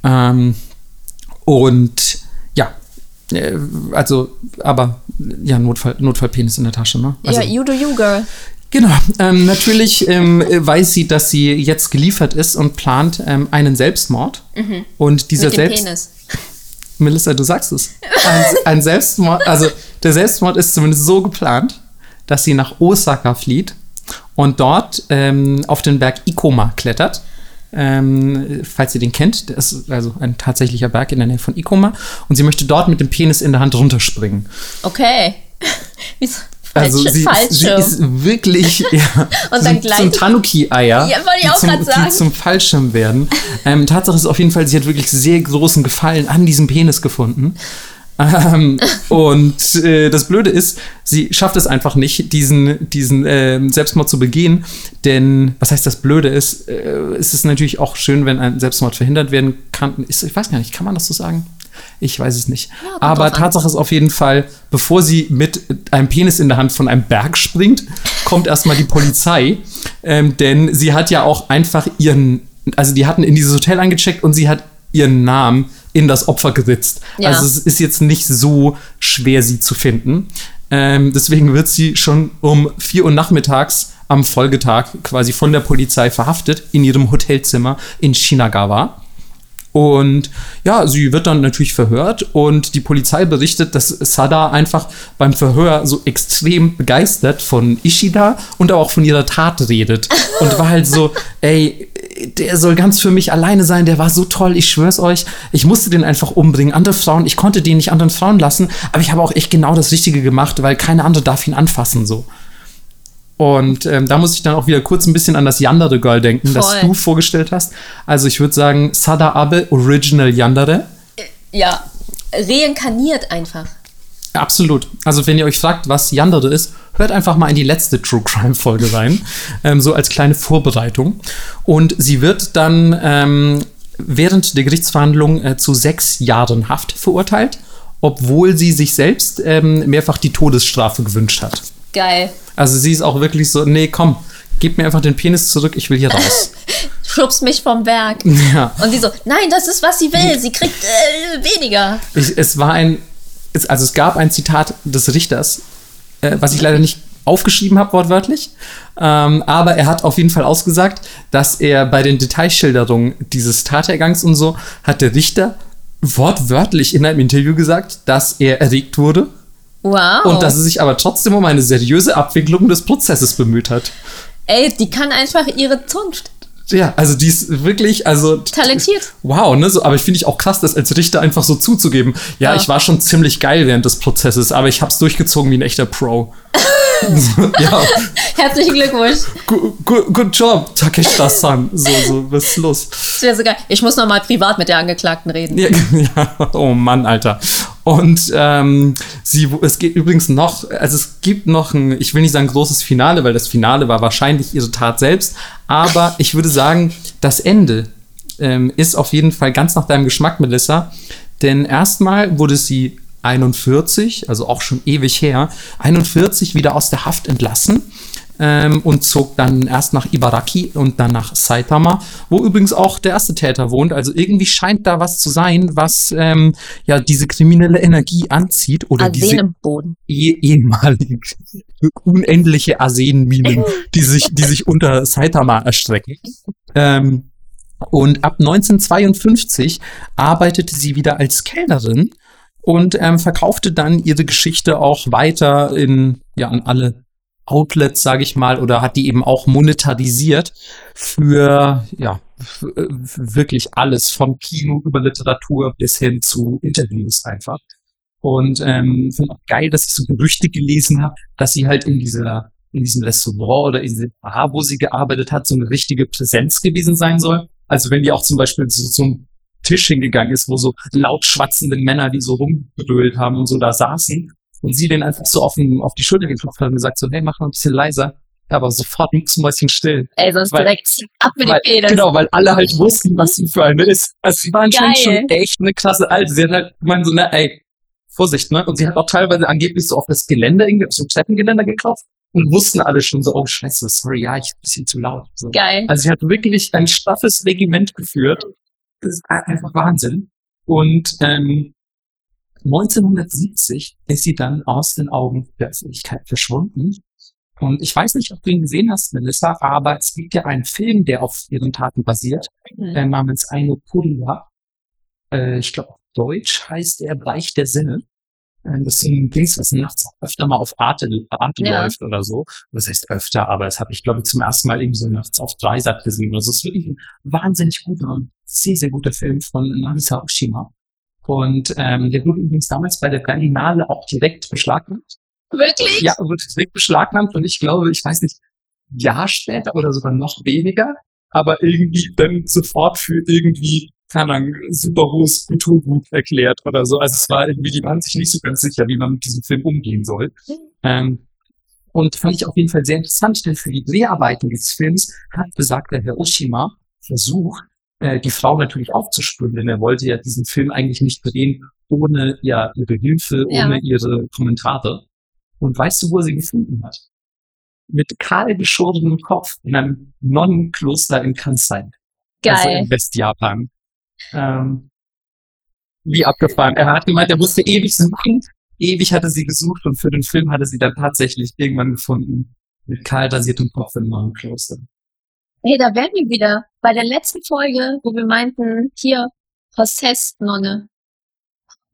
bin. Ähm, und ja, also, aber ja, Notfall, Notfallpenis in der Tasche, ne? Also, ja, you do you, girl. Genau. Ähm, natürlich ähm, äh, weiß sie, dass sie jetzt geliefert ist und plant ähm, einen Selbstmord. Und dieser Mhm. Mit dem Selbst Penis. Melissa, du sagst es. Ein, ein Selbstmord, also der Selbstmord ist zumindest so geplant, dass sie nach Osaka flieht und dort ähm, auf den Berg Ikoma klettert. Ähm, falls ihr den kennt, der ist also ein tatsächlicher Berg in der Nähe von Ikoma. Und sie möchte dort mit dem Penis in der Hand runterspringen. Okay. Wieso? Also sie, sie ist wirklich ja, Und dann zum, gleich- zum Tanuki-Eier, Ja, die auch zum- die zum Fallschirm werden. Ähm, Tatsache ist auf jeden Fall, sie hat wirklich sehr großen Gefallen an diesem Penis gefunden. Ähm, und äh, das Blöde ist, sie schafft es einfach nicht, diesen, diesen ähm, Selbstmord zu begehen. Denn, was heißt das Blöde ist, äh, es ist natürlich auch schön, wenn ein Selbstmord verhindert werden kann. Ist, ich weiß gar nicht, kann man das so sagen? Ich weiß es nicht. kommt Aber an. Tatsache ist auf jeden Fall, bevor sie mit einem Penis in der Hand von einem Berg springt, kommt erstmal die Polizei. Ähm, denn sie hat ja auch einfach ihren, also die hatten in dieses Hotel eingecheckt und sie hat ihren Namen in das Opfer geritzt. Ja. Also es ist jetzt nicht so schwer, sie zu finden. Ähm, deswegen wird sie schon um 4 Uhr nachmittags am Folgetag quasi von der Polizei verhaftet in ihrem Hotelzimmer in Shinagawa. Und ja, sie wird dann natürlich verhört und die Polizei berichtet, dass Sada einfach beim Verhör so extrem begeistert von Ishida und auch von ihrer Tat redet. Und war halt so, ey, der soll ganz für mich alleine sein, der war so toll, ich schwör's euch. Ich musste den einfach umbringen. Andere Frauen, ich konnte den nicht anderen Frauen lassen, aber ich habe auch echt genau das Richtige gemacht, weil keine andere darf ihn anfassen, so. Und ähm, da muss ich dann auch wieder kurz ein bisschen an das Yandere Girl denken, das Voll. du vorgestellt hast. Also ich würde sagen, Sada Abe Original Yandere. Ja, reinkarniert einfach. Absolut. Also wenn ihr euch fragt, was Yandere ist, hört einfach mal in die letzte True Crime Folge rein, ähm, so als kleine Vorbereitung. Und sie wird dann ähm, während der Gerichtsverhandlung äh, zu sechs Jahren Haft verurteilt, obwohl sie sich selbst ähm, mehrfach die Todesstrafe gewünscht hat. Geil. Also sie ist auch wirklich so, nee, komm, gib mir einfach den Penis zurück, ich will hier raus. Schubst mich vom Berg. ja. Und die so, nein, das ist, was sie will. Sie kriegt äh, weniger. Ich, es war ein, es, also es gab ein Zitat des Richters, äh, was ich leider nicht aufgeschrieben habe, wortwörtlich. Ähm, aber er hat auf jeden Fall ausgesagt, dass er bei den Detailschilderungen dieses Tatergangs und so, hat der Richter wortwörtlich in einem Interview gesagt, dass er erregt wurde Wow. und dass er sich aber trotzdem um eine seriöse Abwicklung des Prozesses bemüht hat. Ey, die kann einfach ihre Zunft. Ja, also die ist wirklich, also Talentiert. Wow, ne? So, aber ich finde ich auch krass, das als Richter einfach so zuzugeben. Ja, Ja. ich war schon ziemlich geil während des Prozesses, aber ich hab's durchgezogen wie ein echter Pro. ja, Herzlichen Glückwunsch. gu- good job, Takeshita-san. So, so, was ist los? Das wäre so geil. Ich muss noch mal privat mit der Angeklagten reden. Ja, ja, oh Mann, Alter. Und ähm, sie, es geht übrigens noch, also es gibt noch ein, ich will nicht sagen großes Finale, weil das Finale war wahrscheinlich ihre Tat selbst, aber ich würde sagen, das Ende ähm, ist auf jeden Fall ganz nach deinem Geschmack, Melissa. Denn erstmal wurde sie 41, also auch schon ewig her, 41 wieder aus der Haft entlassen ähm, und zog dann erst nach Ibaraki und dann nach Saitama, wo übrigens auch der erste Täter wohnt. Also irgendwie scheint da was zu sein, was ähm, ja diese kriminelle Energie anzieht oder Arsen diese im Boden. eh, ehemalige unendliche Arsenminen, die sich, die sich unter Saitama erstrecken. Ähm, und ab 1952 arbeitete sie wieder als Kellnerin und ähm, verkaufte dann ihre Geschichte auch weiter in ja an alle Outlets, sage ich mal, oder hat die eben auch monetarisiert für ja wirklich alles vom Kino über Literatur bis hin zu Interviews einfach. Und ähm, finde auch geil, dass ich so Gerüchte gelesen habe, dass sie halt in dieser in diesem Restaurant oder in diesem Bar, wo sie gearbeitet hat, so eine richtige Präsenz gewesen sein soll. Also wenn die auch zum Beispiel zu so einem Tisch hingegangen ist, wo so laut schwatzende Männer, die so rumgebrüllt haben und so da saßen und sie den einfach so auf, den, auf die Schulter geklopft hat und gesagt so, hey, mach mal ein bisschen leiser. Aber sofort Mäuschen still. Ey, sonst weil, direkt ab mit weil, die Penis. Genau, weil alle halt wussten, was sie für eine ist. Also sie war anscheinend schon echt eine klasse Alte. Sie hat halt gemeint so, na ey, Vorsicht, ne? Und sie hat auch teilweise angeblich so auf das Geländer, irgendwie auf so ein Treppengeländer geklopft und wussten alle schon so, oh scheiße, sorry, ja, ich bin ein bisschen zu laut. So. Geil. Also sie hat wirklich ein straffes Regiment geführt. Das ist einfach Wahnsinn. Und ähm, 1970 ist sie dann aus den Augen der Öffentlichkeit verschwunden. Und ich weiß nicht, ob du ihn gesehen hast, Melissa, aber es gibt ja einen Film, der auf ihren Taten basiert, mhm. äh, namens Eine Purila. Äh, ich glaube, auf Deutsch heißt er Bereich der Sinne. Äh, das ist ein Ding, was nachts öfter mal auf Arte, Arte ja. läuft oder so. Das heißt öfter, aber das habe ich, glaube ich, zum ersten Mal irgendwie so nachts auf Dreisat gesehen. Also es ist wirklich ein wahnsinnig guter, sehr, sehr guter Film von Narisa Oshima. Und ähm, der wurde übrigens damals bei der Berlinale auch direkt beschlagnahmt. Wirklich? Ja, wurde direkt beschlagnahmt und ich glaube, ich weiß nicht, ein Jahr später oder sogar noch weniger, aber irgendwie dann sofort für irgendwie, keine Ahnung, super hohes Kulturgut erklärt oder so. Also es war irgendwie, die waren sich nicht so ganz sicher, wie man mit diesem Film umgehen soll. Ähm, und fand ich auf jeden Fall sehr interessant, denn für die Dreharbeiten dieses Films hat besagter Herr Oshima versucht, äh, die Frau natürlich aufzuspüren, denn er wollte ja diesen Film eigentlich nicht drehen ohne ja, ihre Hilfe, ja. ohne ihre Kommentare. Und weißt du, wo er sie gefunden hat? Mit kahl geschorenem Kopf in einem Nonnenkloster in Kansai. Geil. Also in Westjapan. Ähm, wie abgefahren. Er hat gemeint, er musste ewig suchen. Ewig hatte sie gesucht und für den Film hatte sie dann tatsächlich irgendwann gefunden. Mit kahl rasiertem Kopf im Nonnenkloster. Hey, da wären wir wieder. Bei der letzten Folge, wo wir meinten, hier, Hostess-Nonne.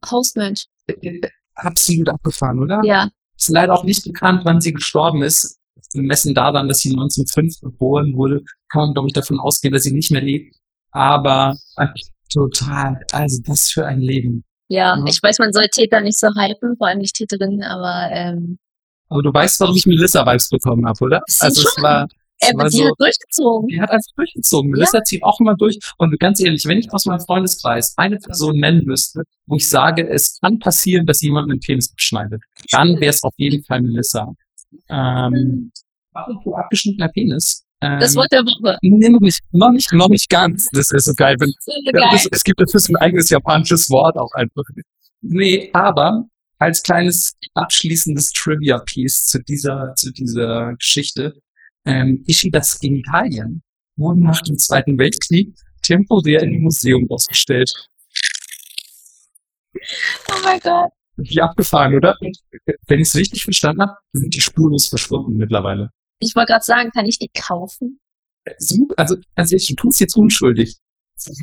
Hostmensch. Absolut abgefahren, oder? Ja. Ist leider auch nicht bekannt, wann sie gestorben ist. Messen daran, dass sie 1905 geboren wurde, kann man, glaube ich, davon ausgehen, dass sie nicht mehr lebt. Aber total, also das für ein Leben. Ja, ja, ich weiß, man soll Täter nicht so hypen, vor allem nicht Täterinnen, aber ähm, aber du weißt, warum ich Melissa-Vibes bekommen habe, oder? Also es war, äh, die so, hat durchgezogen. Die hat einfach durchgezogen. Melissa ja. zieht auch immer durch. Und ganz ehrlich, wenn ich aus meinem Freundeskreis eine Person nennen müsste, wo ich sage, es kann passieren, dass jemand einen Penis beschneidet, dann wäre es auf jeden Fall Melissa. Ähm, apropos abgeschnittener Penis. Ähm, das Wort der Woche. Nee, noch nicht, noch nicht, noch nicht ganz. Das ist so geil. Wenn, so geil. Es, es gibt dafür ein eigenes japanisches Wort auch einfach. Nee, aber als kleines abschließendes Trivia-Piece zu dieser, zu dieser Geschichte ähm, Ishidas Genitalien wurden nach dem Zweiten Weltkrieg temporär in im Museum ausgestellt. Oh mein Gott. Wie abgefahren, oder? Wenn ich es richtig verstanden habe, sind die spurlos verschwunden mittlerweile. Ich wollte gerade sagen, kann ich die kaufen? Also, also du tust jetzt unschuldig.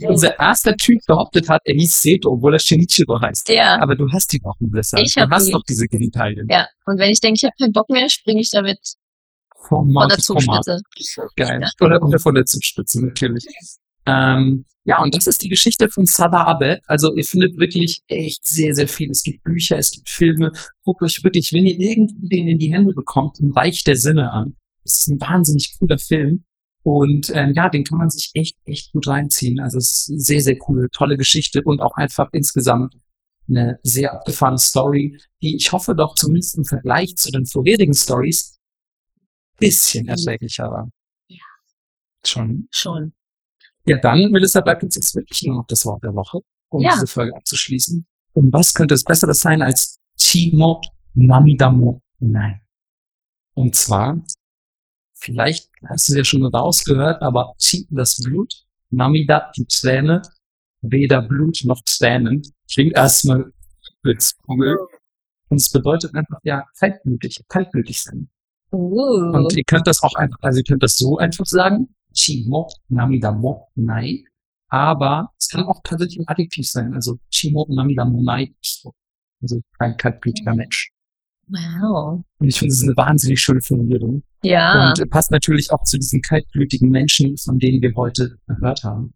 Unser erster Typ behauptet hat, er hieß Seto, obwohl er Shinichiro heißt. Ja. Aber du hast die noch, Melissa. Ich hab du hast die. doch diese Genitalien. Ja. Und wenn ich denke, ich habe keinen Bock mehr, springe ich damit Format, von der Zugspitze. Geil. Ja. Oder, von der Zugspitze, natürlich. Ähm, ja, und das ist die Geschichte von Sada Abe. Also ihr findet wirklich echt sehr, sehr viel. Es gibt Bücher, es gibt Filme. Guckt euch wirklich, wenn ihr irgendwie den in die Hände bekommt, im Reich der Sinne an. Es ist ein wahnsinnig cooler Film. Und ähm, ja, den kann man sich echt, echt gut reinziehen. Also es ist sehr, sehr cool. Tolle Geschichte und auch einfach insgesamt eine sehr abgefahrene Story, die ich hoffe doch zumindest im Vergleich zu den vorherigen Stories bisschen erträglicher war. Ja. Schon. Schon. Ja, dann, Melissa, bleibt uns jetzt wirklich nur noch das Wort der Woche, um ja. diese Folge abzuschließen. Und was könnte es Besseres sein als Chimo Namidamo Nein. Und zwar, vielleicht hast du es ja schon rausgehört, aber Chi, das Blut, Namida, die Träne, weder Blut noch Tränen, klingt erstmal Blitzkugel. Und es bedeutet einfach, ja, kaltblütig, kaltblütig sein. Uh. Und ihr könnt das auch einfach, also ihr könnt das so einfach sagen, Chimo Namida Mo Nai. Aber es kann auch tatsächlich ein Adjektiv sein, also Chimo Namida Mo Nai. Also kein kaltblütiger Mensch. Wow. Und ich finde, das ist eine wahnsinnig schöne Formulierung. Ja. Und passt natürlich auch zu diesen kaltblütigen Menschen, von denen wir heute gehört haben.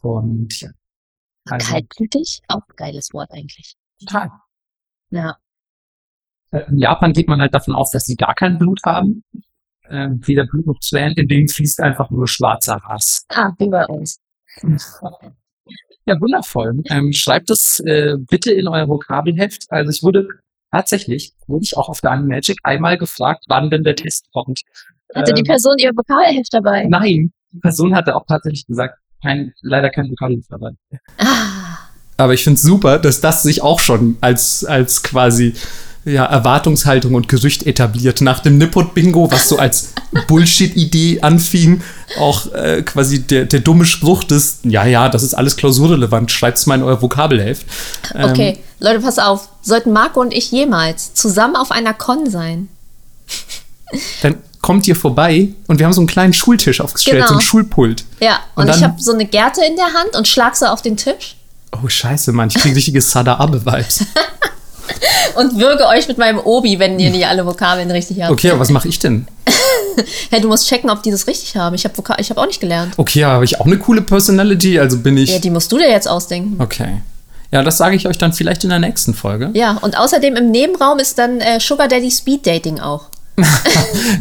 Und ja. Also, Kaltblütig? Auch ein geiles Wort eigentlich. total. Ja. Äh, In Japan geht man halt davon aus, dass sie gar kein Blut haben. Äh, weder Blut noch Tränen, in denen fließt einfach nur schwarzer Hass. Ah, wie bei uns. Ja, wundervoll. Ähm, schreibt es äh, bitte in euer Vokabelheft. Also ich wurde tatsächlich, wurde ich auch auf der Magic einmal gefragt, wann denn der Test kommt. Hatte die Ähm, Person ihr Vokabelheft dabei? Nein, die Person hatte auch tatsächlich gesagt, kein, leider kein Vokabelheft dabei. Ah, Aber ich finde es super, dass das sich auch schon als, als quasi ja, Erwartungshaltung und Gerücht etabliert. Nach dem Nippot-Bingo, was so als Bullshit-Idee anfing, auch äh, quasi der, der dumme Spruch des, ja, ja, das ist alles klausurrelevant, schreibt's mal in euer Vokabelheft. Ähm, okay, Leute, pass auf. Sollten Marco und ich jemals zusammen auf einer Con sein? Dann kommt ihr vorbei und wir haben so einen kleinen Schultisch aufgestellt, Genau. so ein Schulpult. Ja, und, Und ich dann- habe so eine Gerte in der Hand und schlag sie auf den Tisch Oh, scheiße, Mann, ich kriege richtige Sada-Abe-Vibes. und würge euch mit meinem Obi, wenn ihr nicht alle Vokabeln richtig habt. Okay, aber was mache ich denn? Hey, du musst checken, ob die das richtig haben. Ich habe ich hab auch nicht gelernt. Okay, aber habe ich auch eine coole Personality, also bin ich. Ja, die musst du dir jetzt ausdenken. Okay. Ja, das sage ich euch dann vielleicht in der nächsten Folge. Ja, und außerdem im Nebenraum ist dann äh, Sugar Daddy Speed Dating auch.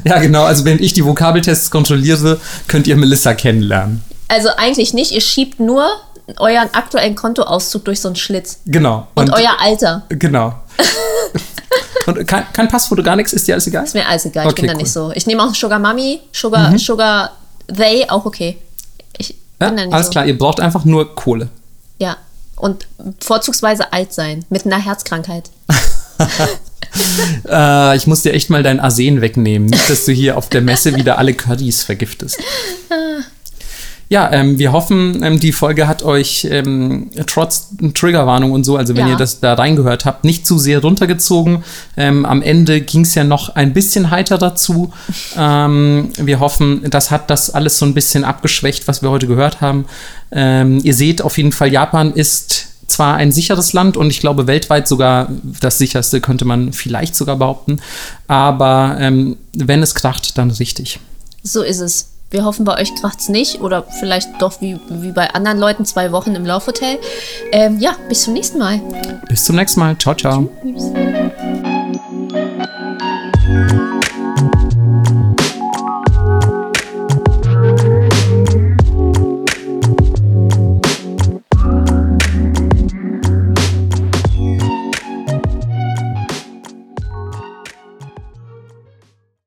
Ja, genau. Also, wenn ich die Vokabeltests kontrolliere, könnt ihr Melissa kennenlernen. Also eigentlich nicht, ihr schiebt nur euren aktuellen Kontoauszug durch so einen Schlitz. Genau. Und, euer Alter. Genau. Und kein, kein Passfoto, gar nichts, ist dir alles egal? Ist mir alles egal, ich Okay, bin da cool. Mhm. nicht so. Ich nehme auch Sugar Mummy, Sugar, Sugar They, auch okay. Ich Ja, bin da nicht alles so. klar, ihr braucht einfach nur Kohle. Ja. Und vorzugsweise alt sein, mit einer Herzkrankheit. Äh, ich muss dir echt mal dein Arsen wegnehmen. Nicht, dass du hier auf der Messe wieder alle Currys vergiftest. Ja, ähm, wir hoffen, ähm, die Folge hat euch ähm, trotz Triggerwarnung und so, also wenn Ja. ihr das da reingehört habt, nicht zu sehr runtergezogen. Ähm, am Ende ging es ja noch ein bisschen heiter dazu. Ähm, wir hoffen, das hat das alles so ein bisschen abgeschwächt, was wir heute gehört haben. Ähm, ihr seht auf jeden Fall, Japan ist zwar ein sicheres Land und ich glaube weltweit sogar das sicherste, könnte man vielleicht sogar behaupten. Aber wenn es kracht, dann richtig. So ist es. Wir hoffen, bei euch kracht's nicht oder vielleicht doch wie, wie bei anderen Leuten zwei Wochen im Laufhotel. Ähm, ja, bis zum nächsten Mal. Bis zum nächsten Mal. Ciao, ciao. Tschüss.